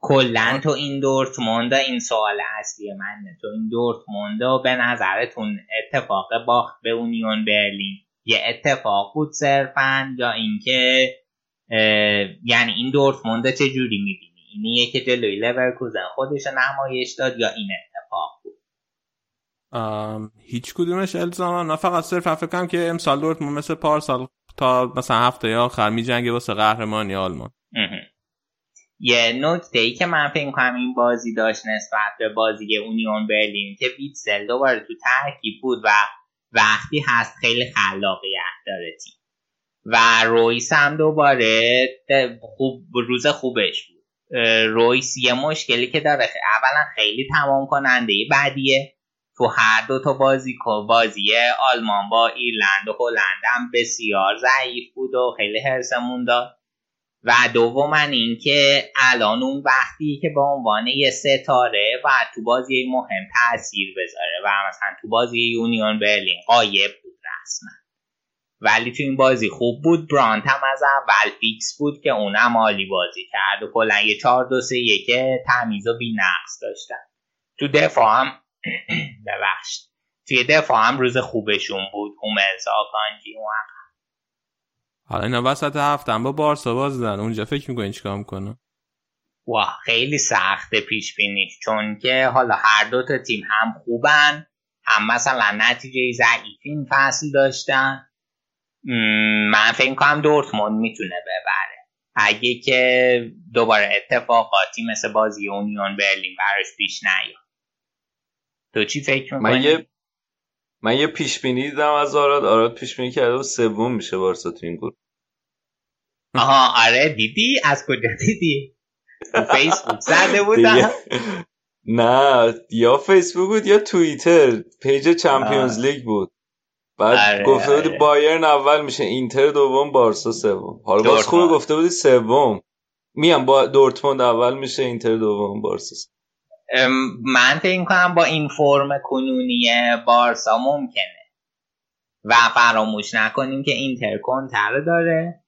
کلا تو این دورتموند این سوال اصلی منه. تو این دورتموند به نظرتون اتفاق باخت به اونیون برلین؟ یه اتفاق بود صرفا یا اینکه یعنی این دورتموند چه جوری می‌بینی؟ اینیه که جلوی لورکوزن خودش نمایش داد یا این اتفاق؟ هیچ کدومش الزاما نه فقط صرف فکر که امسال دورتموند مثل پارسال تا مثلا هفته آخر میجنگه واسه قهرمانی آلمان. یه نکته ای که من فکر کنم این بازی داشت نسبت به بازی اونیون برلین که ویتسل دوباره تو ترکیب بود و وقتی هست خیلی خلاقیت داره تیم. و رویس هم دوباره خوب روز خوبش بود. رویس یه مشکلی که داره اولا خیلی تمام کننده بدیه تو هر دو تا بازی بازی آلمان با ایرلند و هلند هم بسیار ضعیف بود و خیلی هرسمون داد و دوما اینکه الان اون وقتی که به عنوان یه ستاره و تو بازی مهم تاثیر بذاره و مثلا تو بازی یونیون برلین غایب بود رسما. ولی تو این بازی خوب بود. برانت هم از اول فیکس بود که اونم عالی بازی کرد و کلا یه چهار دو سه که تمیز و نقص داشتن. تو دفاع هم ببخشید. توی دفاع هم روز خوبشون بود. اوملزا کانجی اون حالا اینا وسط هفتن. با بارسا باز دادن اونجا فکر می‌کنین چیکار می‌کنه؟ واه خیلی سخته پیش بینی. چون که حالا هر دو تا تیم هم خوبن. هم مثلا نتیجه ضعیف این فصل داشتن. من فکر کنم دورتموند می‌تونه ببره. اگه که دوباره اتفاقاتی مثل بازی اونیون برلین براش پیش نیاد. تو چی فکر می‌کنی؟ من یه من یه پیش بینی دیدم از آراد. آراد پیش بینی کرده و سوم میشه بارسا تو این گروه. آها آره دیدی؟ از کجا دیدی؟ فیسبوک زده بودم نه یا فیسبوک بود یا توییتر. page Champions League بود. بعد آره، گفته بودی آره. بایرن اول میشه اینتر دوم بارسا سوم. حالا باز خوب گفته بودی سوم. میام با دورتموند اول میشه اینتر دوم بارسا من فکر کنم با این فرم کنونی بارسا ممکنه. و فراموش نکنیم که اینتر کنتر داره.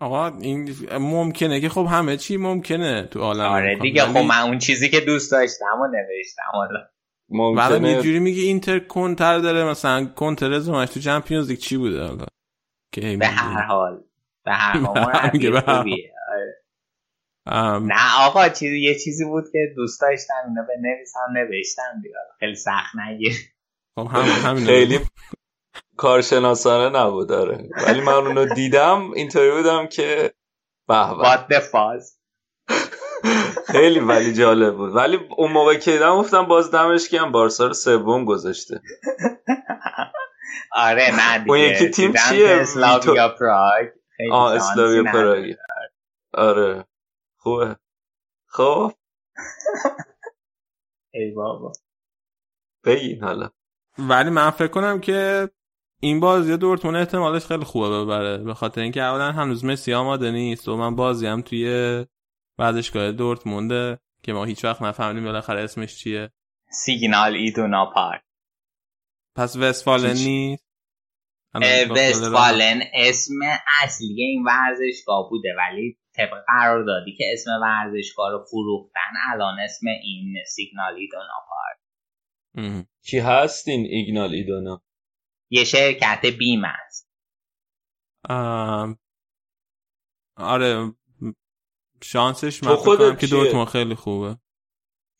آقا این ممکنه که خب همه چی ممکنه تو عالم آره دیگه خب من اون چیزی که دوست داشتم و نوشتم حالا. ممکنه یه جوری میگه اینتر کنتر داره مثلا کنتر زمانش تو چمپیونز لیگ چی بوده؟ حالا به هر حال به هر حال نه آقا چیزی یه چیزی بود که دوست داشتم اینا به نویسم نوشتم دیگه خیلی سخت نگیر. خب هم خیلی کارشناسانه نبود داره ولی من اونو دیدم اینطوری بودم که به به. فاز خیلی ولی جالب بود. ولی اون موقع که دیدم گفتم باز دمش کم بارسا رو سوم گذاشته. آره نه دیگه. اون یکی تیم چیه؟ اسلاویا پراگ. آه اسلاویا پراگ آره. خوبه؟ خب ای بابا. بگین حالا. ولی من فکر کنم که این بازی دورتموند احتمالش خیلی خوبه ببره. به خاطر اینکه اولا هنوز مسی آماده نیست و من بازی هم توی ورزشگاه دورتمونده که ما هیچ وقت نفهمیدیم بالاخره اسمش چیه. سیگنال ایدونا پارک. پس وستفالن نیست؟ وستفالن اسم اصلی این ورزشگاه بوده ولی طبق قرار دادی که اسم ورزشگاه رو فروختن الان اسم این سیگنال ایدونا پارک. کی هست این ایگنال ایدونا؟ یه شرکت بیمه است آره شانسش من فکر که دورتموند خیلی خوبه.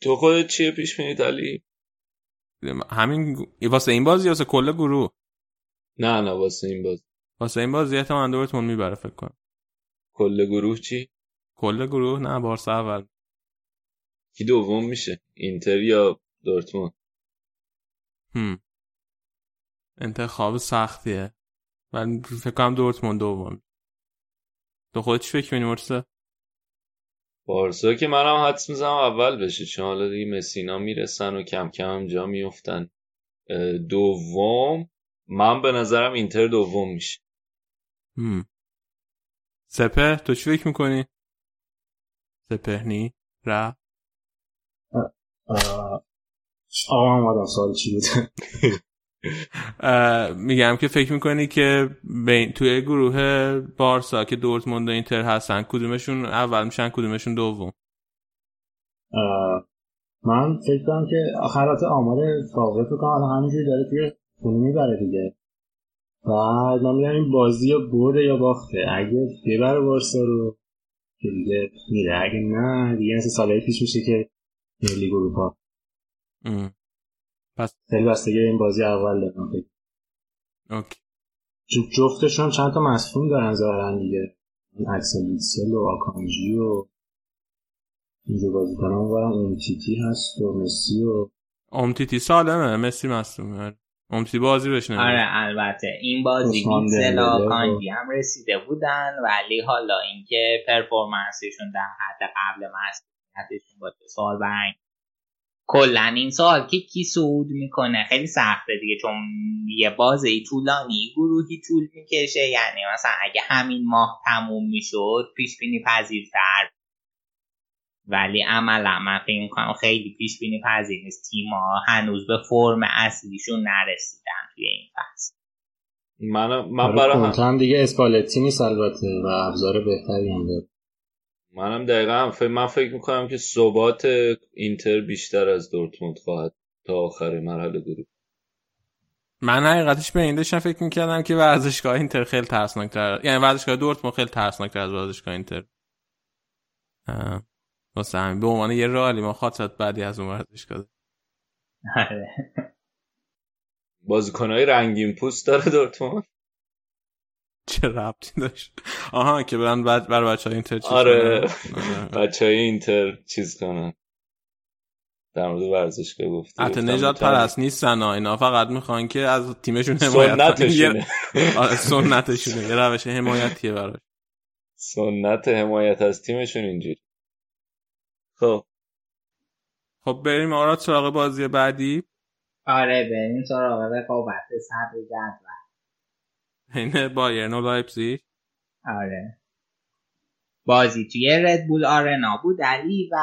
تو خودت چیه پیش بینید علی؟ همین واسه این بازی واسه کل گروه؟ نه نه واسه این بازی. واسه این بازی احتمال دورتموند می‌بره فکر کنم. کل گروه چی؟ کل گروه؟ نه بارسا اول. کی دوم میشه؟ اینتر یا دورتموند؟ هم. انتخاب سختیه. من فکر کنم دورتموند دوم. تو خودت چی فکر می‌کنی بارسا که منم حدس می‌زنم اول بشه. چون حالا دیگه مسینا می‌رسن و کم کم هم جا میفتن دوم. من به نظرم اینتر دوم میشه. سپه تو چی فکر می‌کنی؟ سپهنی؟ را؟ آقا آمدم سوال چی بود میگم که فکر می‌کنی که بین توی گروه بارسا که دورتموند و اینتر هستن کدومشون اول میشن کدومشون دوم من فکر کنم که آخرات آمار فاقه فکر کنم همینجوری داره توی خونه می‌بره دیگه بعد من میگم این بازی یا برده یا باخته. اگه ببره بارسا رو که دیگه میره. اگه نه دیگه مثل سالهای پیش میشه که لیگ اروپا. پس خیلی بستگی این بازی اول دارم. اوکی. جفتشون چند تا مصفون دارن ظاهرا دیگه. اکسل ویتسل و آکانجی و اینجا بازی کنم اونورم اومتیتی هست و مسی و اومتیتی سالمه. مسی مصفونه اومتی بازی بهش آره البته. این بازی ویتسل و آکانجی هم رسیده بودن ولی حالا اینکه پرفورمنسشون در حد قبل مسئولیتشون با سال برنگ کلا این سوال که کی صعود می‌کنه؟ خیلی سخته دیگه چون یه بازی طولانی گروهی طول می‌کشه. یعنی مثلا اگه همین ماه تموم می‌شد پیش بینی پذیرتر ولی عملا من فکر می‌کنم خیلی پیش بینی پذیر نیست. تیما هنوز به فرم اصلیشون نرسیدن توی این فصل. من من برای هم دیگه اسپالتی نیست البته و ابزار بهتری هم داره. منم دقیقا فکر من فکر می‌کنم که ثبات اینتر بیشتر از دورتموند خواهد تا آخر مرحله گروه. من حقیقتش به این داشتم فکر می‌کردم که ورزشگاه اینتر خیلی ترسناک تر یعنی ورزشگاه دورتموند خیلی ترسناک تر از ورزشگاه اینتر. واسه همین به عنوان یه رالی ما خاطرات بعدی از اون ورزشگاه بازیکنهای رنگین پوست داره دورتموند. چه ربطی داشت؟ آها که برن بعد بر بچه های اینتر چیز آره. بچه های اینتر چیز کنن. در مورد ورزشگاه گفتی حتی نجات پرست نیستن اینا فقط می‌خوان که از تیمشون حمایت سنتشونه. آره سنتشونه. یه روش حمایتیه براش. سنت حمایت از تیمشون اینجوری. خب. خب بریم آراد سراغ بازی بعدی. آره بریم سراغ رقابت صدر جدول. این بایرن و لایپزیگ. آره. بازی توی ردبول آرنا بود علی و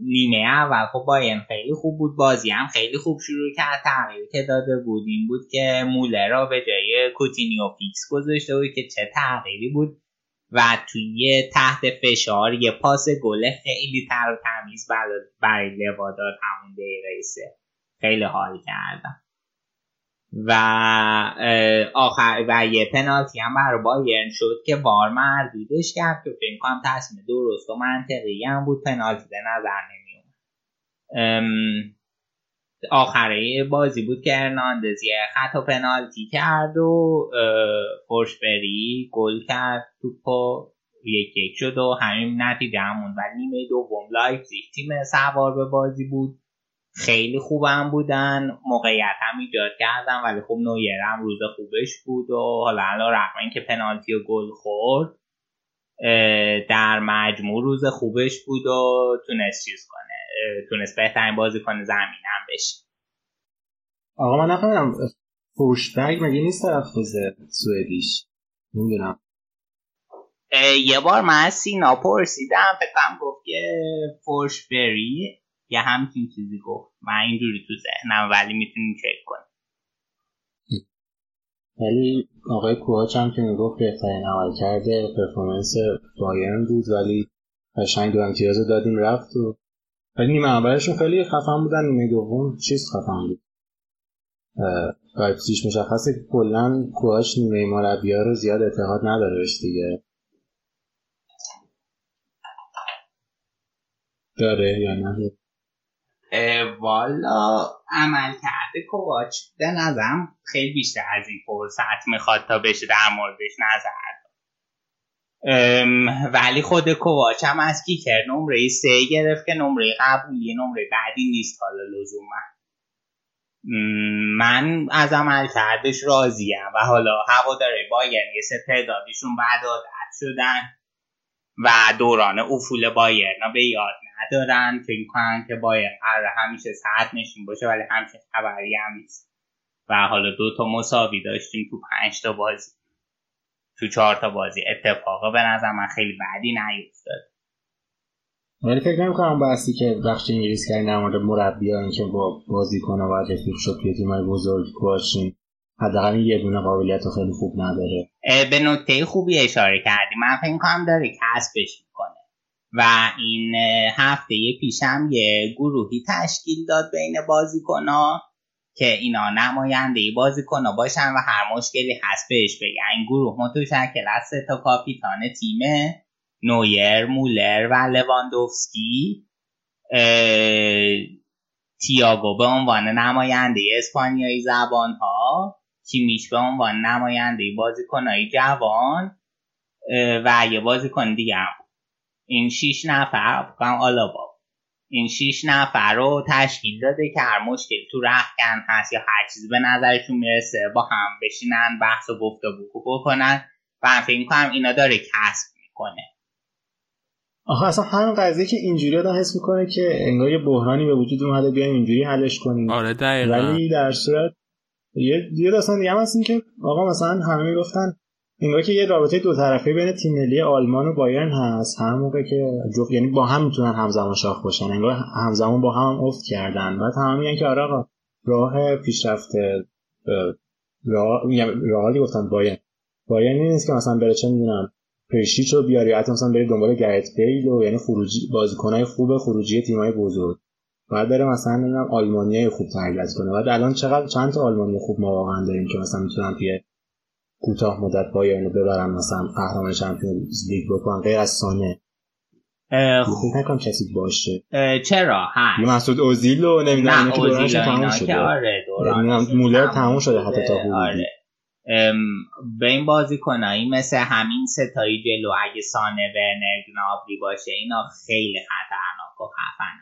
نیمه اول. خب بایرن خیلی خوب بود بازی هم خیلی خوب شروع کرد تغییری که داده بود این بود که مولر را به جای کوتینیو فیکس گذاشته بود که چه تغییری بود. و توی تحت فشار یه پاس گل خیلی تر و تمیز برای لوادار همون دقیقه خیلی حال کردم. و آخر و یه پنالتی هم برای بایرن شد که وار مردودش کرد که فکر کنم تصمیم درست و منطقی هم بود. پنالتی به نظر نمی آخره بازی بود که ارناندز یه خطای پنالتی کرد و فورشبری گل کرد توپو یک یک شد و همین نتیجه همون. و نیمه دوم لایپزیگ تیم سوار به بازی بود. خیلی خوبم بودن موقعیت هم ایجاد کردن ولی خب نویر روز خوبش بود و حالا الان رقم اینکه پنالتی و گل خورد در مجموع روز خوبش بود و تونست چیز کنه. تونست بهترین بازی کنه زمین هم بشه. آقا من نفهمیدم فورشبگ مگه نیست تلفظ سوئدیش؟ نمی‌دونم. یه بار من از سینا پرسیدم فکرم گفت که فورشبری یه همچین چیزی گفت. من اینجوری تو ذهنم ولی می‌تونیم چک کنیم. ولی آقای کوواچ هم که می‌گفت بهترین عمل کرده performance بایرن بود ولی قشنگ دو امتیاز دادیم رفت و ولی نیمه اولشون خیلی خفن بودن نیمه دوم چیز خفن بود. لایپزیگ مشخصه که کلا کوواچ نیمه مربیا رو زیاد اعتقاد نداره بهش دیگه. داره یا نه؟ والا عمل کرده کوواچ به نظرم خیلی بیشتر از این فرصت می‌خواد تا بشه در موردش نظر. ولی خود کوواچ هم از کیکر نمره سه گرفت که نمره قبولی نمره بعدی نیست حالا لزوما. من از عمل کردش راضیم و حالا هواداره بایر یه سه تعدادیشون بعد عادت شدن و دوران افول بایرنا به یاد ندارن. فکر کنن که بایر قرار همیشه ساعت نشین باشه ولی همیشه خبری هم نیست. و حالا دو تا مساوی داشتیم تو پنج تا بازی. تو چهار تا بازی اتفاقا به نظر من خیلی بعدی نیفتاد. ولی فکر نمی‌کنم بحثی که بخش انگلیس کردن در مورد مربی اینکه با بازی کنه و رفیق شد توی تیمای بزرگ باشین. حداقل یه دونه قابلیت خیلی خوب نداره. به نکته خوبی اشاره کردی. من فکر کنم داره کسبش می‌کنه. و این هفته پیشم یه گروهی تشکیل داد بین بازیکنها. که اینا نماینده بازیکنها باشن و هر مشکلی هست بهش بگن این گروه متشکل از سه تا کاپیتان تیمه. نویر مولر و لواندوفسکی. تیاگو به عنوان نماینده اسپانیایی زبان ها کیمیش به عنوان نماینده بازیکنهای جوان. و یه بازیکن دیگه این شیش نفر. آلابا. این شیش نفر رو تشکیل داده که هر مشکلی تو رخکن هست یا هر چیزی به نظرشون می‌رسه با هم بشینن بحث و گفتگو بکنن. و من فکر می‌کنم اینا داره کسب می‌کنه. آخه اصلا همین قضیه که اینجوری آدم حس می‌کنه که انگار یه بحرانی به وجود اومده بیایم اینجوری حلش کنیم. آره دقیقا. ولی در صورت یه یه داستان دیگه هم هست این که آقا مثلا همه می‌گفتن انگار که یه رابطه دو طرفه بین تیم ملی آلمان و بایرن هست. هر موقع که جفت یعنی با هم می‌تونن همزمان شاخ باشن انگار همزمان با هم, هم افت کردن. بعد همه میگن که آره راه پیشرفت راه راهی گفتن بایرن. بایرن نیست که مثلا بره چه می‌دونم پرشیچ رو بیاری حتی مثلا بری دنبال گرت بیل و یعنی خروجی بازیکنای خوب خروجی تیمای بزرگ. بعد بره مثلا نمی‌دونم آلمانیای خوب تربیت کنه. بعد الان چقدر چند تا آلمانی خوب ما واقعا داریم که مثلا می‌تونن توی کوتاه مدت بایرن رو ببرن مثلا قهرمان چمپیونز لیگ بکنن غیر از سانه. فکر نکنم کسی باشه. چرا؟ هست مسعود اوزیل و نمی‌دونم که دورانش تموم شده. آره مولر تموم شده حتی تا آره. به این بازی کنایی مثل همین ستایی جلو اگه سانه ورنر گنابری باشه اینا خیلی خطرناک و خفنن.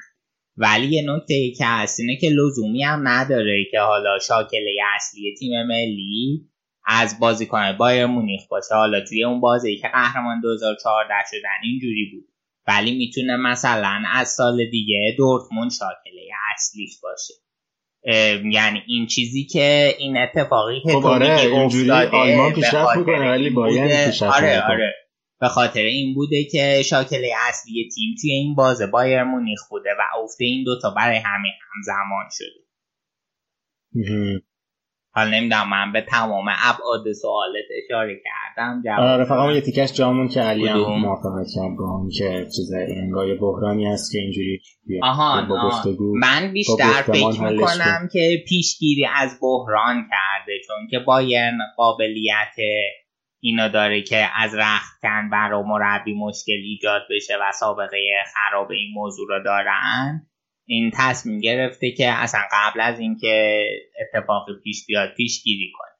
ولی یه نکته ای که هست اینه که لزومی هم نداره که حالا شاکله اصلی تیم ملی از بازیکن بایر مونیخ باشه. حالا توی اون بازی که قهرمان 2014 شدن اینجوری بود. ولی می‌تونه مثلا از سال دیگه دورتموند شاکله اصلیش باشه. یعنی این چیزی که این اتفاقی که خب آره افتاده آلمان پیشرفت می‌کنه ولی بایر پیشرفت آره آره. به خاطر این بوده که شاکله اصلی تیم توی این بازه بایر مونیخ بوده و افته این دوتا برای همه همزمان شده. حالا نمی‌دونم من به تمام ابعاد سوالت اشاره کردم آره فقط یه تیکش جامون که علی هم موافقت کرد با هم که چیز انگار بحرانی هست که اینجوری آها با گفتگو من بیشتر فکر می‌کنم که پیشگیری از بحران کرده چون که بایرن قابلیت اینو داره که از رختکن برای مربی مشکل ایجاد بشه و سابقه خراب این موضوع رو دارن. این تصمیم گرفته که اصلا قبل از اینکه اتفاق پیش بیاد پیش گیری کنه.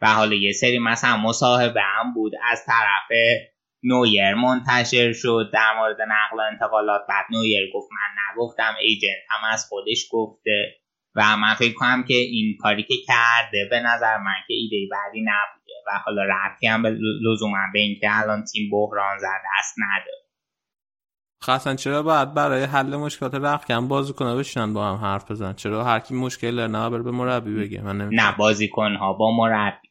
و حالا یه سری مثلا مصاحبه هم بود از طرف نویر منتشر شد در مورد نقل و انتقالات. بعد نویر گفت من نگفتم ایجنت هم از خودش گفته. و من فکر کنم که این کاری که کرده به نظر من که ایده بعدی نبوده. و حالا ربطی هم لزوما به اینکه الان تیم بحران زده است نداره. خاصا چرا باید برای حل مشکلات رخکن بازیکن بشینن با هم حرف بزنن؟ چرا هر کی مشکل داره نه بره به مربی بگه؟ من نمی‌دونم. نه بازیکن ها با مربی.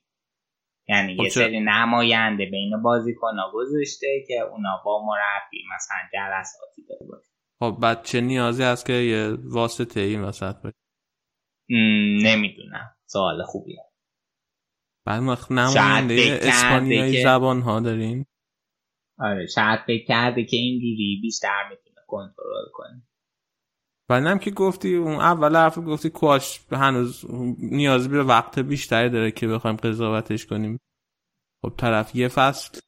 یعنی خب یه؟ سری نماینده بین بازیکن ها گذاشته که اونا با مربی مثلا جلساتی داره باشه. خب بعد چه نیازی هست که یه واسطه این وسط باشه؟ نمی‌دونم. سوال خوبیه. بعد وقت شاید نماینده اسپانیایی زبان ها دارین آره شاید فکر کرده که اینجوری بیشتر می‌تونه کنترل کنه. ولی که گفتی اون اول حرف گفتی کواش هنوز نیاز به وقت بیشتری داره که بخوایم قضاوتش کنیم. خب طرف یه فصل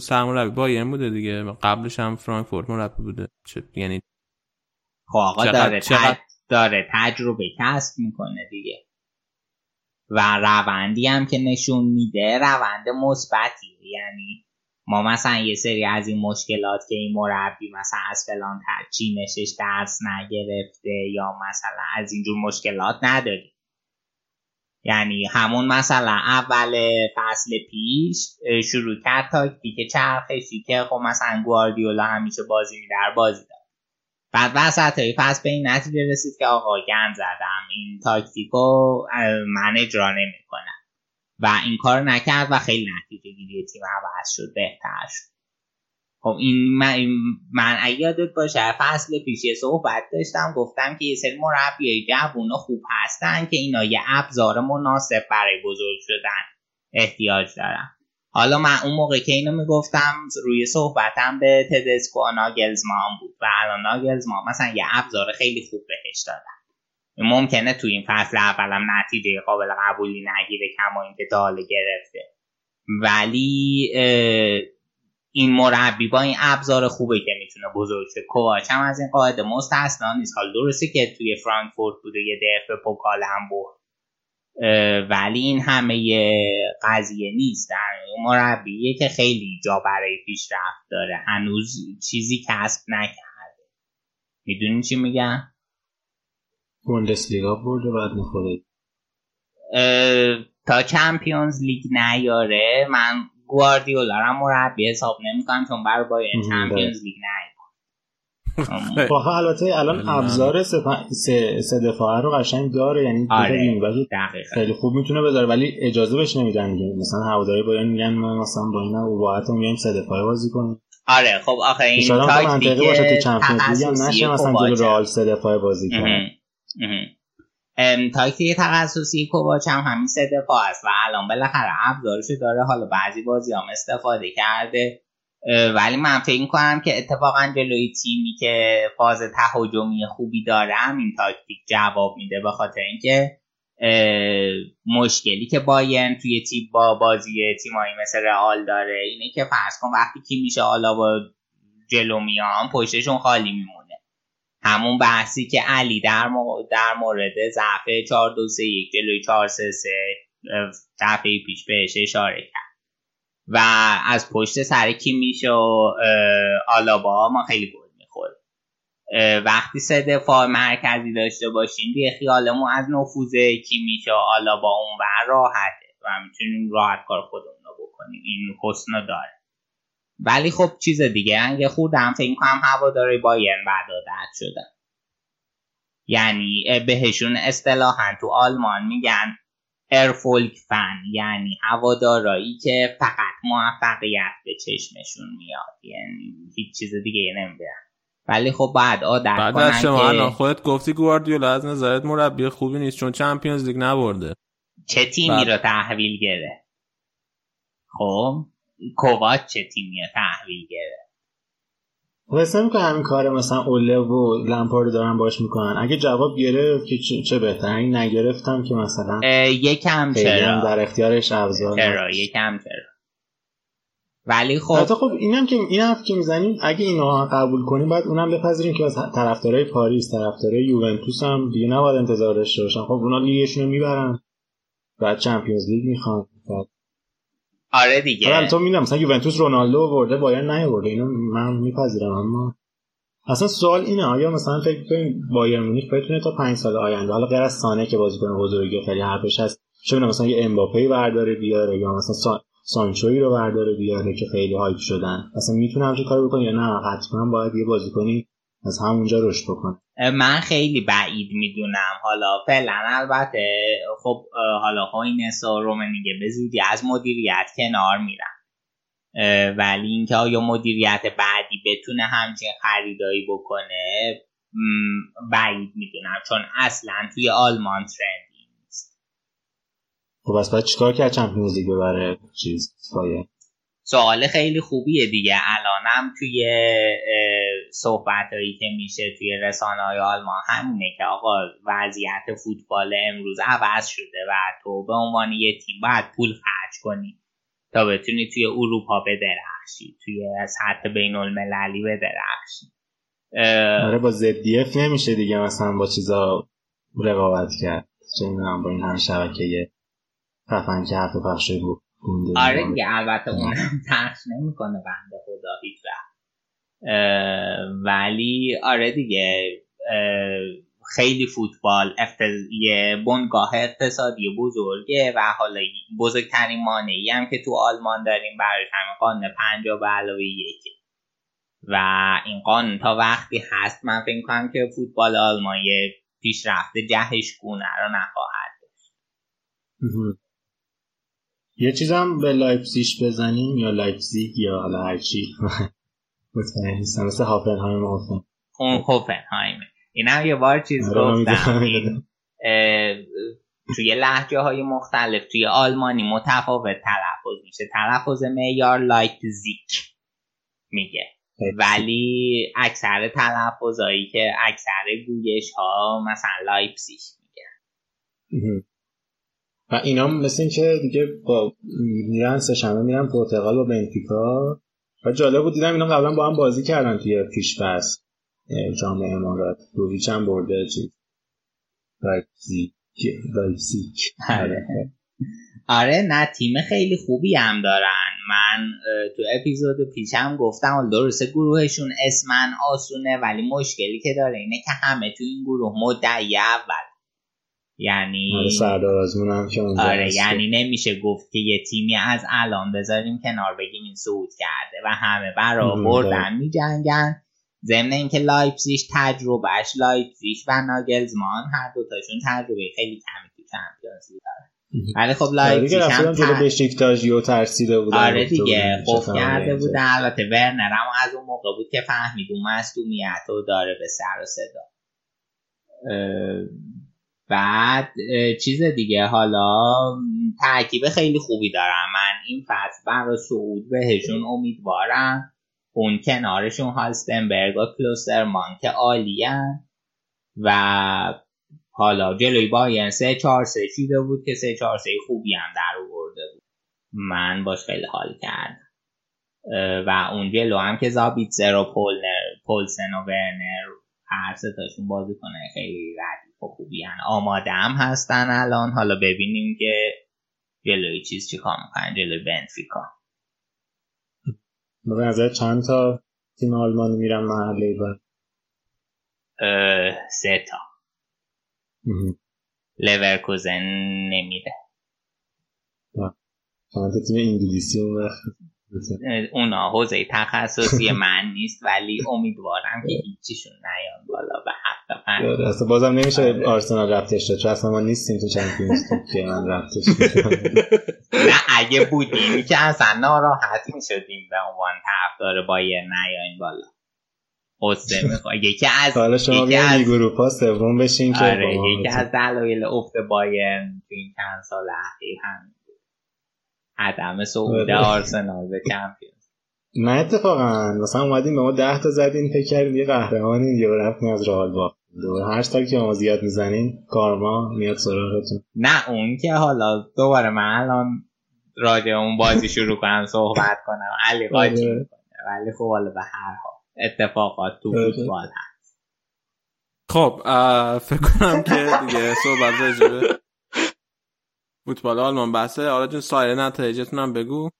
سرمربی بایرن بوده دیگه. قبلش هم فرانکفورت مربی بوده. چه یعنی خب آقا چقدر- داره, چقدر- تج... داره تجربه کسب می‌کنه دیگه. و روندی هم که نشون میده روند مثبتی یعنی ما مثلا یه سری از این مشکلات که این مربی مثلا از فلان ت- چینشش درس نگرفته یا مثلا از اینجور مشکلات نداریم. یعنی همون مثلا اول فصل پیش شروع کرد تاکتیک چرخشی که خب مثلا گواردیولا همیشه بازی میدر بازی داد. بعد وسط های فصل به این نتیجه رسید که آقا گند زدم. این تاکتیکو من اجرا نمی‌کنم. و این کار نکرد و خیلی نتیجه گیری تیم عوض شد بهتر شد. خب این من, من یادت باشه فصل پیش یه صحبت داشتم گفتم که یه سری مربیای جوون خوب هستن که اینا یه ابزار مناسب برای بزرگ شدن احتیاج دارن. حالا من اون موقع که اینو می‌گفتم روی صحبتم به تدسکو و ناگلزمان بود و الان ناگلزمان مثلا یه ابزار خیلی خوب بهش دادن. ممکنه تو این فصل اولم نتیجه قابل قبولی نگیره کما اینکه حالا گرفته. ولی این مربی با این ابزار خوبه که می‌تونه بزرگ شه. کوواچ هم از این قاعده مستثنا نیست. حالا درسته که توی فرانکفورت بوده یه دفعه پوکال هم اه، ولی این همه قضیه نیست. مربیه که خیلی جا برای پیشرفت داره. هنوز چیزی کسب نکرده. می‌دونی چی میگم؟ بوندسلیگا برده بعد می‌خوره تا چمپیونز لیگ نیاره. من گواردیولا رو مربی حساب نمی‌کنم چون برای بایرن مم، چمپیونز لیگ نیاره خب البته الان نه. ابزار سه, پ- سه, سه دفاعه رو قشنگ داره یعنی آره. خیلی خوب می‌تونه بذاره ولی اجازه بهش نمیدن دیگه. مثلا هواداری باید میگن ما مثلا با اینا اباحت میگیم سه دفاعه بازی کنیم. آره خب آخه این تاکتیک باشه تو Champions League نشه مثلا جلو رئال سه دفاعه بازی کنه. تاکتیک تخصصی کوواچ هم همین سه دفاع است و الان بالاخره ابزارشو داره حالا بعضی بازی هم استفاده کرده. ولی من فکر کنم که اتفاقا جلوی تیمی که فاز تهاجمی خوبی داره هم این تاکتیک جواب میده به خاطر اینکه مشکلی که بایرن توی تیم با بازی تیمایی مثل رئال داره اینه که فرض کن وقتی کی میشه حالا با جلو میان پشتشون خالی میمونه. همون بحثی که علی در, مو- در مورد ضعف 4 2 3 1 جلوی 4 3 3 دفعه پیش بهش اشاره کرد. و از پشت سر کیمیش و اه، آلابا ما خیلی گل می‌خوریم. وقتی سه دفاع مرکزی داشته باشیم دیگه خیالمون از نفوذ کیمیش و آلابا اون بر راحته و می‌تونیم راحت کار خودمون رو بکنیم. این حسن داره. ولی خب چیز دیگه انگه خودم فکر کنم هواداری بایرن بعد عادت شدن یعنی بهشون اصطلاحا تو آلمان میگن ارفولک فن یعنی هوادارایی که فقط موفقیت به چشمشون میاد. یعنی هیچ چیز دیگه نمیدن ولی خب بعد عادت بعد از شما الان خودت گفتی گواردیولا از نظرت مربی خوبی نیست چون چمپیونز لیگ نبرده. چه تیمی بعد. رو تحویل گرفت؟ خب؟ کوواچ چه تیمی رو تحویل گرفت. حس نمی‌کنه همین کار مثلا اوله و لمپارد دارن باش می‌کنن. اگه جواب گرفت که چه- بهتر؟ این نگرفتم که مثلا یکم چرا؟ در اختیارش ابزار چرا. یکم چرا؟ ولی خب البته خب اینم که این حرف که می‌زنیم اگه اینا قبول کنیم باید اونم بپذیریم که از طرفدارای پاریس طرفدارای یوونتوس هم دیگه نباید انتظار داشته باشن. خب اونا لیگشون رو می‌برن بعد چمپیونز لیگ می‌خوان بعد آره دیگه. حالا تو می‌دونم مثلا یوونتوس رونالدو ورده باید نیورده اینو من میپذیرم اما اصلا سوال اینه آیا مثلا فکر کنیم بایر مونیخ بتونه تا پنج سال آینده حالا غیر از سانه که بازیکن بزرگی خیلی حرفش هست چه می‌دونم مثلا یه امباپه برداره بیاره یا مثلا سا... سانچوی رو برداره بیاره که خیلی هایپ شدن اصلا می‌تونه همچین کار بکنه یا نه؟ حتما باید یه بازیکنی از همونجا رشد بکنه من خیلی بعید می‌دونم. حالا فعلا البته خب حالا هاینس و رومنیگه به زودی از مدیریت کنار میرن. ولی اینکه آیا مدیریت بعدی بتونه همچین خریدایی بکنه بعید می‌دونم. چون اصلا توی آلمان ترندی نیست. خب بس باید چیکار کرد چمپیونز لیگ ببره؟ چیز سوال خیلی خوبیه دیگه. الانم توی صحبت هایی که میشه توی رسانه های آلمان. همینه که آقا وضعیت فوتبال امروز عوض شده و تو به عنوان یه تیم باید پول خرج کنی تا بتونی توی اروپا بدرخشی توی سطح بین المللی بدرخشی آره با زدیف نمیشه دیگه مثلا با چیزا رقابت کرد. چه با این هم شبکه خفن که حرف پخشه بود. آره دیگه البته اونم پخش نمی‌کنه بنده خدا هیچ ولی آره دیگه خیلی فوتبال یه بنگاه اقتصادی بزرگه و حالا بزرگترین مانعی هم که تو آلمان داریم برای همین قانون پنجا به علاوه یکی و این قانون تا وقتی هست من فکر کنم که فوتبال آلمان یه پیشرفت جهش گونه رو نخواهد داشت. یه چیزم به لایپسیش بزنیم یا لایپزیگ یا حالا هرچی. مطمئن نیستم. مثل هافنهایم اون هوفنهایمه اینم یه بار چیز آره، گفتم. توی لحجه های مختلف توی آلمانی متفاوت تلفظ میشه. تلفظ معیار لایپزیگ میگه. ولی اکثر تلفظایی که اکثر گویش ها مثلا لایپسیش میگه. و اینا مثل این که دیگه با میرن سه میرن پرتغال و بنفیکا. و جالب بود دیدم اینا قبلا با هم بازی کردن توی پیش پس جام امارات. هیچ هم برده؟ چیز. آره. آره نه تیم خیلی خوبی هم دارن. من تو اپیزود پیشم گفتم درسته گروهشون اسمن آسونه ولی مشکلی که داره اینه که همه تو این گروه مدعی اول. یعنی آره هم که آره یعنی نمیشه گفت که یه تیمی از الان بذاریم کنار بگیم این صعود کرده و همه برا بردن می جنگن ضمن اینکه لایپزیش تجربهش لایپزیش و ناگلزمان هر دوتاشون تجربه خیلی کمی تو Champions داره ولی خب لایپزیگ هم تر... بشیکتاژ یو ترسیده بود آره دیگه خوف کرده بود البته ورنر هم از اون موقع بود که فهمید اون مصدومیت رو داره به سر و صدا. بعد چیز دیگه حالا ترکیب خیلی خوبی دارم. من این فصل برای صعود بهشون امیدوارم. اون کنارشون هالستنبرگ و کلوسترمان که عالیان و حالا جلوی بایرن سه چهار سه چیده بود که سه چهار سه خوبی هم در آورده بود. من باش خیلی حال کردم. و اون جلو هم که زابیتزر و پولنر پولسن و ورنر هر سه تاشون بازی کنه خیلی ردیف و خوبی هن. آماده هم هستن الان. حالا ببینیم که جلوی چیز چی کار می‌کنن. جلوی بنفیکا. به نظر چند تا تیم آلمانی میرن محله بعد سه تا. لورکوزن نمیره. چند تا تیم انگلیسی اون وقت؟ اونا حوزه تخصصی من نیست ولی امیدوارم که هیچیشون نیان بالا به حق پنج. اصلا بازم نمیشه آره. آرسنال رفتش چون اصلا ما نیستیم تو چمپیونز که من رفتش. نه اگه بودیم که اصلا ناراحت می‌شدیم به عنوان طرفدار بایر نیاین بالا. قصه می‌خواه یکی از حالا شما از اروپا سوم بشین که آره یکی از دلایل افت بایر تو این چند سال اخیر هم عدم صعود آره. آرسنال به چمپیونز نه اتفاقا. مثلا اومدیم به ما ده تا زدین فکر کردیم یه قهرمانی یه رفتیم از رئال با هر سال که ما زیاد می‌زنین کارما میاد سراغتون. نه اون که حالا دوباره من الان راجع اون بازی شروع کنم صحبت کنم. علی قاطی آره. ولی خب حالا به هر حال اتفاقات تو آره. فوتبال هست. خب فکر کنم که دیگه صحبت راجع فوتبال آلمان بحثه حالا جون سایر نتایجتون هم بگو.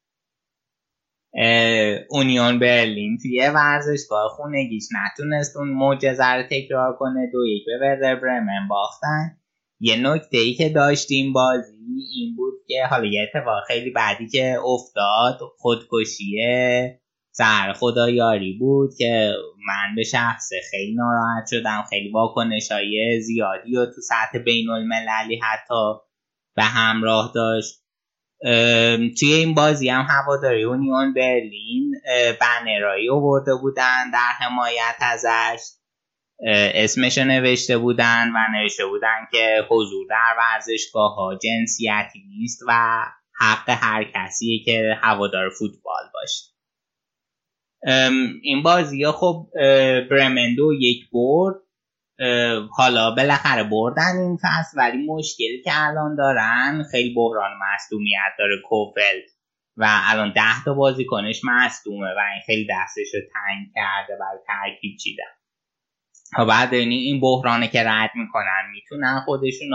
اونیون برلین توی ورزشگاه خونگیش نتونست اون معجزه رو تکرار کنه. دو یک به وردر برمن باختن. یه نکته ای که داشتیم بازی این بود که حالا یه اتفاق خیلی بعدی که افتاد خودکشیه. سر خدا یاری بود که من به شخص خیلی ناراحت شدم. خیلی واکنش های زیادی و تو سطح بین المللی حتی به همراه داشت. توی این بازی هم هواداری اونیون برلین بنرایی آورده بودن در حمایت ازش. اسمش نوشته بودن و نوشته بودن که حضور در ورزشگاه ها جنسیتی نیست و حق هر کسیه که هوادار فوتبال باشه. این بازی ها خب برمندو یک برد. حالا بالاخره بردن این فصل ولی مشکلی که الان دارن خیلی بحران مصدومیت داره کوفل. و الان ده تا بازیکنش مصدومه و این خیلی دستش رو تنگ کرده برای ترکیب چیدن و بعد این بحرانه که رد می‌کنن می‌تونن خودشون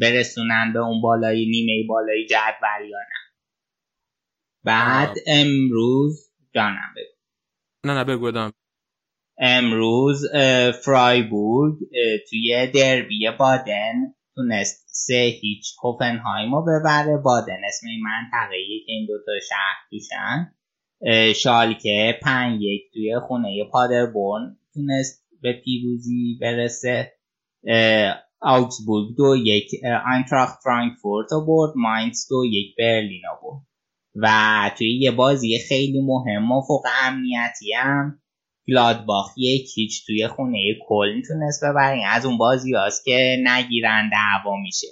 برسونن به اون بالای نیمه بالای جدول یا نه. بعد امروز جانم بگو. نه نه بگو. امروز فرایبورگ توی دربی بادن تونست سه هیچ هوفنهایم رو ببره. بادن اسم این منطقه که این دوتا شهر توشن. شالکه پنج یک توی خونه پادربورن تونست به پیروزی برسه. آوکسبورگ دو یک آینتراخت فرانکفورت رو برد. ماینز دو یک برلین رو برد. و توی یه بازی خیلی مهم و فوق امنیتی هم گلادباخ یک هیچ توی خونه کل می‌تونست ببرین. از اون بازی هاست که نگیرن دعوا میشه.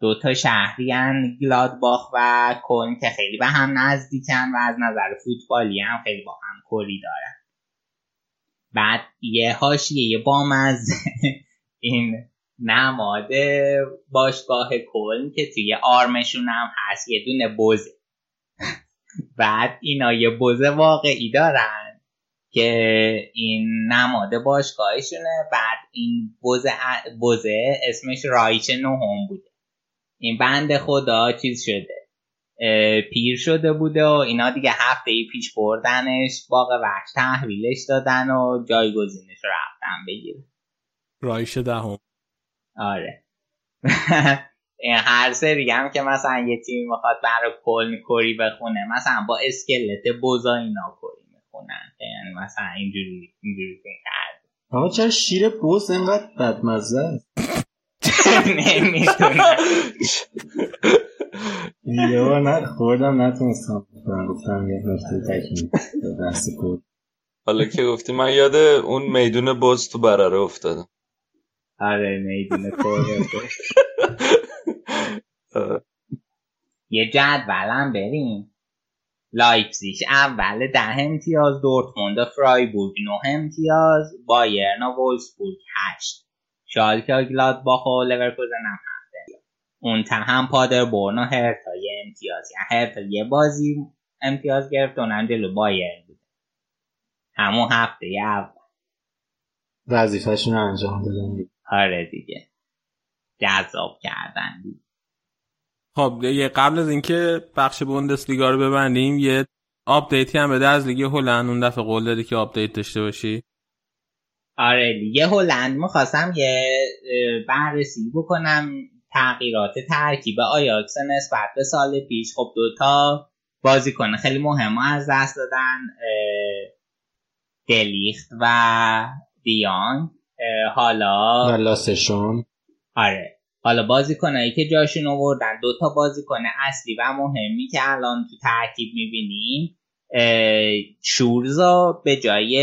دوتا شهری هن گلادباخ و کل که خیلی به هم نزدیکن و از نظر فوتبالی هم خیلی با هم کلی دارن. بعد یه هاشیه یه بام از این نماد باشگاه کل که توی آرمشون هم هست. یه دونه بوزه بعد اینا یه بوزه واقعی دارن. که این نماد باشگاهشونه بعد این بوزه, بوزه اسمش رایچ نهم بوده. این بند خدا چیز شده. پیر شده بوده و اینا دیگه هفته ای پیش بردنش باغ وحش تحویلش دادن و جایگزینش رفتن بگیره رایش دهم. آره. این هر سری هم که مثلا یه تیمی می‌خواد برای کل کری بخونه مثلا با اسکلت بوزا اینا کری می‌خونن یعنی مثلا اینجوری اینجوری کرد آقا چرا شیر بوز اینقدر بدمزه است؟ نمی‌دونم. یه نه خوردم نتونستم. گفتم یه نفته تکیم دست حالا که گفتی من یاد اون میدون بوز تو براره افتادم. آره میدون یه جدولم بریم. لایپزیگ. اول ده امتیاز دورتموند و فرایبورگ نه امتیاز بایرن و وولسبورگ هشت. شالکه و گلادباخ و لورکوزن هم هفته اون هم پادربورن و هرتا یه امتیاز. یعنی هرتا یه بازی امتیاز گرفت اونم جلو بایرن بوده همون هفته یه اول. وظیفهشون انجام دادن. آره دیگه. جذاب کردن. دیگه خب یه قبل از اینکه بخش بوندسلیگا رو ببندیم یه update ی هم بده از لیگ هلند اون دفعه قول دادی که update داشته باشی. آره لیگ هلند می‌خواستم یه بررسی بکنم تغییرات ترکیب آیاکس نسبت به سال پیش. خب دوتا بازیکن خیلی مهم از دست دادن دلیخت و دیانگ. حالا و لاسشون. آره. حالا بازیکنایی که جاشون آوردن دو تا بازیکن اصلی و مهمی که الان تو ترکیب می‌بینیم شورزا به جای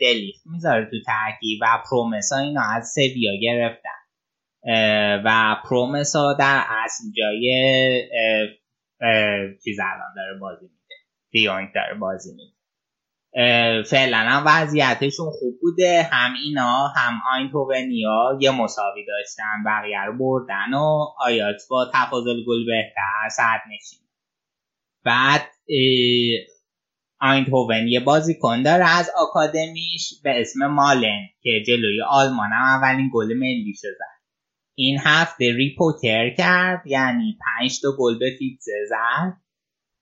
دلیخت می‌ذاره تو ترکیب و پرومسا اینا از سویا گرفتن. و پرومسا در اصل جای چیز الان داره بازی میده دیونگ داره بازی میده فعلا هم وضعیتشون خوب بوده. هم اینا هم آینتوونیا یه مساوی داشتن بقیه رو بردن و آیاکس با تفاضل گل بهتر صد نشین. بعد آینتوون یه بازیکن داره از آکادمیش به اسم مالن که جلوی آلمان هم اولین گل ملی شده این هفته ریپوتر کرد یعنی پنج تا گل به فیکسه زد.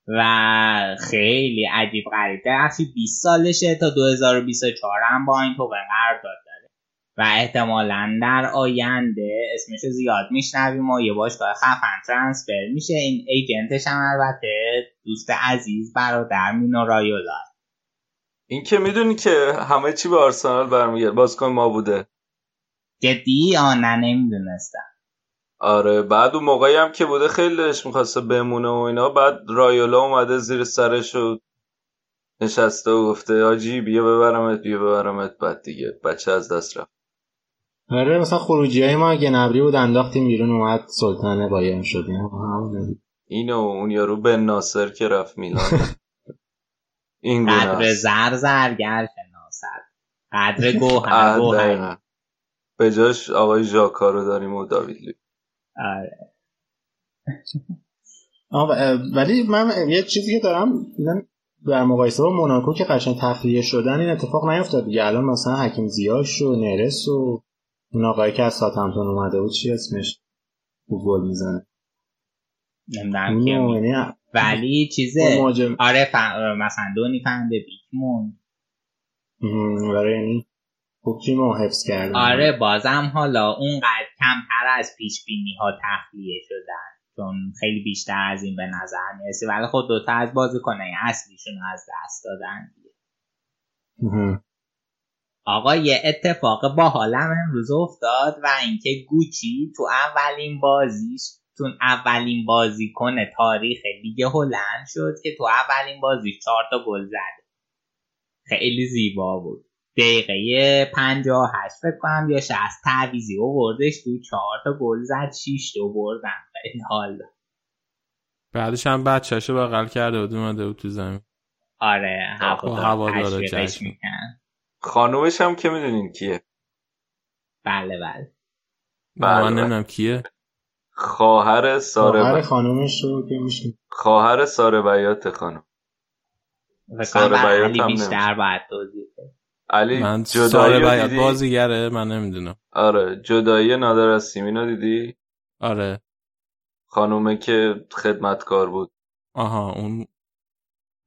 و خیلی عجیب غریبه اصلی 20 سالشه تا 2024 هم با این تو قرارداد داره. و احتمالا در آینده اسمش زیاد میشنویم و یه باشگاه خفن ترانسفر میشه. این ایجنتش هم البته دوست عزیز برادر مینو رایولا. این که می‌دونی که همه چی به آرسنال برمیگرد بازیکن ما بوده. جدی؟ آن نه نمی‌دونستم. آره بعد اون موقعی هم که بوده خیلی دلش می‌خواسته بمونه و اینا بعد رایولا اومده زیر سرش و نشسته و گفته آجی بیا ببرمت بیا ببرمت. بعد دیگه بچه از دست رفت. آره مثلا خروجی های ما نبری بود انداختیم بیرون اومد سلطان بایرن شد. اینو اون یارو بن ناصر که رفت میلان. این قدر زر زرگر شناسد قدر گوهر گوهر. به جاش آقای ژاکا رو داریم و داوید لی آره ولی من یه چیزی که دارم در مقایسه با موناکو که قشنگ تخلیه شدن این اتفاق نیفتاد دیگه. الان مثلا حکیم زیاش و نرس و اون آقایی که از ساتمتون اومده بود چی اسمش گل می‌زنه؟ نمی‌دونم ولی چیزه. آره. مثلا دونی فنده بیکمون برای یعنی تیمو حفظ کرده آره بازم حالا اونقدر کمتر از پیش بینی ها تخلیه شدن. چون خیلی بیشتر از این به نظر می‌رسه. ولی خود دوتا از بازیکنای اصلیشون از دست دادن آقا یه اتفاق با حالم امروز افتاد و اینکه گوچی تو اولین بازیش تو اولین بازی کنه تاریخ لیگ هلند شد که تو اولین بازی چهار تا گل زد. خیلی زیبا بود. دقیقه 58 فکر کنم یا 60 تعویزی و بردش تو چهار تا گل زد 6 تا بردن خیلی حال بعدش هم بچه‌شو بغل کرده بود اومده بود تو زمین. آره هوا هوا داره جشن. خانومش هم که می‌دونین کیه؟ بله بله. من نمی‌دونم کیه. خواهر ساره خواهر خانومش رو که میشه خواهر ساره بیات خانم. ساره بیات هم بیشتر باید توضیح علی من بیات بازیگره من نمی‌دونم. آره جدایی نادر از سیمینو دیدی؟ آره. خانومه که خدمتکار بود. آها اون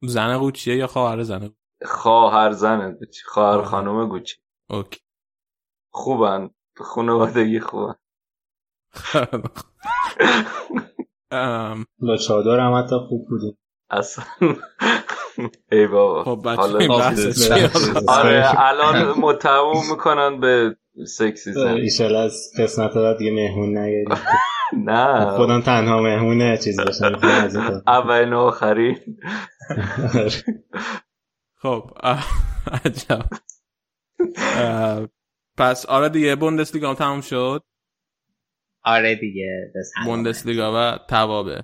زن قوچیه یا خواهر زن خواهر زن گوچی. خواهر خانم گوچی. اوکی. خوبن. خانوادگی خوبن. با چادر هم حتی خوب بودیم. اصلا ای بابا. خب بچه آره الان متهم می‌کنن به سکسیزم ایشالا از قسمت بعد دیگه مهمون نگیریم نه. خودم تنها مهمونه چیز باشم اولین و آخرین. خب عجب. پس آره دیگه بوندسلیگا هم تموم شد؟ آره دیگه بوندسلیگا و توابه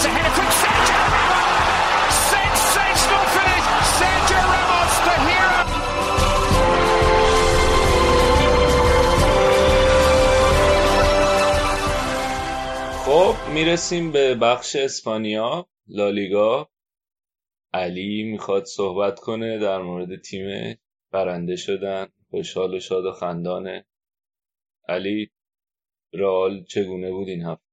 It's a header from Sergio Ramos! Sensational finish! Sergio Ramos, the hero! خب می‌رسیم به بخش اسپانیا لالیگا علی می‌خواد صحبت کنه در مورد تیم برنده شدن خوشحال و شاد و خندانه علی رئال چگونه بود این هفته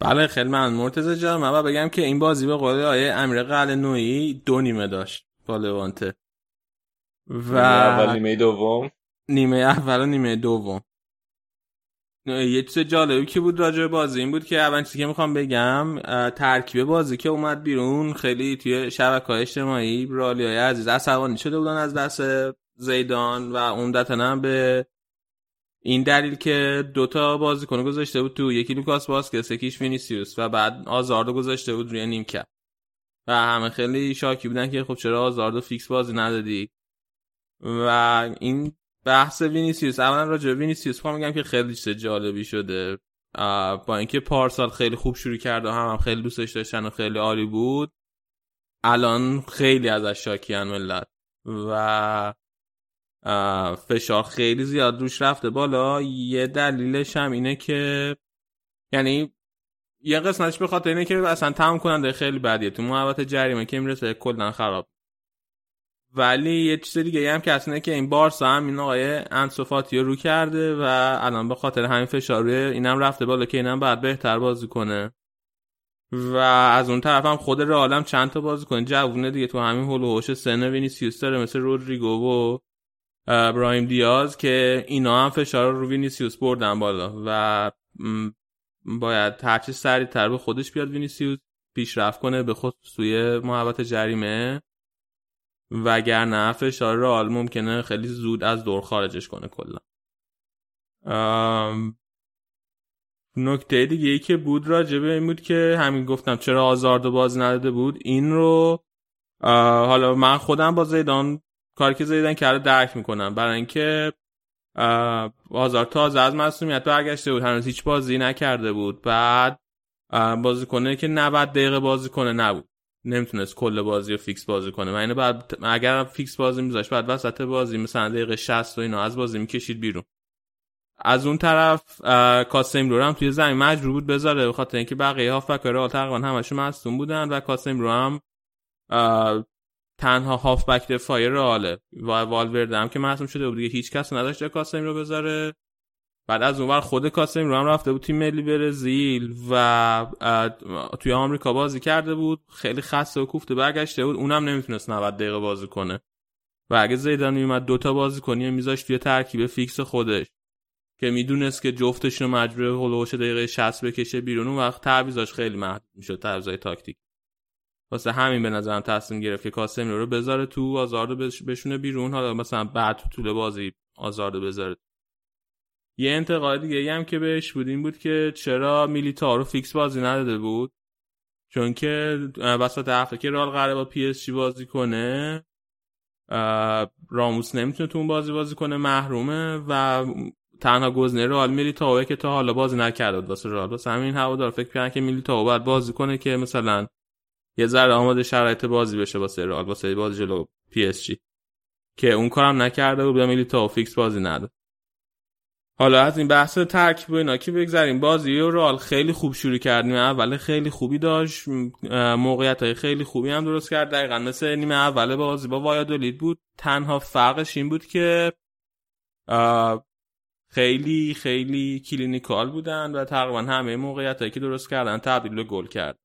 بله خیلی من مرتضی جان من بگم که این بازی به قول آیه امیر قل نوعی دو نیمه داشت با لوانته. و اول نیمه دوم. نیمه اول و نیمه دوم. یه چیز جالبی که بود راجع بازی این بود که اول چیزی که می‌خوام بگم ترکیب بازی که اومد بیرون خیلی توی شبکه اجتماعی رالی های عزیز عصبانی شده بودن از دست زیدان و عمدتا به این دلیل که دوتا بازیکن گذاشته بود تو یکی لوکاس واسکس یکیش وینیسیوس و بعد آزاردو گذاشته بود روی نیمکت. و همه خیلی شاکی بودن که خب چرا آزاردو فیکس بازی ندادی؟ و این بحث وینیسیوس اولا راجع وینیسیوس میگم که خیلی چیز جالبی شده. با اینکه پارسال خیلی خوب شروع کرد و هم, هم خیلی دوستش داشتن و خیلی عالی بود الان خیلی ازش شاکیان ملت. و فشار خیلی زیاد روش رفته. بالا یه دلیلش هم اینه که یعنی یه قسمتش به خاطر اینه که اصلا تمام کننده خیلی بدیه. تو محبت جریمه که می‌رسه کلا خراب. ولی یه چیز دیگه هم که اصلا که این بارسا هم این آقای انصفاتی رو کرده و الان به خاطر همین فشار روی اینم رفته بالا که اینم بعد بهتر بازی کنه. و از اون طرف هم خود رئال چند تا بازی کنه. جوونه دیگه تو همین هول و هوش سن وینیسیوس داره مثل رودریگو و برایم دیاز که اینا هم فشار رو وینیسیوس بردن بالا و باید هرچی سریعتر به خودش بیاد وینیسیوس پیشرفت کنه به خود سوی محبت جریمه. وگرنه فشار رئال ممکنه خیلی زود از دور خارجش کنه کلا. نکته دیگه ای که بود راجبه این بود که همین گفتم چرا آزارد باز نداده بود این رو حالا من خودم با زیدان کاری که زیدان کرده درک می‌کنم. برای اینکه آزارد تازه از مصدومیت برگشته بود. هنوز هیچ بازی نکرده بود. بعد بازی کنه که 90 دقیقه بازی کنه نبود. نمی‌تونست کل بازی رو فیکس بازی کنه. اینه بعد اگر فیکس بازی میذاشت بعد وسط بازی مثلا دقیقه 60 و اینا از بازی می‌کشید بیرون. از اون طرف کاسم رو هم توی زمین مجبور بود بذاره به خاطر اینکه بقیه هافبک رئال تقریبا همشون مصدوم بودن و کاسم رو هم تنها هافبک دفاعی رئاله و والورده هم که مصدوم شده بود دیگه هیچ کس نداشت کاسم رو بذاره. بعد از اونور خود کاسم رو هم رفته بود تیم ملی برزیل و توی آمریکا بازی کرده بود. خیلی خسته و کوفته برگشته بود. اونم نمی‌تونست 90 دقیقه بازی کنه. و اگه زیدان میومد دوتا بازیکنی میذاشت توی ترکیب فیکس خودش که می‌دونست که جفتشون رو مجبور هلوش دقیقه 60 بکشه بیرون اون وقت تعویضاش خیلی محدود می‌شد تعویضای تاکتیکی واسه همین به نظرم تصمیم گرفت که کاسمیرو بذاره تو هازاردو بشونه بیرون. حالا مثلا بعد تو طول بازی هازاردو بذاره. یه انتقاد دیگه هم که بهش بود این بود که چرا میلیتائو رو فیکس بازی نداده بود؟ چون که وسط هفته که رئال قراره با پی اس جی بازی کنه راموس نمی‌تونه تو اون بازی بازی کنه محرومه و تنها گزینه رئال میلیتائو که تا حالا بازی نکرده بود. واسه رئال واسه همین هوادار فکر کردن که میلیتائو باید بازی کنه که مثلا یه ذره آماده شرایط بازی بشه واسه رئال واسه بازی جلو پی اس جی. که اون کارم نکرده بود به میلیتائو فیکس بازی نداد حالا از این بحث ترکیب و اینا که بگذریم بازی رو رئال خیلی خوب شروع کرد. نیمه اول خیلی خوبی داشت موقعیت های خیلی خوبی هم درست کرد. دقیقا مثل نیمه اول بازی با وایادولید بود. تنها فرقش این بود که خیلی خیلی کلینیکال بودن و تقریبا همه موقعیت هایی که درست کردن تبدیل گل کرد.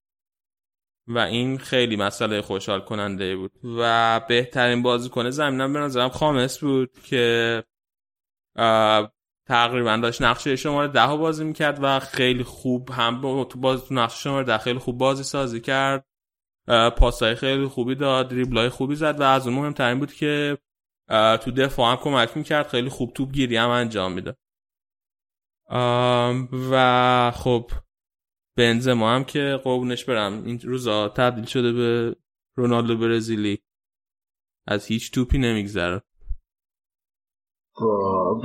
و این خیلی مسئله خوشحال کننده بود. و بهترین بازیکن زمینم به نظرم خامس بود که تقریبا داشت نقشه شماره ده بازی می‌کرد و خیلی خوب هم تو بازی تو نقشه شماره ده خیلی خوب بازی سازی کرد. پاسای خیلی خوبی داد دریبلای خوبی زد و از اون مهمترین بود که تو دفاع هم کمک می‌کرد خیلی خوب توپ گیری هم انجام میده و خب بنزما هم که قربونش برم. این روزا تبدیل شده به رونالدو برزیلی. از هیچ توپی نمیگذره.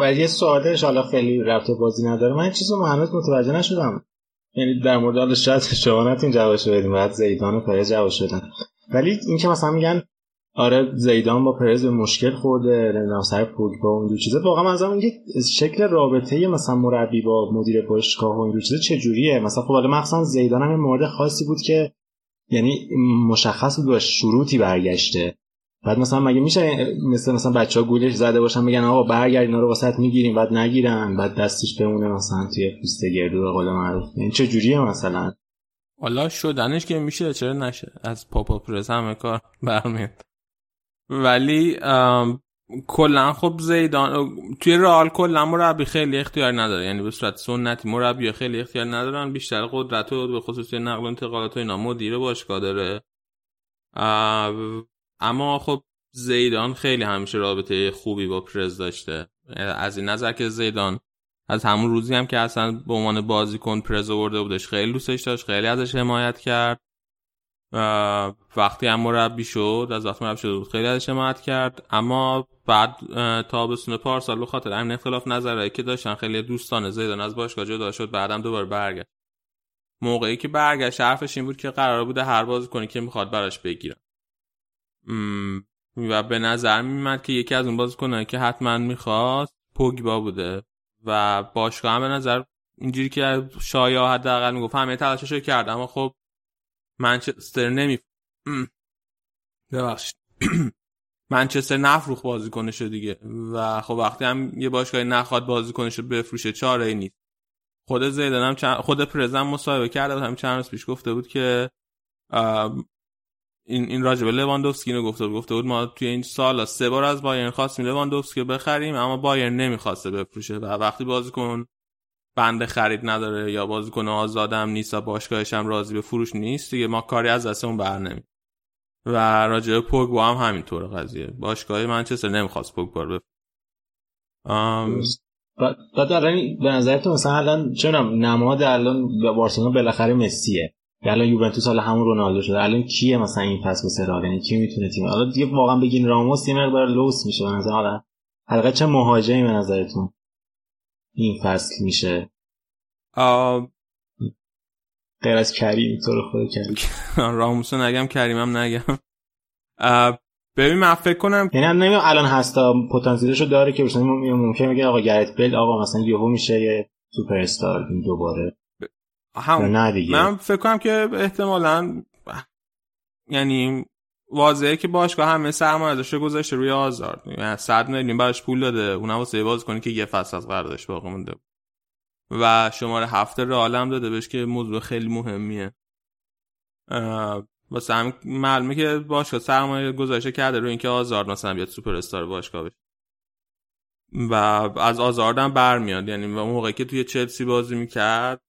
و یه سوالش حالا خیلی رفت بازی نداره. من چیزی رو هنوز متوجه نشدم. یعنی در مورد حالا شاید شما نتین جواب بدیم بعد زیدان و جواب شدن ولی اینکه مثلا میگن آره زیدان با پرز به مشکل خورده نمی‌دونم سر پوگبا و اون چیزا. واقعا از اون شکل رابطه مثلا مربی با مدیر باشگاه و این چیزا چجوریه؟ مثلا خب حالا مثلا زیدان هم مورد خاصی بود که یعنی مشخص بود شروطی برگشته. بعد مثلا مگه میشه مثل مثلا بچه ها گولش زده باشن میگن آقا برگرد اینا رو واسط می‌گیریم بعد نگیرن بعد دستش بمونه مثلا توی پوست گردو به قول معروف. این چه جوریه مثلا؟ حالا شدنش که میشه چرا نشه؟ از پاپا پرس همه کار برمیاد. ولی کلا خب زیدان توی رئال کلا مربی خیلی اختیار نداره. یعنی به صورت سنتی مربی خیلی اختیار ندارن. بیشتر قدرت و به خصوص نقل و انتقالات و اینا مدیر باشگاه داره. اما خب زیدان خیلی همیشه رابطه خوبی با پرز داشته. از این نظر که زیدان از همون روزی هم که اصلا به عنوان بازیکن پرز آورده بودش خیلی دوستش داشت خیلی ازش حمایت کرد. وقتی هم مربی شد از وقتی مربی شد خیلی ازش حمایت کرد. اما بعد تابستون پارسال به خاطر همین اختلاف نظرهایی که داشتن خیلی دوستان زیدان از باشگاه جدا شد بعدم دوباره برگشت. موقعی که برگشت حرفش این بود که قرار بوده هر بازی کنی که می‌خواد براش بگیرن و به نظر میمد که یکی از اون بازیکنایی که حتما می‌خواست پوگبا بوده. و باشگاه هم به نظر اینجوری که شایا حداقل می‌گفت همه تلاشش کرد. اما خب منچستر نمی ببخشید. منچستر نفروخ بازیکنش دیگه. و خب وقتی هم یه باشگاهی نخواد بازیکنش بفروشه چاره ای نیست. خود زیدان هم چند... خود پرزن مصاحبه کرده هم چند روز پیش گفته بود که این این راجبه لواندوفسکی رو گفته بود. گفته بود ما توی این سال سه بار از بایرن خواستیم لواندوفسکی رو بخریم اما بایرن نمی‌خواسته بفروشه. و وقتی بازیکن بنده خرید نداره یا بازیکن آزادم نیست و باشگاهش هم راضی به فروش نیست دیگه ما کاری از دست اون بر نمی و راجع پوگبا هم همینطور قضیه. باشگاه منچستر نمی‌خواست پوگبا رو ام... بعد به نظرتون مثلا الان چه نماد الان بارسلونا بالاخره مسیه. الان یوونتوس حالا همون رونالدو شده. الان کیه مثلا این پس به سرال یعنی کی می‌تونه تیم؟ حالا دیگه واقعا بگین راموس یه مقدار لوس میشه به نظر. حالا حلقه چه مهاجمی به نظرتون؟ این فصل میشه. آه... غیر از کریم تو رو خود کریم. راموسو نگم کریمم نگم. ببین من فکر کنم یعنی هم نمی‌دونم الان هستا پتانسیلشو داره که مثلا ممکن میگه آقا گرت بیل آقا مثلا یهو میشه یه سوپر استار این دوباره. هم نه دیگه. من فکر کنم که احتمالا یعنی واضحه که باشگاه همه سرمایه داشته گذاشته روی یعنی 100 میلیون براش پول داده اونم واسه باز کنه که یه فصل از قراردادش باقی مونده. و شماره هفته رئال هم داده بهش که موضوع خیلی مهمیه. واسه هم معلومه که باشگاه سرمایه گذاشته کرده روی اینکه آزار مثلا بیاد سوپر استار باشگاه بشه. و از آزارد هم برمیاد. یعنی و موقعی که توی چلسی بازی می‌کرد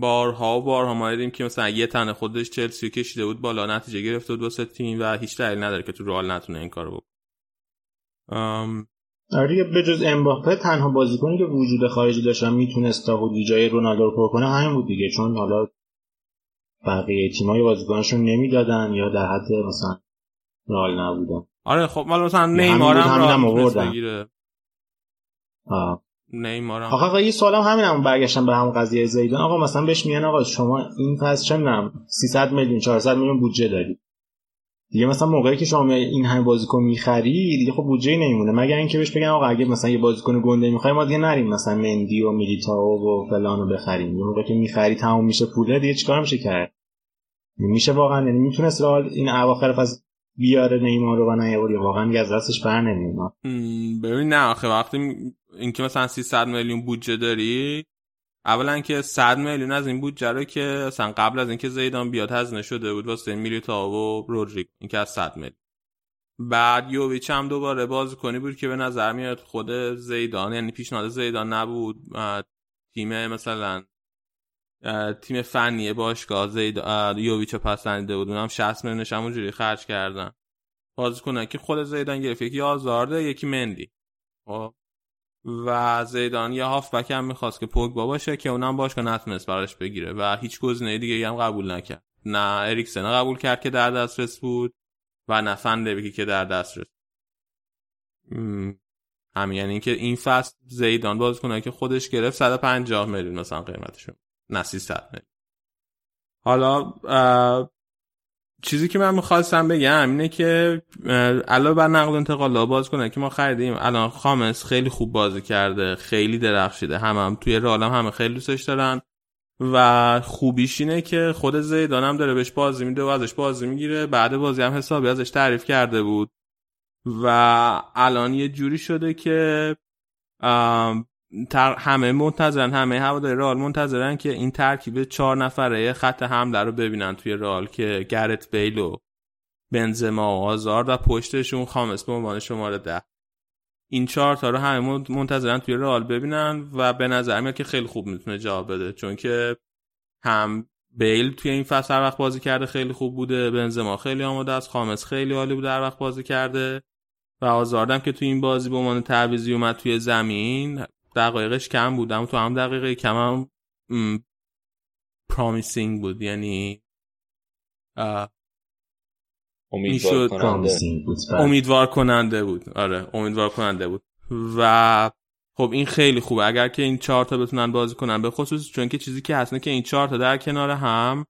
بارها و بارها ما دیدیم که مثلا یه تن خودش چلسی کشیده بود بالا نتیجه گرفته بود واسه تیم و هیچ دلیل نداره که تو رئال نتونه این کارو بکنه. آره به جز امباپه تنها بازیکنی که وجود خارجی داشتن می‌تونست تا حدودی جای رونالدو رو پر کنه همین بود دیگه. چون حالا بقیه تیمای بازیکناشون نمی‌دادن یا در حد مثلا رئال نبودن. آره خب مثلا نیمار هم همین آوردن. نیمار هم آقا یه سوالم همینم برگشتم به همون قضیه زیدان. آقا مثلا بهش میگن آقا شما این فصل چه می‌دونم 300 میلیون 400 میلیون بودجه داری. دیگه مثلا موقعی که شما این همه بازیکن می‌خری دیگه خب بودجه نمیمونه. مگر اینکه بهش بگن آقا اگه مثلا یه بازیکن گنده می‌خوای ما دیگه نریم مثلا مندی و میلیتائو و فلانو بخریم. موقعی که می‌خری تموم میشه پوله دیگه چیکار میشه کرد؟ میشه واقعا یعنی می‌تونست رئال این اواخر فصل بیاره نیمار رو و نیاره واقعا از دستش بر نمیاد. ببین نه آخه وقتی اینکه مثلا 300 میلیون بودجه داری اولا که 100 میلیون از این بودجه رو که اصلا قبل از اینکه زیدان بیاد هزینه شده بود واسه میلیتائو و رودریگو این که از 100 میلیون. بعد یوویچ هم دوباره بازیکنی بود که به نظر میاد خود زیدان یعنی پیشنهاد زیدان نبود تیم مثلا تیم فنی باشگاه زید یوویچ رو پسندیده بود. اونم 60 میلیونش همونجوری خرج کردن. بازیکنه که خود زیدان گرفت یکی آزارده یکی مندی. خب. و زیدان یه هافبک هم می‌خواست که پوگبا باشه که اونم باشگاه نتونست براش بگیره و هیچ گزینه دیگه هم قبول نکرد. نه اریکسن قبول کرد که در دسترس بود و نه فندبیکی که در دسترس. همین. یعنی که این فصل زیدان بازیکنه که خودش گرفت 150 میلیون مثلا قیمتشون. نه 300 میلیون حالا چیزی که من می‌خواستم بگم اینه که علاوه بر نقل انتقال باز کنه که ما خریدیم. الان خامس خیلی خوب بازی کرده خیلی درخشیده. هم هم توی رئال هم همه خیلی دوستش دارن. و خوبیش اینه که خود زیدان هم داره بهش بازی میده و ازش بازی می‌گیره. بعد بازی هم حسابی ازش تعریف کرده بود. و الان یه جوری شده که همه منتظرن همه هواداری رئال منتظرن که این ترکیب چهار نفره خط حمله رو ببینن توی رئال که گرت بیل و بنزما و آزارد و پشتشون خامس به عنوان شماره ده. این چهار تا رو همه منتظرن توی رئال ببینن و به نظر میاد که خیلی خوب می‌تونه جواب بده چون که هم بیل توی این فصل هر وقت بازی کرده خیلی خوب بوده بنزما خیلی آماده است خامس خیلی عالی بوده هر وقت بازی کرده و آزاردم که توی این بازی به عنوان تعویضی اومد توی زمین دقایقش کم بود اما تو هم دقیقه کم هم پرامیسینگ بود. یعنی امیدوار کننده. بله. امیدوار کننده بود. آره امیدوار کننده بود. و خب این خیلی خوبه. اگر که این چهار تا بتونن بازی کنن به خصوص چون که چیزی که هست که این چهار تا در کنار هم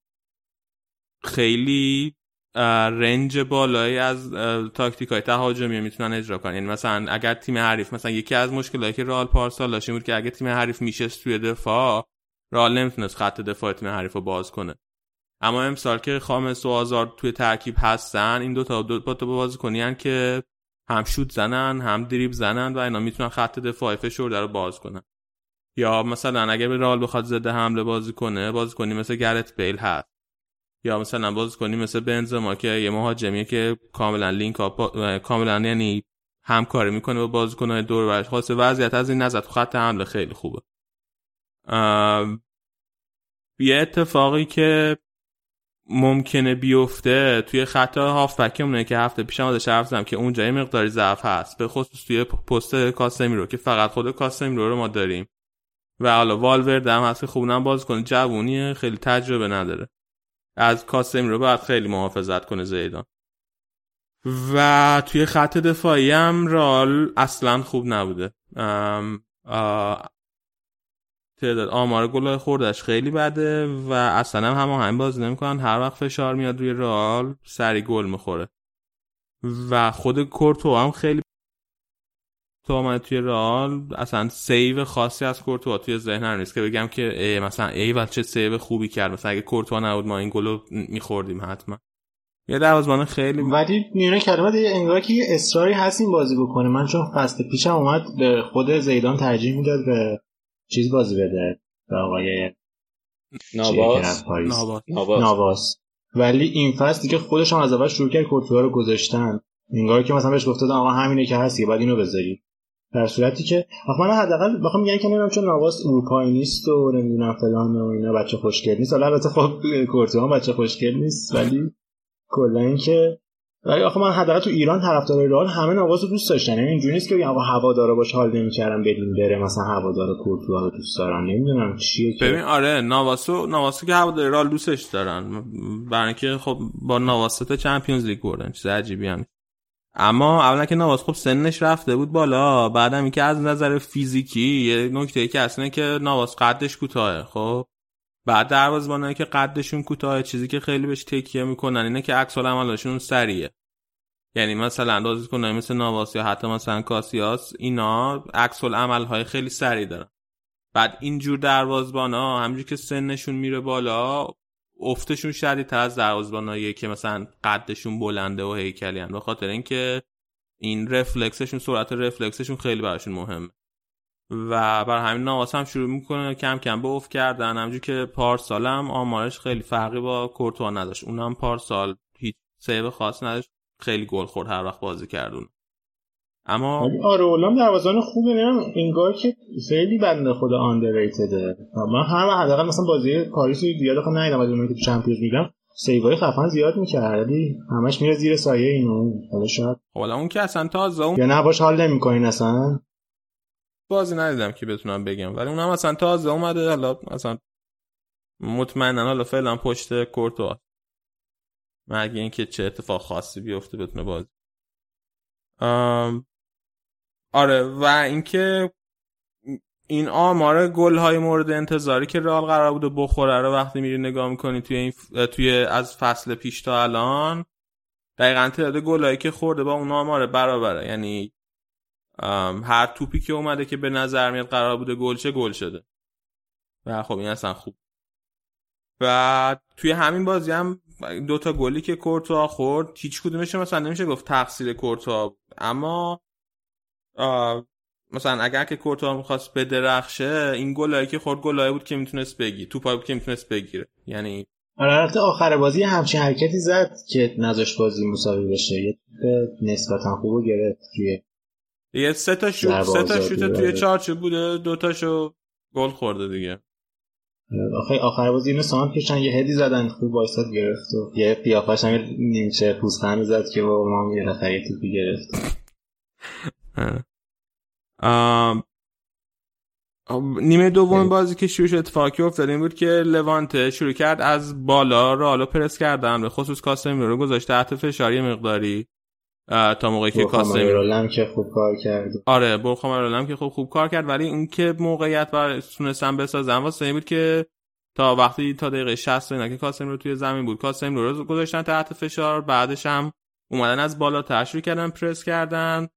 خیلی رنج بالایی از تاکتیک های تهاجمی می‌تونن اجرا کنن. یعنی مثلا اگر تیم حریف مثلا یکی از مشکلاتی که رئال پارسال داشت بود که اگر تیم حریف میشه توی دفاع رئال نمی‌تونست خط دفاع تیم حریف رو باز کنه. اما امسال که خامس و آزار توی ترکیب هستن این دو تا دو تا بازیکنی که هم شوت زنن هم دریب زنن و اینا می‌تونن خط دفاع فشرده رو باز کنن. یا مثلا اگر به رئال بخواد زده حمله بازی کنه بازی کنی مثل گرت بیل هست. یا مثلا بازی کنی مثل بنزما که یه مهاجمیه که کاملا لینک کاملا یعنی همکاری می‌کنه با بازیکن‌های دور برش خاصه وضعیت از این نظر تو خط حمله خیلی خوبه. یه اتفاقی که ممکنه بیفته توی خط هافبک اونه که هفته پیشم ازش حرف که اونجا یه مقداری ضعف هست. به خصوص توی پست کاسمیرو که فقط خود کاسمیرو رو ما داریم. و حالا والورد هم هست که خوب باز کنه. جوونیه خیلی تجربه نداره. از کاسمیرو باید خیلی محافظت کنه زیدان. و توی خط دفاعی هم رال اصلا خوب نبوده. تعداد آمار گل خوردش خیلی بده و اصلا هم همه بازی نمی‌کنن. هر وقت فشار میاد روی رال سری گل می‌خوره. و خود کورتو هم خیلی تو آمده توی رال اصلا سیو خاصی از کورتو توی ذهن نیست که بگم که ای مثلا ای و چه سیو خوبی کرد. مثلا اگه کورتو نبود ما این گلو میخوردیم حتما. یه دروازه‌بان خیلی ولی میونه کلمات یه انگار که یه اصراری هست این بازی بکنه. من چون فصل پیشم اومد به خود زیدان ترجیح می‌داد به چیز بازی بده. به آقای نواس نواس. نواس ولی این فصل دیگه خودش هم از اول شروع کرد کورتوا رو گذاشتن انگار که مثلا بهش گفته آقا همینه که هستی بعد اینو بذاری. در صورتی که آخه من حداقل بخوام میگن که نمی‌دونم چون نواس اروپایی نیست و نمی‌دونم فلان و اینا بچه خوشگل نیست. حالا البته خب کورتوا بچه خوشگل نیست ولی کلا اینکه ولی آخه من حداقل تو ایران طرفدار رئال همه نواز رو دوست داشتن. یعنی اینجوری نیست که آقا هوادارا باش حال نمی‌کردن بدین بره مثلا هوادارا کورتوا رو دوست دارن. نمی‌دونم چیه که ببین آره نواسو نواسو که هوادار رئال دوستش دارن. برای اینکه خب با نواسو چمپیونز لیگ بردن چیز عجیبی هم اما اولا که نواس خب سنش رفته بود بالا بعدم اینکه از نظر فیزیکی یه نکته که اصلا که نواس قدش کوتاهه خب؟ بعد دروازه‌بانایی که قدشون کوتاه چیزی که خیلی بهش تکیه می‌کنن اینه که عکس عملشون سریه یعنی مثلا بازیکنای مثل نواس یا حتی مثلا کاسیاس اینا عکس های خیلی سریع دارن. بعد اینجور دروازه‌بانا همونجوری که سنشون میره بالا افتشون شدیدتر از دروازه‌بانایی که مثلا قدشون بلنده و هیکلی به خاطر اینکه این رفلکسشون سرعت رفلکسشون خیلی براشون مهمه. و بر همین نواس هم شروع می‌کنه کم کم به افت کردن. همجور که پارسال هم آمارش خیلی فرقی با کورتوا نداشت. اونم پارسال هیچ سیو خاص نداشت. خیلی گل خورد هر وقت بازی کردون. اما آره اولام دروازه‌بان خوبه. نمی‌دونم انگار که خیلی بنده خدا آندرریتده من هر حداقل مثلا بازی پاریس زیاد خب ندیدم از اونایی که چمپیونز میگم سیوای خفن زیاد می‌کرد. ولی همش میره زیر سایه اینو حالا شاید حالا اون که اصلا تازه اون یا نه باش حال نمی‌کنین اصلا. بازی ندیدم که بتونم بگم. ولی اونم اصلا تازه اومده. حالا مثلا مطمئنا حالا فعلا پشت کورتو مگه اینکه چه اتفاق خاصی بیفته بتونه بازی. آره و اینکه این آمار گل های مورد انتظاری که رئال قرار بوده بخوره رو وقتی میری نگاه می‌کنی توی این توی از فصل پیش تا الان دقیقا تعداد گل هایی که خورده با اون آمار برابره. یعنی هر توپی که اومده که به نظر میاد قرار بوده گل چه گل شده. و خب این اصلا خوب. و توی همین بازی هم دوتا گلی که کورتوا خورد هیچ کدومش مثلا نمیشه گفت تقصیر کورتوا. اما مثلا اگر که کورتوا می‌خواست بدرخشه این گلایی که خورد گلایی بود که می‌تونست بگی بود که می‌تونست بگیره. یعنی البته آخر بازی همچین حرکتی زد که نذاش بازی مساوی بشه. یه نسبتا خوب گرفت توی یه سه تا شوت سه تا شوت توی چارچوب بوده دو تاشو گل خورده دیگه. آخه آخر بازی اینو سانت کشن یه هدی زدن خوب وایساد گرفت و یه قیافش هم نیمچه پوستن زد که با ما یه نفر گرفت. نیمه دوم بازی که شروع شد اتفاقی افتاد این بود که لوانته شروع کرد از بالا رالو پرس کردن به خصوص کاسمیرو رو گذاشت تحت فشاری مقداری تا موقعی که کاسمیرو که خوب کار کرد. آره برخامرولم که خوب خوب کار کرد ولی اون که موقعیت بر تونستن بسازن واسه این بود که تا وقتی تا دقیقه 60 اینا که کاسم رو توی زمین بود کاسم رو گذاشتن تحت فشار بعدش هم اومدن از بالا تشریح کردن پرس کردن.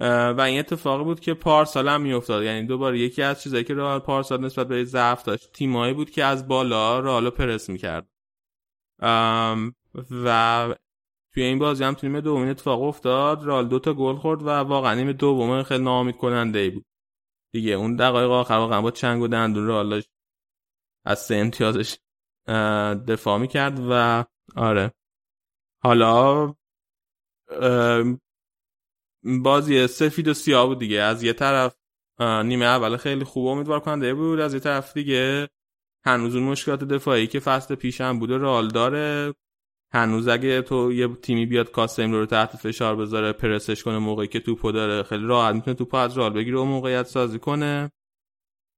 و این اتفاقی بود که پارسال هم میافتاد. یعنی دوباره یکی از چیزایی که رئال پارسال نسبت به ضعف داشت تیمایی بود که از بالا رئال پرس می‌کرد. و توی این بازی هم نیمه این اتفاق افتاد. رال دو تا گل خورد و واقعا نیمه دوم خیلی ناامید کننده ای بود. دیگه اون دقایق آخر واقعا با چنگ و دندون رال از سه امتیازش دفاع می‌کرد و آره. حالا بازی سفید و سیاه بود دیگه. از یه طرف نیمه اول خیلی خوب امیدوار کننده بود. از یه طرف دیگه هنوز اون مشکلات دفاعی که فصل پیش هم بوده رال داره. هنوز اگه تو یه تیمی بیاد کاسم رو تحت فشار بذاره پرسش کنه موقعی که توپو داره خیلی راحت می‌تونه توپو از رال بگیره و موقعیت سازی کنه.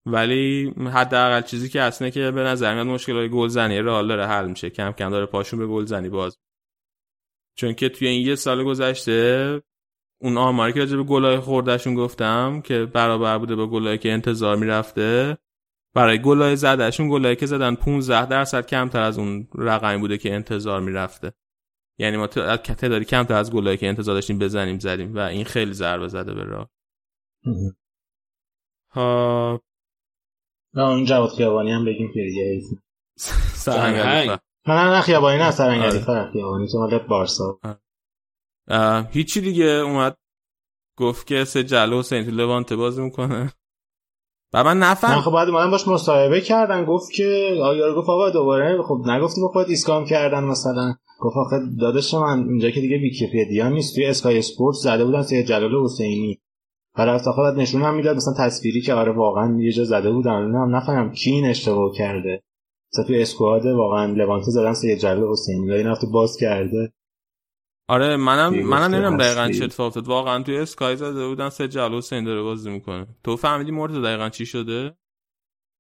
ولی حداقل چیزی که اصلا که به نظر میاد مشکلات گلزنی رئال داره حل میشه. کم کم داره پاشون به گلزنی باز چون که توی این یه سال گذشته اون آماری که راجع به گلای خوردهشون گفتم که برابر بوده با گلایی که انتظار می‌رفته برای گلای زدهشون گلایی که زدن 15 درصد کمتر از اون رقمی بوده که انتظار می‌رفته. یعنی ما تعدادی کمتر از گلایی که انتظار داشتیم بزنیم زدیم و این خیلی ضربه زده به راه. ها. نه اون جواد خیابانی هم بگیم که دیگه سرنگلی نه نه نه خیابانی نه سرنگلی فرق خیابانی. تو مالت بارسا. هیچی دیگه اومد گفت که سه جلو حسین تو لوانته بازی می‌کنه. و من نفهم خب بعد من باش مصاحبه کردن گفت که آیا گفت آقا دوباره خب نگفتیم خودت ایسکام کردن مثلا. گفت آخه داداش من اینجا که دیگه ویکیپدیا نیست توی اسکای اسپورت زده بودن سید جلال حسینی. بعد رفت خودت نشون هم می‌داد مثلا تصویری که آره واقعا یه جا زده بودن. نه نفهمم کی این اشتباه کرده. مثلا توی اسکواد واقعا لوانته زدن سید جلال حسینی. این هفته باز کرده. آره منم منم نمی‌دونم دقیقا چه اتفاق افتاد. واقعا توی اسکای زده بودن سه جلو حسین داره بازی می‌کنه. تو فهمیدی مورد دقیقا چی شده؟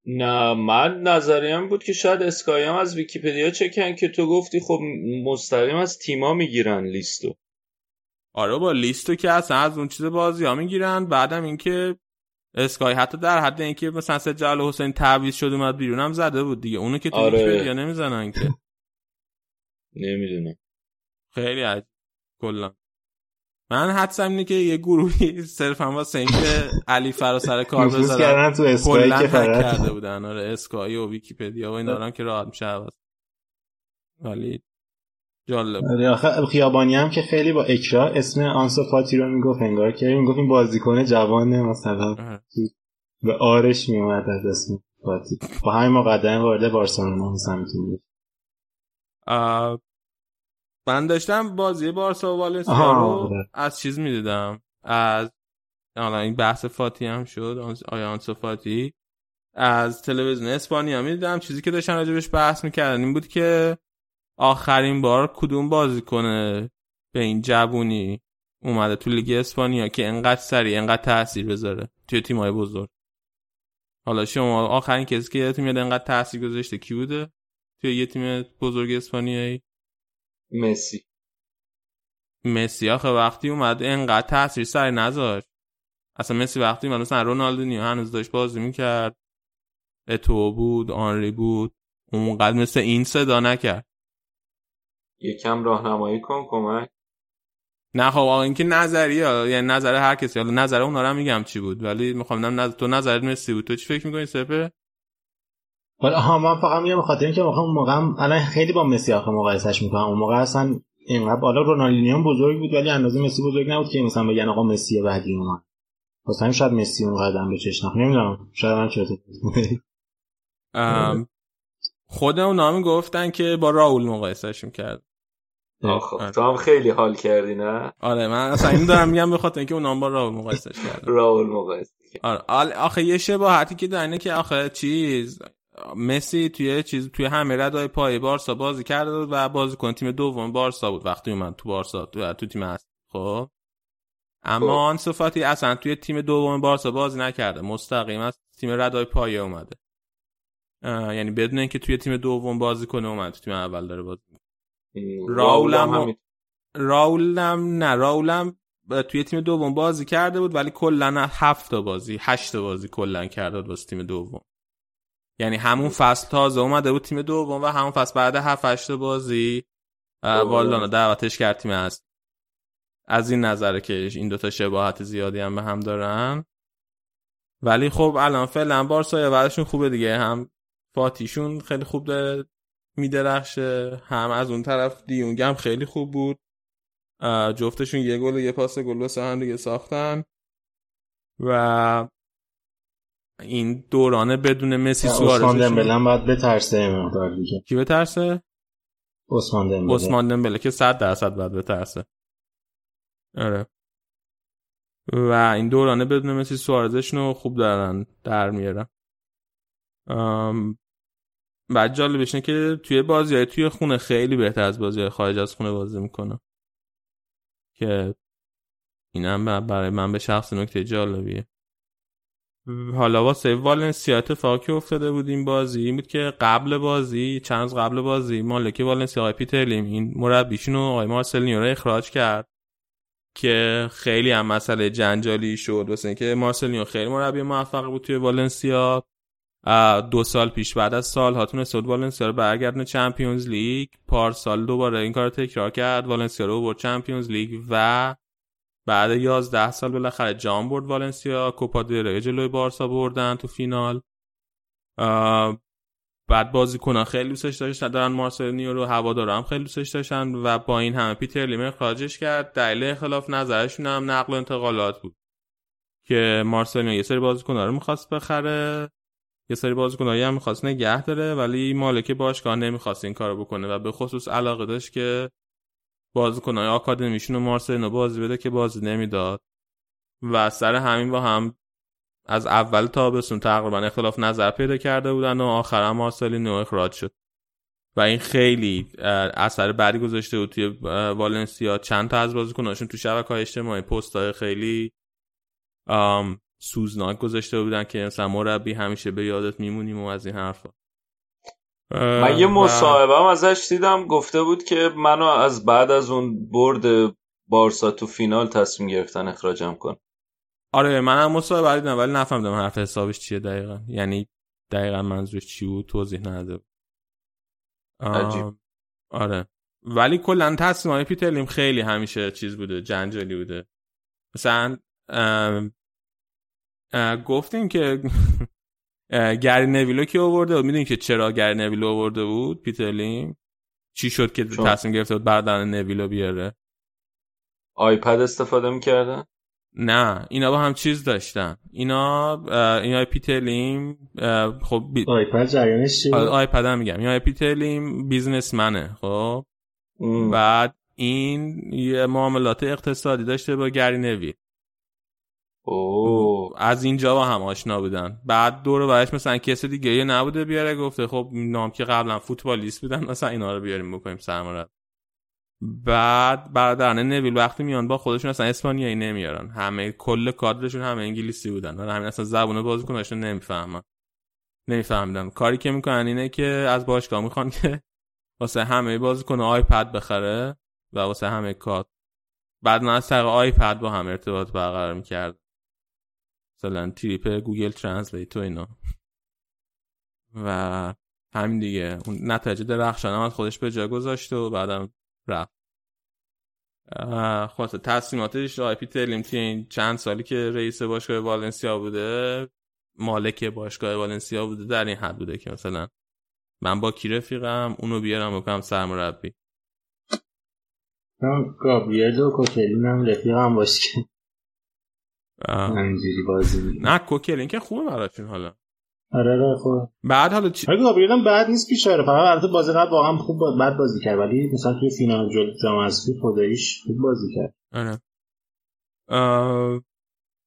نه من نظریم بود که شاید اسکای هم از ویکیپدیا چکن که تو گفتی خب مستقیم از تیما می‌گیرن لیستو. آره با لیستو که اصلا از اون چیز بازی ها می‌گیرن. بعدم اینکه اسکای حتی در حد اینکه مثلا سجل حسین تعویض شد اومد بیرون هم زده بود دیگه. اونو که تو آره. نمی‌زنن که. نمی‌دونم. خیلی عجب کلا. من حدسم اینه که یه گروهی صرف هم واسه اینکه علی فرا سر کار بذارن تو اسکای که کرده بودن. آره اسکای و ویکیپدیا و این دارن که راحت میشه عوض ولی جالب. آره آخه خیابانی هم که خیلی با اکرا اسم آنسو فاتی رو می‌گفت انگار که می‌گفت این بازیکن جوانه مثلا به آرش میومد از اسم فاتی. با همین مقدمه وارد بارسلونا مثلا می‌تونید من داشتم بازی بارسا و والنسیا رو از چیز می‌دیدم. از حالا این بحث فاتی هم شد آیا آنسو فاتی. از تلویزیون اسپانیا می‌دیدم. چیزی که داشتن راجبش بحث می‌کردن این بود که آخرین بار کدوم بازی کنه به این جوونی اومده تو لیگ اسپانیا که انقدر سریع انقدر تاثیر بذاره توی تیمای بزرگ. حالا شما آخرین کسی که یادتون میاد انقدر تاثیر گذاشته کی بوده توی یه تیم بزرگ اسپانیایی؟ مسی. مسی آخه وقتی اومد انقدر تاثیر سر نذاشت. اصلا مسی وقتی من مثلا رونالدینیو هنوز داشت بازی می‌کرد. اتو بود آنری بود. اونقدر مثل این صدا نکرد. یکم راهنمایی کن کمک. نه خب آقا اینکه نظریه یعنی نظر هر کسی. حالا نظر اونا رو میگم چی بود ولی می‌خوام نظر تو نظرت مسی بود. تو چی فکر می‌کنی سپه حالا ها من فقط میگم بخاطر اینکه اون موقع الان خیلی با مسی آخه مقایسش می‌کنم. اون موقع اصلا اینقدر بالا رونالدینیو بزرگ بود ولی اندازه مسی بزرگ نبود که مثلا بگن آقا مسی بعدی اومد. واسه شاید مسی اون قدم به چشم نمی‌دونم. شاید من چه خود اونا هم گفتن که با راول مقایسهش می‌کرد. آخه تو هم خیلی حال کردی نه؟ آره من اصلا این دارم میگم به خاطر اینکه اونا با راول مقایسهش کرد راول مقایسه. آره آخه یه شباهتی که داره که آخه چیز مسی توی چیز توی همه ردای پای بارسا بازی کرده بود و بازیکن تیم دوم بارسا بود وقتی اومد تو بارسا تو, تو تیم هست خب. اما آن صفاتی اصلا توی تیم دوم بارسا بازی نکرده. مستقیم از تیم ردای پایه اومده. یعنی بدون اینکه توی تیم دوم بازی کنه اومد تو تیم اول داره بازی راولم راولم نه راولم توی تیم دوم بازی کرده بود ولی کلا هفت بازی هشت بازی کلا کرده بود واسه تیم دوم. یعنی همون فصل تازه اومده بود تیم دوم و همون فصل بعد 7 8 بازی والدانا دعوتش کرد تیم هست از این نظره که این دوتا شباهت زیادی هم به هم دارن. ولی خب الان فعلا بارسا بعدشون خوبه دیگه. هم فاتیشون خیلی خوب داره میدرخشه هم از اون طرف دیونگ هم خیلی خوب بود. جفتشون یه گل و یه پاس گل واسه هم دیگه ساختن. و این دورانه بدون مسی سوارز عثمان دمبله باید بترسه مقدار دیگه. کی بترسه؟ عثمان دمبله. عثمان دمبله که 100 درصد باید بترسه. آره. و این دورانه بدون مسی سوارزشون خوب دارن در میارن. بعد جالبش اینه که توی بازی های توی خونه خیلی بهتر از بازی های خارج از خونه بازی می‌کنه. که اینم برای من به شخص نکته جالبیه. حالا واسه والنسیا اتفاقی افتاده بود این بازی. این بود که قبل بازی چند قبل بازی مالک والنسیا آقای پیترلیم این مربیشون رو آقای مارسلینیو رو اخراج کرد که خیلی هم مسئله جنجالی شد. واسه اینکه مارسلینیو خیلی مربی موفق بود توی والنسیا. دو سال پیش بعد از سال‌ها تونست والنسیا رو برگردونه Champions League. پارسال دوباره این کارو تکرار کرد. والنسیا رو برد Champions League و بعد 11 سال بالاخره جام برد والنسیا کوپا دل جلوی بارسا بردن تو فینال. بعد بازیکنان خیلی دوستش داشتن دارن مارسلینیو رو هوادارا هم خیلی دوستش داشتن و با این همه پیتر لیم اخراجش کرد. دلیل اختلاف نظرشون هم نقل و انتقالات بود که مارسلینیو یه سری بازیکن‌ها رو می‌خواست بخره. یه سری بازیکنایی هم می‌خواست نگه داره ولی مالک باشگاه نمی‌خواست این کارو بکنه و به خصوص علاقه داشت که بازیکنای آکادمیشون رو مارسلینو بازی بده که بازی نمی‌داد. و سر همین با هم از اول تابستون تقریبا اختلاف نظر پیدا کرده بودن و آخرا مارسلینو اخراج شد. و این خیلی اثر بعدی گذاشته بود توی والنسیا. چند تا از بازیکناشون تو شبکه های اجتماعی پست خیلی سوزناک گذاشته بودن که مثلا مربی همیشه به یادت میمونیم و از این حرفا. من یه مصاحبه هم ازش دیدم گفته بود که منو از بعد از اون برد بارسا تو فینال تصمیم گرفتن اخراجم کن. آره منم مصاحبه دیدم ولی نفهمیدم حرف حسابش چیه دقیقا. یعنی دقیقا منظورش چی بود توضیح نداده آره. ولی کلا تصمیم های پیترلیم خیلی همیشه چیز بوده جنجالی بوده. مثلا گفتیم که گری نویلو که آورده بود؟ می‌دونی که چرا گری نویلو آورده بود پیترلیم چی شد که تصمیم گرفته بود گری نویلو بیاره؟ iPad استفاده می‌کردن نه اینا با هم چیز داشتن. اینا اینا پیترلیم خب بی... iPad جریانش چیه iPad هم میگم. اینا پیترلیم businessman ه خب؟ بعد این یه معاملات اقتصادی داشته با گری نویل. اوه. از اینجا با هم آشنا بودن. بعد دور برش مثلا کسی دیگه یه نبوده بیاره گفته خب نام که قبلا فوتبالیست بودن مثلا اینا رو بیاریم بکنیم سرمرد بعد برادران نویل وقتی میان با خودشون اصلا اسپانیایی نمیارن. همه کل کادرشون همه انگلیسی بودن. و همین اصلا زبون بازیکناشون نمی‌فهمن. نمیفهمیدن. کاری که می‌کنن اینه که از باشگاه می‌خوان که واسه همه بازیکن آیپد بخره و واسه همه کات بعد من از طریق iPad با هم ارتباط برقرار می‌کرد مثلا تریپ Google Translate و اینا. و همین دیگه. اون نتیجه درخشان هم خودش به جا گذاشته و بعدم رفت. خلاصه تصمیماتش آقای پیترلیم توی این چند سالی که رئیس باشگاه والنسیا بوده مالک باشگاه والنسیا بوده در این حد بوده که مثلا من با کی رفیقم اونو بیارم بکنم سرمربی. من گابریل و کوکلین هم رفیقم باشه. همینجوری بازی. نه کوکلین که خوبه براتون حالا. آره آره خوب بعد حالا چی... آره گابریل هم بعد نیست بیچاره فقط البته بازی قبل واقعا خوب با... بعد بازی کرد ولی مثلا توی فینال جل جام حذفی خداییش خوب بازی کرد. آره. آه...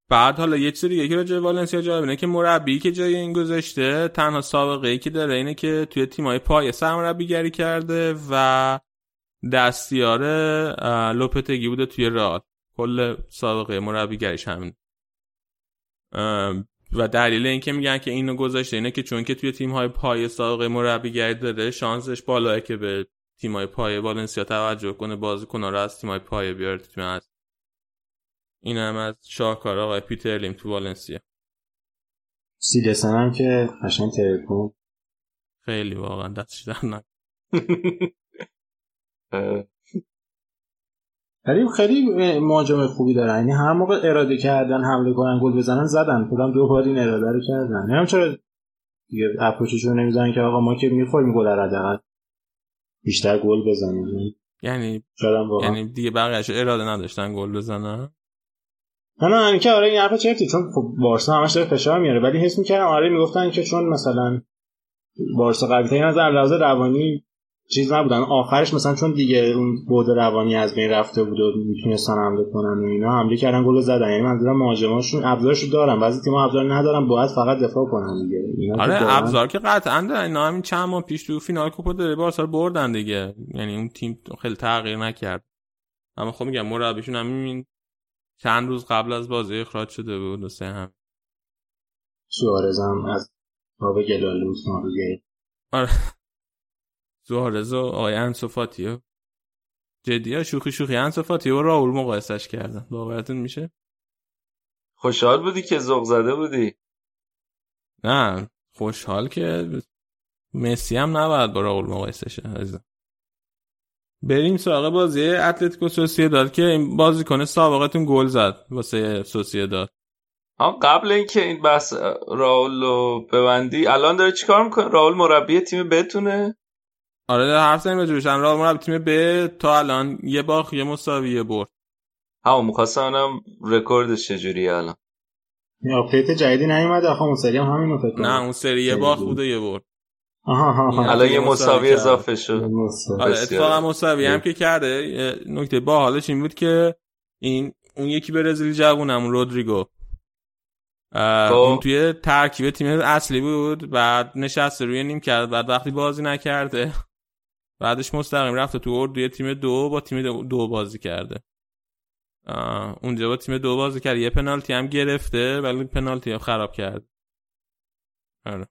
بعد حالا یه چیز دیگه که راجع به والنسیا جالب اینه که مربی که جای این گذاشته تنها سابقه ای که داره اینه که توی تیمای پای سرمربیگری کرده و دستیار لوپتگی بوده توی رئال. کل سابقه مربیگریش همین و دلیل اینکه میگن که اینو گذاشته اینه که چون که توی تیم های پای سابقه مربیگری داره شانسش بالاه که به تیم های پای والنسیا توجه کنه بازیکن‌ها رو از تیم های پای بیاره تو تیم هست این هم از شاهکار آقای پیتر لیم تو والنسیا. سیدسن هم که قشنگ ترکون خیلی واقعا دستش در ولی خیلی مهاجم خوبی دارن. یعنی هر موقع اراده کردن حمله کنن گل بزنن زدن. کدام دو بار این اراده رو کردن. نمی‌دونم چرا دیگه اپروچشون نمی‌زنن که آقا ما که می‌خوریم گل حداقل بیشتر گل بزنیم. یعنی یعنی دیگه بقیه‌اش اراده نداشتن گل بزنن؟ نه نه اینکه آره این حرف چرتی چون خب بارسا همش داره فشار میاره. ولی حس می‌کردم آره می‌گفتن که چون مثلا بارسا قوی ترین از لحاظ روانی چیز نبودن. آخرش مثلا چون دیگه اون بود روانی از بین رفته بود و می‌تونستن حمله کنن و اینا حمله کردن گل زدن. یعنی منظورم مهاجماشون ابزارشو دارن. بعضی تیم‌ها ابزار ندارن باید فقط دفاع کنن دیگه. اینا آره واقعاً- ابزار که قطعا دارن. اینا همین چند ماه پیش تو فینال کوپا دل بارسا بردن دیگه. یعنی اون تیم خیلی تغییر نکرد. اما خب میگم مربیشون همین چند روز قبل از بازی اخراج شده بود سه هم. سوارز هم از باب گلالوس آره. سوارز و آقای انسو فاتیو جدی شوخی شوخی. انسو فاتیو و رائول مقایسش کردن. باورتون میشه؟ خوشحال بودی که ذوق زده بودی. نه خوشحال که مسی هم نباید با رائول مقایسه شه. بریم سراغ بازی اتلتیکو سوسییداد که این بازیکن سابقتون گل زد واسه سوسییداد ها قبل اینکه این بحث رائول رو ببندی الان داره چیکار می‌کنه رائول مربی تیم ب تونه؟ آره در حرف بزنیم راجبش رائول مربی تیم ب تا الان یه باخت یه مساوی یه برد. همون می‌خواستم اونم رکوردش چجوریه الان. update جدیدی نیومده. آخه اون سری هم همینو فکر کنم. نه اون سری یه باخت بود و یه برد. آها آها آها. الان یه مساوی. اضافه شد. آره. اتفاقا مساوی هم که کرده. نکته باحالش این بود که این اون یکی برزیلی جوونم رودریگو. خب. اون توی ترکیب تیم اصلی بود. بعد نشسته روی نیم کرد. بعد وقتی بازی نکرده بعدش مستقیم رفته تو اردوی تیم دو با تیم دو- بازی کرده. اونجا با تیم دو بازی کرد. یه پنالتی هم گرفته ولی پنالتی هم خراب کرد. آره.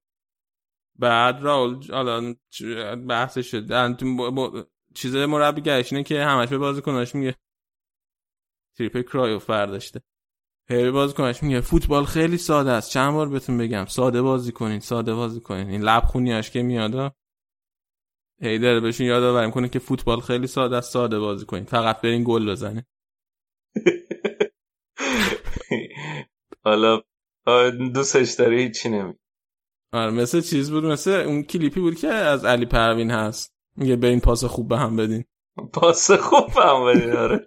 بعد راول حالا بحثش چیز مربیگریش اینه که همش به بازیکناش میگه. تریپ کرایوف برداشته. هی بازیکناش میگه فوتبال خیلی ساده است. چند بار بهتون بگم. ساده بازی کنین ساده بازی کنین. این لبخونیاش که میاد هی داره بهشون یادآوری می‌کنه که فوتبال خیلی ساده است ساده بازی کنین فقط برین گل بزنین حالا دوستش داره هیچی نمی آره مثل چیز بود مثل اون کلیپی بود که از علی پروین هست. میگه برین پاس خوب به هم بدین. پاس خوب هم بدین آره.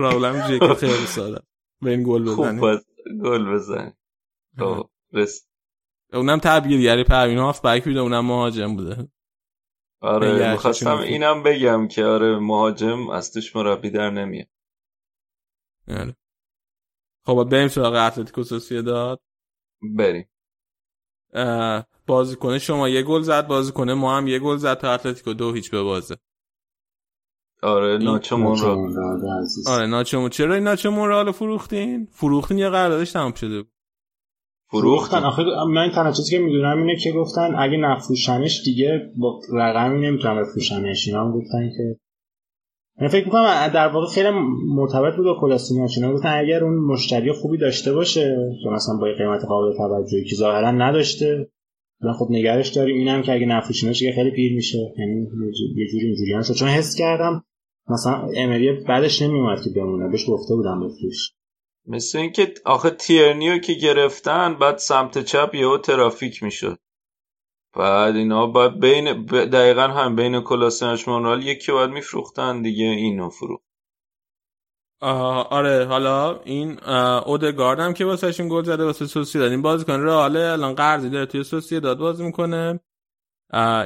اینجوریه که خیلی ساده است. برین گل خوب بزنین پاس گل بزن خب، رس اونم تبدیلی علی پروین هاف بک بوده اونم مهاجم بوده. آره می‌خواستم. اینم بگم که آره مهاجم از توش مربی در نمیاد آره. خب بریم سراغ اتلتیکو سوسییداد بریم بازیکن شما یه گل زد بازیکن ما هم یه گل زد تا اتلتیکو دو هیچ به بازه آره مونرا عزیز. آره ناچو چرا این ناچو مورال فروختین فروختین یا قراردادش تمام شده بود فروختن. آخه من تنها چیزی که می‌دونم اینه که گفتن اگه نفروشنش دیگه با رقمی نمی‌تونم بفروشنش. اینا هم گفتن که من فکر می‌کنم در واقع خیلی مرتبط بود با کلاسینیاش اینا گفتن اگر اون مشتری خوبی داشته باشه که مثلا با قیمت قابل توجهی که ظاهرا نداشته من خب نگرش داریم. اینم که اگه نفروشینش دیگه خیلی پیر میشه. یعنی یه جو- یه جوری اینجوری چون حس کردم مثلا امری بعدش نمیومد که بمونه. بهش گفته بودم بفروش. مثل اینکه آخه تیرنیو که گرفتن بعد سمت چپ یهو ترافیک می‌شد. بعد اینا بعد بین ب- دقیقا هم بین کلاسیناش مونرال یکی باید میفروختن دیگه اینو فروخت. آره حالا این اودگارد هم که واسهشون گل زده واسه سوسییداد این بازیکن رئال الان قرضی داره توی سوسییداد بازی می‌کنه.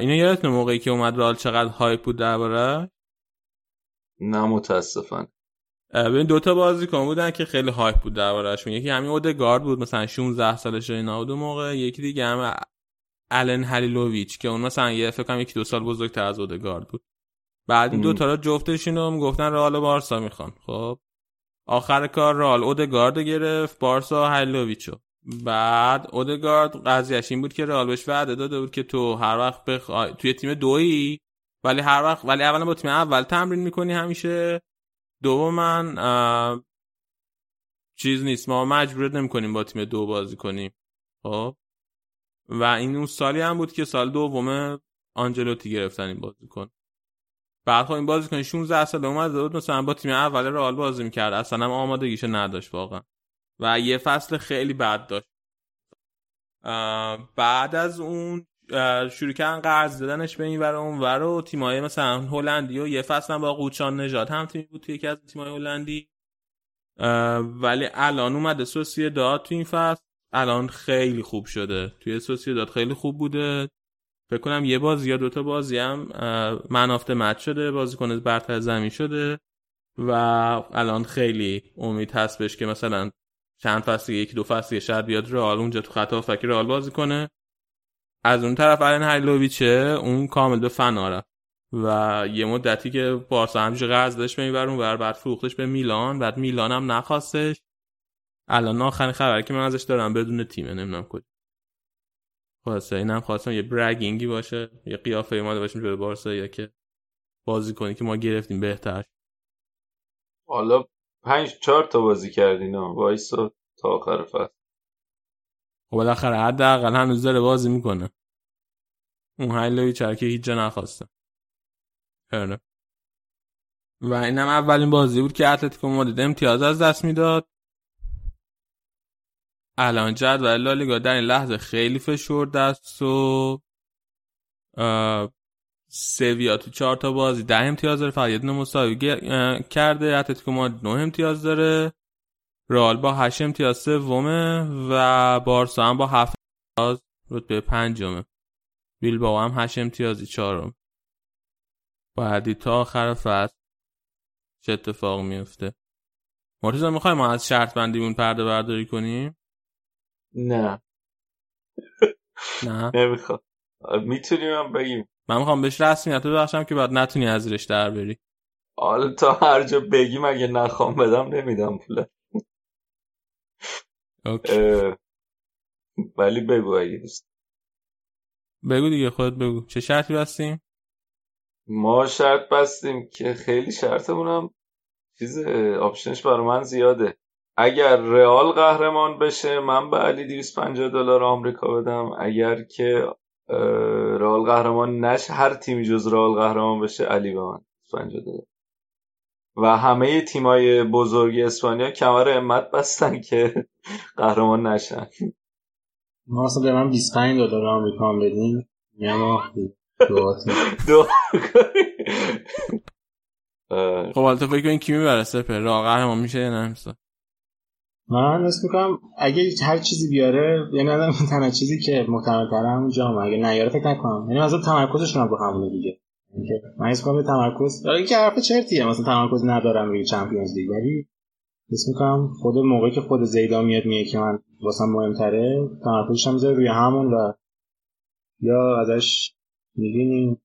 اینو یادتونه موقعی که اومد رئال چقدر هایپ بود درباره؟ نه متاسفانه. ببین دوتا بازیکن بودن که خیلی هایپ بود دربارهشون. یکی همین اودگارد بود مثلا 16 سالشه اینا بود اون موقع. یکی دیگه هم الن هلیلوویچ که اون مثلا یه فکر کنم یکی دو سال بزرگتر از اودگارد بود. بعد این. دوتا رو جفتشون رو گفتن رئال و بارسا می‌خوان. خب آخر کار رئال اودگارد گرفت بارسا هلیلوویچو. بعد اودگارد قضیهش این بود که رئال بهش وعده داده بود که تو هر وقت بخوای توی تیم دویی ولی هر وقت ولی اولا با تیم اول تمرین می‌کنی همیشه. دوما چیز نیست. ما مجبورت نمی‌کنیم با تیم دو بازی کنیم. خب؟ و این اون سالی هم بود که سال دوم آنجلوتی گرفتن این بازیکن. بعد خب این بازیکن 16 سال اومده بود مثلا با تیم اول رئال بازی می‌کرد. اصلا هم آمادگیش نداشت واقعا. و یه فصل خیلی بد داشت. بعد از اون شروع کردن قرض دادنش به این ور اون ور و تیمای مثلا هلندی و یه فصل با قوچان نژاد هم تیمی بود توی یکی از تیمای هلندی. ولی الان اومده سوسیه داد تو این فصل. الان خیلی خوب شده. توی سوسیه داد خیلی خوب بوده. فکر کنم یه بازی یا دوتا بازی هم منافت مت شده بازی کنه برتر زمین شده و الان خیلی امید هست بهش که مثلا چند فصل یکی دو فصل شاید بیاد رئال اونجا تو خطا فکر رئال بازی کنه. از اون طرف الان هایلوویچه اون کامل به فنا و یه مدتی که بارسا همجوری قرض داشت به اون بعد فروختش به میلان بعد میلان هم نخواستش. الان آخرین خبری که من ازش دارم بدون تیمه نمی‌دونم کجا. خلاصه اینم خواستم یه برگینگی باشه یه قیافه ما باشیم جلوی بارسا یا که بازی کنی که ما گرفتیم بهتر. حالا پنج چهار تا بازی کردین وایسا تا آخر فصل. خب بالاخره حداقل هنوز داره بازی می‌کنه. اون هایلوی چرکه هیچ جا نخواسته. آره. و اینم اولین بازی بود که اتلتیکو مادرید امتیاز از دست می‌داد. الان جدول لالیگا در این لحظه خیلی فشرده است و سویا تو چهار تا بازی ده امتیاز داره فقط یه مساوی کرده. اتلتیکو مادرید نه امتیاز داره. رئال با هشت امتیاز سومه و بارسا هم با هفت امتیاز رتبه پنجمه. با هم هشت امتیازی چهارم. بعدی تا آخر فصل چه اتفاق میفته؟ مرتضی می‌خوای ما از شرط بندیمون پرده برداری کنیم؟ نه. نه؟ نمی‌خوام. می‌تونیم هم بگیم. من می‌خوام بهش رسمیت ببخشم که بعد نتونی از زیرش در بری. حالا تا هر جا بگیم اگه نخوام بدم نمیدم پوله. ولی بگو اگه دوست. بگو دیگه خودت بگو. چه شرطی بستیم؟ ما شرط بستیم که خیلی شرطمونم چیز آپشنش برای من زیاده. اگر رئال قهرمان بشه من به علی 250 دلار آمریکا بدم. اگر که رئال قهرمان نشه هر تیمی جز رئال قهرمان بشه علی به من 50 دلار. و همه تیمای بزرگ اسپانیا کمر امت بستن که قهرمان نشن. ما اصلا به من 25 دلار آمریکا هم بدین. یعنی دو خب حالا تو فکر کنی کی می‌بره؟ سپر. راه قهرمان میشه یا نه؟ من نست می‌کنم اگه هر چیزی بیاره یعنی آدم تنها چیزی که محتمل تره همون جام اگه نیاره فکر نکنم. یعنی مثلا تمرکزشون هم رو همونه دیگه. من حس کنم تمرکز داره که حرف چرتیه. مثلا تمرکز ندارم روی چمپیونز لیگ ولی حس می‌کنم خود موقعی که خود زیدا میاد میگه که من واسم مهمتره تمرکزش هم روی همون و یا ازش می‌بینیم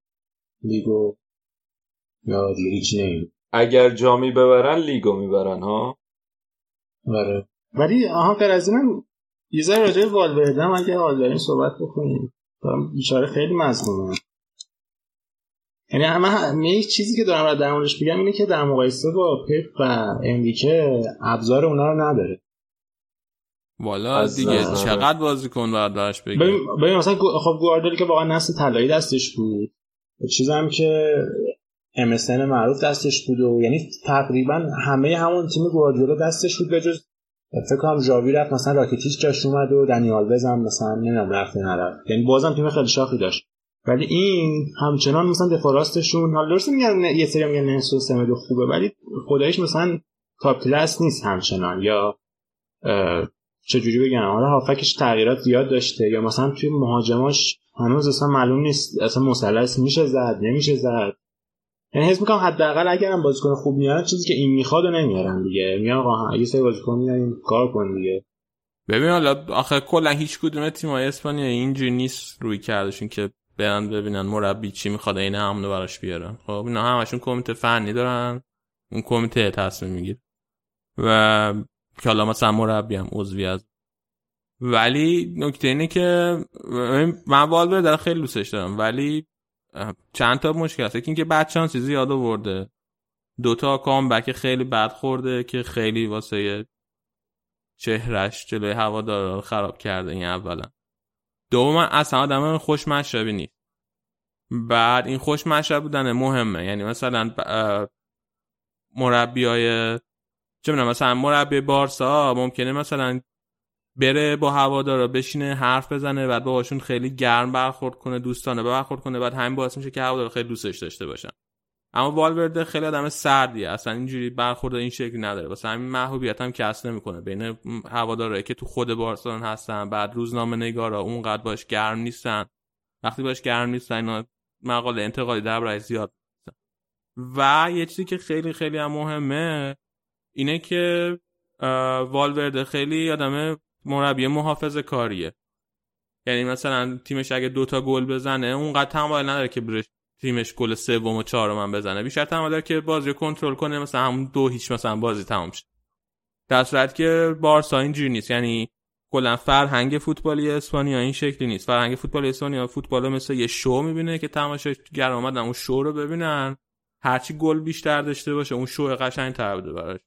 لیگو یا دیگه هیچی اگر جامی ببرن لیگو می‌برن ها؟ آره. ولی آها غیر از اینم یه ذره راجع والورده هم اگه حال داریم صحبت بکنیم بیچاره خیلی مظلومه. یعنی همه یه چیزی که دارم در موردش بگم اینه که در مقایسه با پپ و اندیکه ابزار اونا رو نداره. والا دیگه چقدر بازیکن باید براش بگیم ببین مثلا خب گواردیولا که واقعا نسل طلایی دستش بود. چیزم که MSN معروف دستش بود و یعنی تقریبا همه همون تیم گواردیولا دستش بود بجز فکر کنم ژاوی رفت مثلا راکیتیچ جاش اومد و دنیال بزن مثلا نمی‌دونم رفت نرفت. یعنی بازم تیم خیلی شاخی داشت. ولی این همچنان مثلا دفاع راستشون حالا درست میگن یه سری میگن نسو سمدو خوبه ولی خدایش مثلا تاپ کلاس نیست همچنان. یا چجوری بگم؟ حالا هافکش تغییرات زیاد داشته یا مثلا توی مهاجماش هنوز اصلا معلوم نیست اصلا مثلث میشه زد نمیشه زد. یعنی حس می‌کنم حداقل اگرم بازیکن خوب میارن چیزی که این می‌خواد و نمیارن دیگه. میان آقا یه سری بازیکن میارن کار کن دیگه. ببین حالا آخه کلا هیچ کدوم تیم‌های اسپانیا اینجوری نیست روی کردشون که برن ببینن مربی چی می‌خواد این همونو براش بیارن. خب اینا همشون کمیته فنی دارن اون کمیته تصمیم می‌گیره. و که حالا مثلا مربی هم عضوی از ولی نکته اینه که من والور در خیلی دوستش دارم ولی چند تا مشکل هست. اینکه بعد چانسی زیاد آورده. دوتا کامبک خیلی بد خورده که خیلی واسه چهرش جلوی هوادارا خراب کرده این اولا. دوم اصلا آدم خوش مشربی نیست. بعد این خوش مشرب بودن مهمه. یعنی مثلا مربی های چه مثلا مربی بارسا ممکنه مثلا بره با هوادارا بشینه حرف بزنه بعد باهاشون خیلی گرم برخورد کنه دوستانه برخورد کنه بعد همین باعث میشه که هوادارا خیلی دوستش داشته باشن. اما والورده خیلی آدم سردیه. اصلا اینجوری برخورد این شکلی نداره. واسه همین محبوبیت هم کس نمی‌کنه. بین هوادارایی که تو خود بارسلون هستن بعد روزنامه نگارا اونقدر باش گرم نیستن. وقتی باش گرم نیستن مقاله انتقادی در زیاد و یه چیزی که خیلی خیلی هم مهمه اینه که والورده خیلی آدم مربی محافظ کاریه. یعنی مثلا تیمش اگه دوتا گل بزنه اونقدر تمایل نداره که برش تیمش گل سوم و چهارم هم بزنه. بیشتر داره که بازی رو کنترل کنه مثلا همون دو هیچ مثلا بازی تمام شه. در صورت که بارسا اینجوری نیست. یعنی کلا فرهنگ فوتبالی اسپانیا این شکلی نیست. فرهنگ فوتبال اسپانیا فوتبال مثل یه شو می‌بینه که تماشاگر اومدن اون شو رو ببینن. هرچی گل بیشتر داشته باشه اون شو قشنگ تر بوده براش.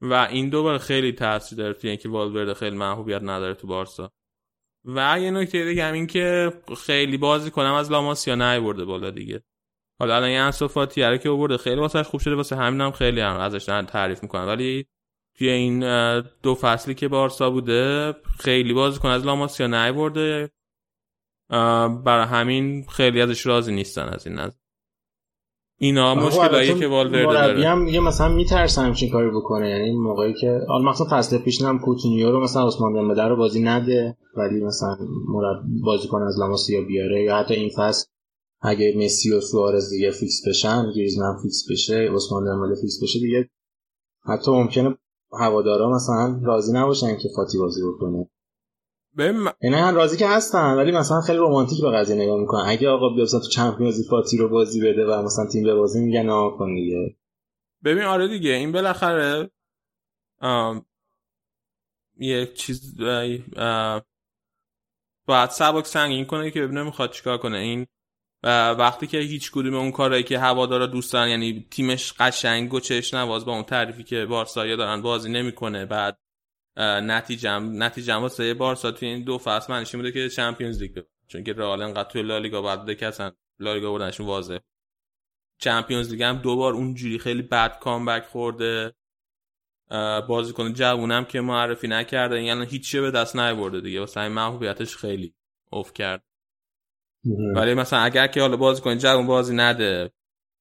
و این دوباره خیلی تاثیر داره توی اینکه والورده خیلی محبوبیت نداره تو بارسا. و یه نکته دیگه همین که خیلی بازی کنم از لاماسیا نیورده بالا دیگه. حالا الان یه انصفاتی که آورده خیلی واسش خوب شده واسه همین هم خیلی هم ازش تعریف می‌کنن ولی توی این دو فصلی که بارسا بوده خیلی بازیکن از لاماسیا نیورده. برای همین خیلی ازش راضی نیستن از این نظر. اینا مشکلایی که والورده داره. هم دیگه مثلا میترسن همچین کاری بکنه یعنی این موقعی که حالا مثلا فصل پیش هم کوتینیو رو مثلا عثمان دمبله رو بازی نده ولی مثلا مربی بازیکن از لاماسیا بیاره یا حتی این فصل اگه مسی و سوارز دیگه فیکس بشن گریزمن فیکس بشه عثمان دمبله فیکس بشه دیگه حتی ممکنه هوادارا مثلا راضی نباشن که فاتی بازی بکنه. یعنی هم راضی که هستن ولی مثلا خیلی رمانتیک به قضیه نگاه می‌کنن. اگه آقا بیا تو چمپیونز فاتی رو بازی بده و مثلا تیم به بازی میگن آقا کن دیگه. ببین آره دیگه این بالاخره یه چیز باید سبک سنگین کنه که ببینه می‌خواد چیکار کنه. این وقتی که هیچ کدوم اون کارهایی که هوادارا دوست دارن یعنی تیمش قشنگ و چش نواز با اون تعریفی که بارسا دارن بازی نمی‌کنه بعد نتیجم نتیجم واسه بارسا توی این دو فصل منشی بوده که چمپیونز لیگ چون که رئال انقدر توی لالیگا بعد بوده که اصلا لالیگا بردنشون واضح چمپیونز لیگ هم دو بار اونجوری خیلی بد کامبک خورده. بازیکن جوونم که معرفی نکرده. یعنی هیچ به دست نیورده دیگه. واسه این محبوبیتش خیلی اوف کرد. ولی مثلا اگر که حالا بازیکن جوون بازی نده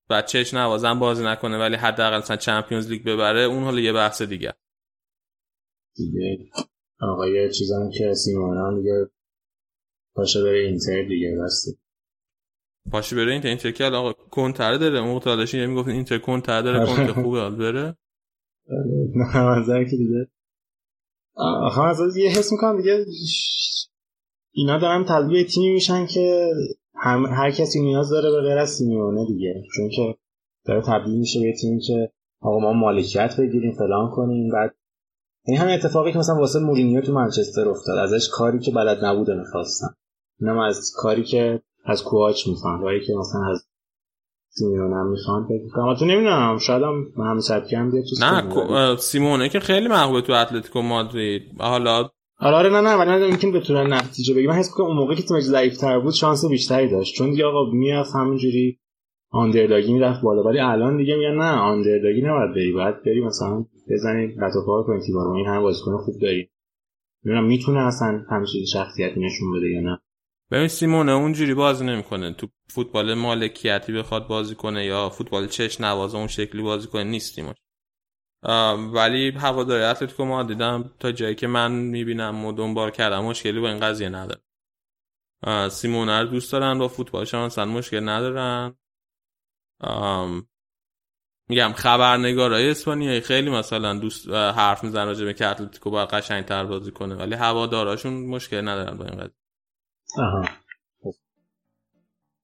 بچهش نوازم بازی نکنه ولی حداقل مثلا چمپیونز لیگ ببره اون حالا یه بحث دیگه. دیگه آقای چیزان که سیمون دیگه پاشه بره اینتر دیگه بسته. پاشه بره اینتر اینتر که آقا کنتره داره. اون متعادلش یه می‌گفت اینتر کنتره داره کنت خوبه حال بره. نه منظر که دیگه آخه از یه حس می‌کنم دیگه اینا دارن تلبیه تیمی میشن که هم هر کسی نیاز داره به غیر از سیمیونه دیگه. چون که داره تبدیل میشه به تیمی که آقا ما مالکیت بگیریم فلان کنیم بعد این همین اتفاقی که مثلا واسه مورینیو تو منچستر افتاد. ازش کاری که بلد نبوده می‌خواستن. اینم از کاری که از کوچ می‌خوان. کاری که مثلا از سیمونه هم می‌خوان. فکر تو نمی‌دونم. شاید هم همین سبکی هم بیاد نه سیمونه که خیلی محبوبه تو اتلتیکو مادرید. حالا آره آره نه نه ولی نمی‌تونم بتونن نتیجه بگیم من حس کنم اون موقع که تیمش ضعیف‌تر بود شانس بیشتری داشت. چون دیگه آقا می‌رفت همینجوری. آندرداگی می‌رفت بالا. ولی الان دیگه میگن نه آندرداگی نباید بری. باید بری مثلا بزنی لطفا کنی تیمارو این هم بازیکن خوب داری. نمی‌دونم می‌تونه اصلا همیشه شخصیت نشون بده یا نه. ببین سیمونه اونجوری بازی نمی‌کنه. تو فوتبال مالکیتی بخواد بازی کنه یا فوتبال چش نواز اون شکلی بازی کنه نیست تیمش ولی هواداری اتلتیکو ما دیدم تا جایی که من می‌بینم و دنبال کردم مشکلی با این قضیه نداره. سیمونه رو دوست دارن با فوتبالشان اصلا مشکل ندارن. میگم خبرنگارای اسپانیایی خیلی مثلا دوست حرف می‌زنن راجع به که اتلتیکو باید قشنگ‌تر بازی کنه ولی هواداراشون مشکل ندارن با این قضیه.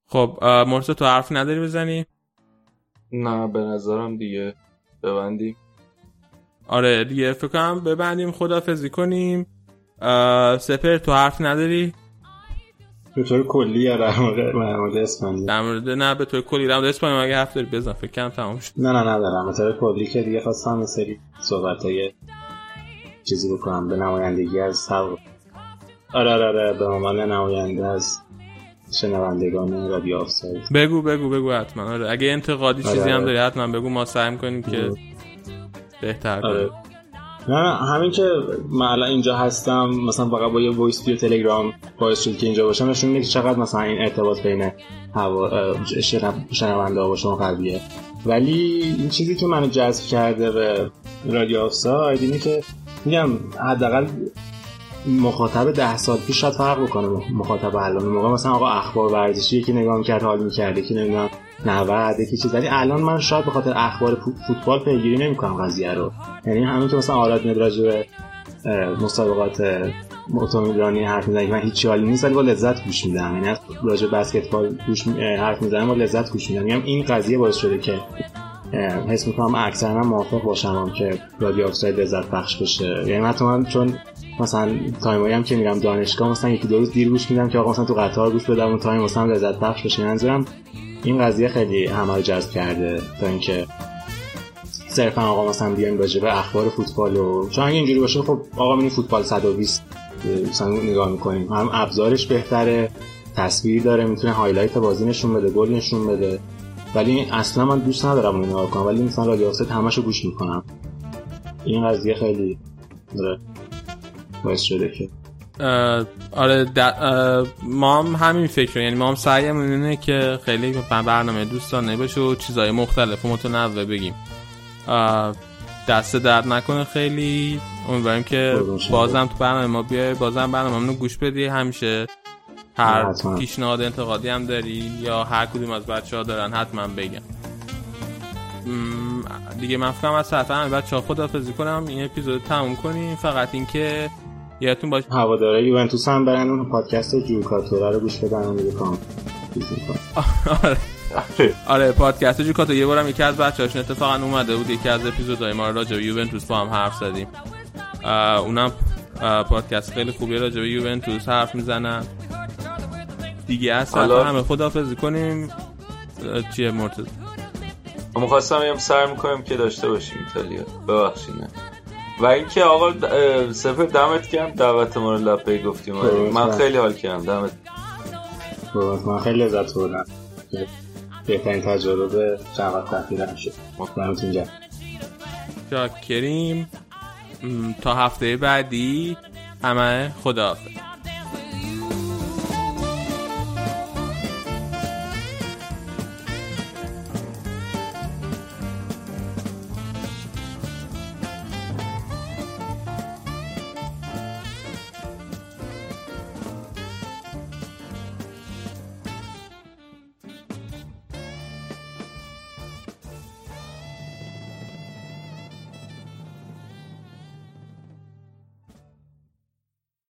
خب مرسا تو حرف نداری بزنی؟ نه به نظرم دیگه. ببندیم. آره دیگه فکر کنم ببندیم خدافزی کنیم. سپر تو حرف نداری؟ به طور کلی یا در مورد اسپانیا؟ در مورد نه به طور کلی. در مورد اسپانیا مگه هفته بزن. فکر کنم تمام شد. نه نه ندارم. به طور کلی که دیگه خواستم یه سری صحبت های چیزی بکنم. به نمایندگی از سر آره آره آره. به عنوان نماینده از شنوندگان رادیو آفساید بگو بگو بگو حتما. آره اگه انتقادی آره، چیزی هم آره. داری حتما بگو. ما سعی کنیم که آره. بهتر آره. نه نه همین که من الان اینجا هستم مثلا فقط با یه voice توی تلگرام باعث شد که اینجا باشم نشون میده که چقدر مثلا این ارتباط بین شنونده ها با شما قویه. ولی این چیزی که منو جذب کرده به رادیو آفساید اینه که میگم حداقل مخاطب ده سال پیش شاید فرق بکنه. مخاطب الان موقع مثلا آقا اخبار ورزشی که نگاه می‌کرد حال می‌کرده که نمی‌دونم 90 که چیز. ولی الان من شاید به خاطر اخبار فوت- فوتبال پیگیری نمی‌کنم قضیه رو. یعنی همین که مثلا آراد میاد راجع به مسابقات اتومبیل رانی حرف می‌زنه که من هیچ حالی نیست ولی با لذت گوش میدم. یعنی راجع بسکتبال گوش حرف می‌زنم با لذت گوش میدم. میگم این قضیه باعث شده که حس می‌کنم اکثرا موافق باشم که رادیو آفساید لذت بخش بشه. یعنی حتی من چون مثلا تایمایی هم که میرم دانشگاه مثلا یکی دو روز دیر گوش میدم که آقا مثلا تو قطار گوش بدم اون تایم مثلا لذت بخش بشه. منظورم این قضیه خیلی همه رو جذب کرده تا اینکه صرفا آقا مثلا بیایم راجع به اخبار فوتبال و چون اگه اینجوری باشه خب آقا میریم فوتبال 120 مثلا نگاه می‌کنیم. هم ابزارش بهتره تصویر داره می‌تونه هایلایت بازی نشون بده گل نشون بده. ولی اصلا من دوست ندارم اون نگاه کنم. ولی مثلا رادیو همشو گوش می‌کنم. این قضیه خیلی داره باعث شده که. آره ما هم همین فکر یعنی ما هم سعیمون اینه که خیلی برنامه دوستانه باشه و چیزهای مختلف و متنوع بگیم. دست درد نکنه خیلی. امیدواریم که. بازم تو برنامه ما بیای بازم برنامه رو گوش بدی. همیشه هر. پیشنهاد انتقادی هم داری یا هر کدوم از بچه ها دارن حتما بگم دیگه من فکرم از طرف همه بچه ها خدافزی کنم. این اپیزود تموم کنیم. فقط اینکه یادتون باشه. هواداره یوونتوس هم برن اون پادکست جوکاتوره رو گوش بدن و دیگه کام. آره. آره پادکست جوکاتو یه بارم یکی از بچه‌هاشون اتفاقا اومده بود یکی از اپیزودهای ما راجع به یوونتوس با هم حرف زدیم. اونم پادکست خیلی خوبی راجع به یوونتوس حرف می‌زنن. دیگه حالا- همه خدافزی کنیم. چیه مرتضی؟ ما خواستم بگم سر می‌کنیم که داشته باشیم ایتالیا. ببخشید. نه. و اینکه آقا سپر دمت گرم. دعوت ما رو لپه گفتیم. درست. من خیلی حال کردم. دمت قربونت، من خیلی لذت بردم. که بهترین تجربه چند وقت اخیر شد دمتون گرم شاکریم تا هفته بعدی. همه خداحافظ.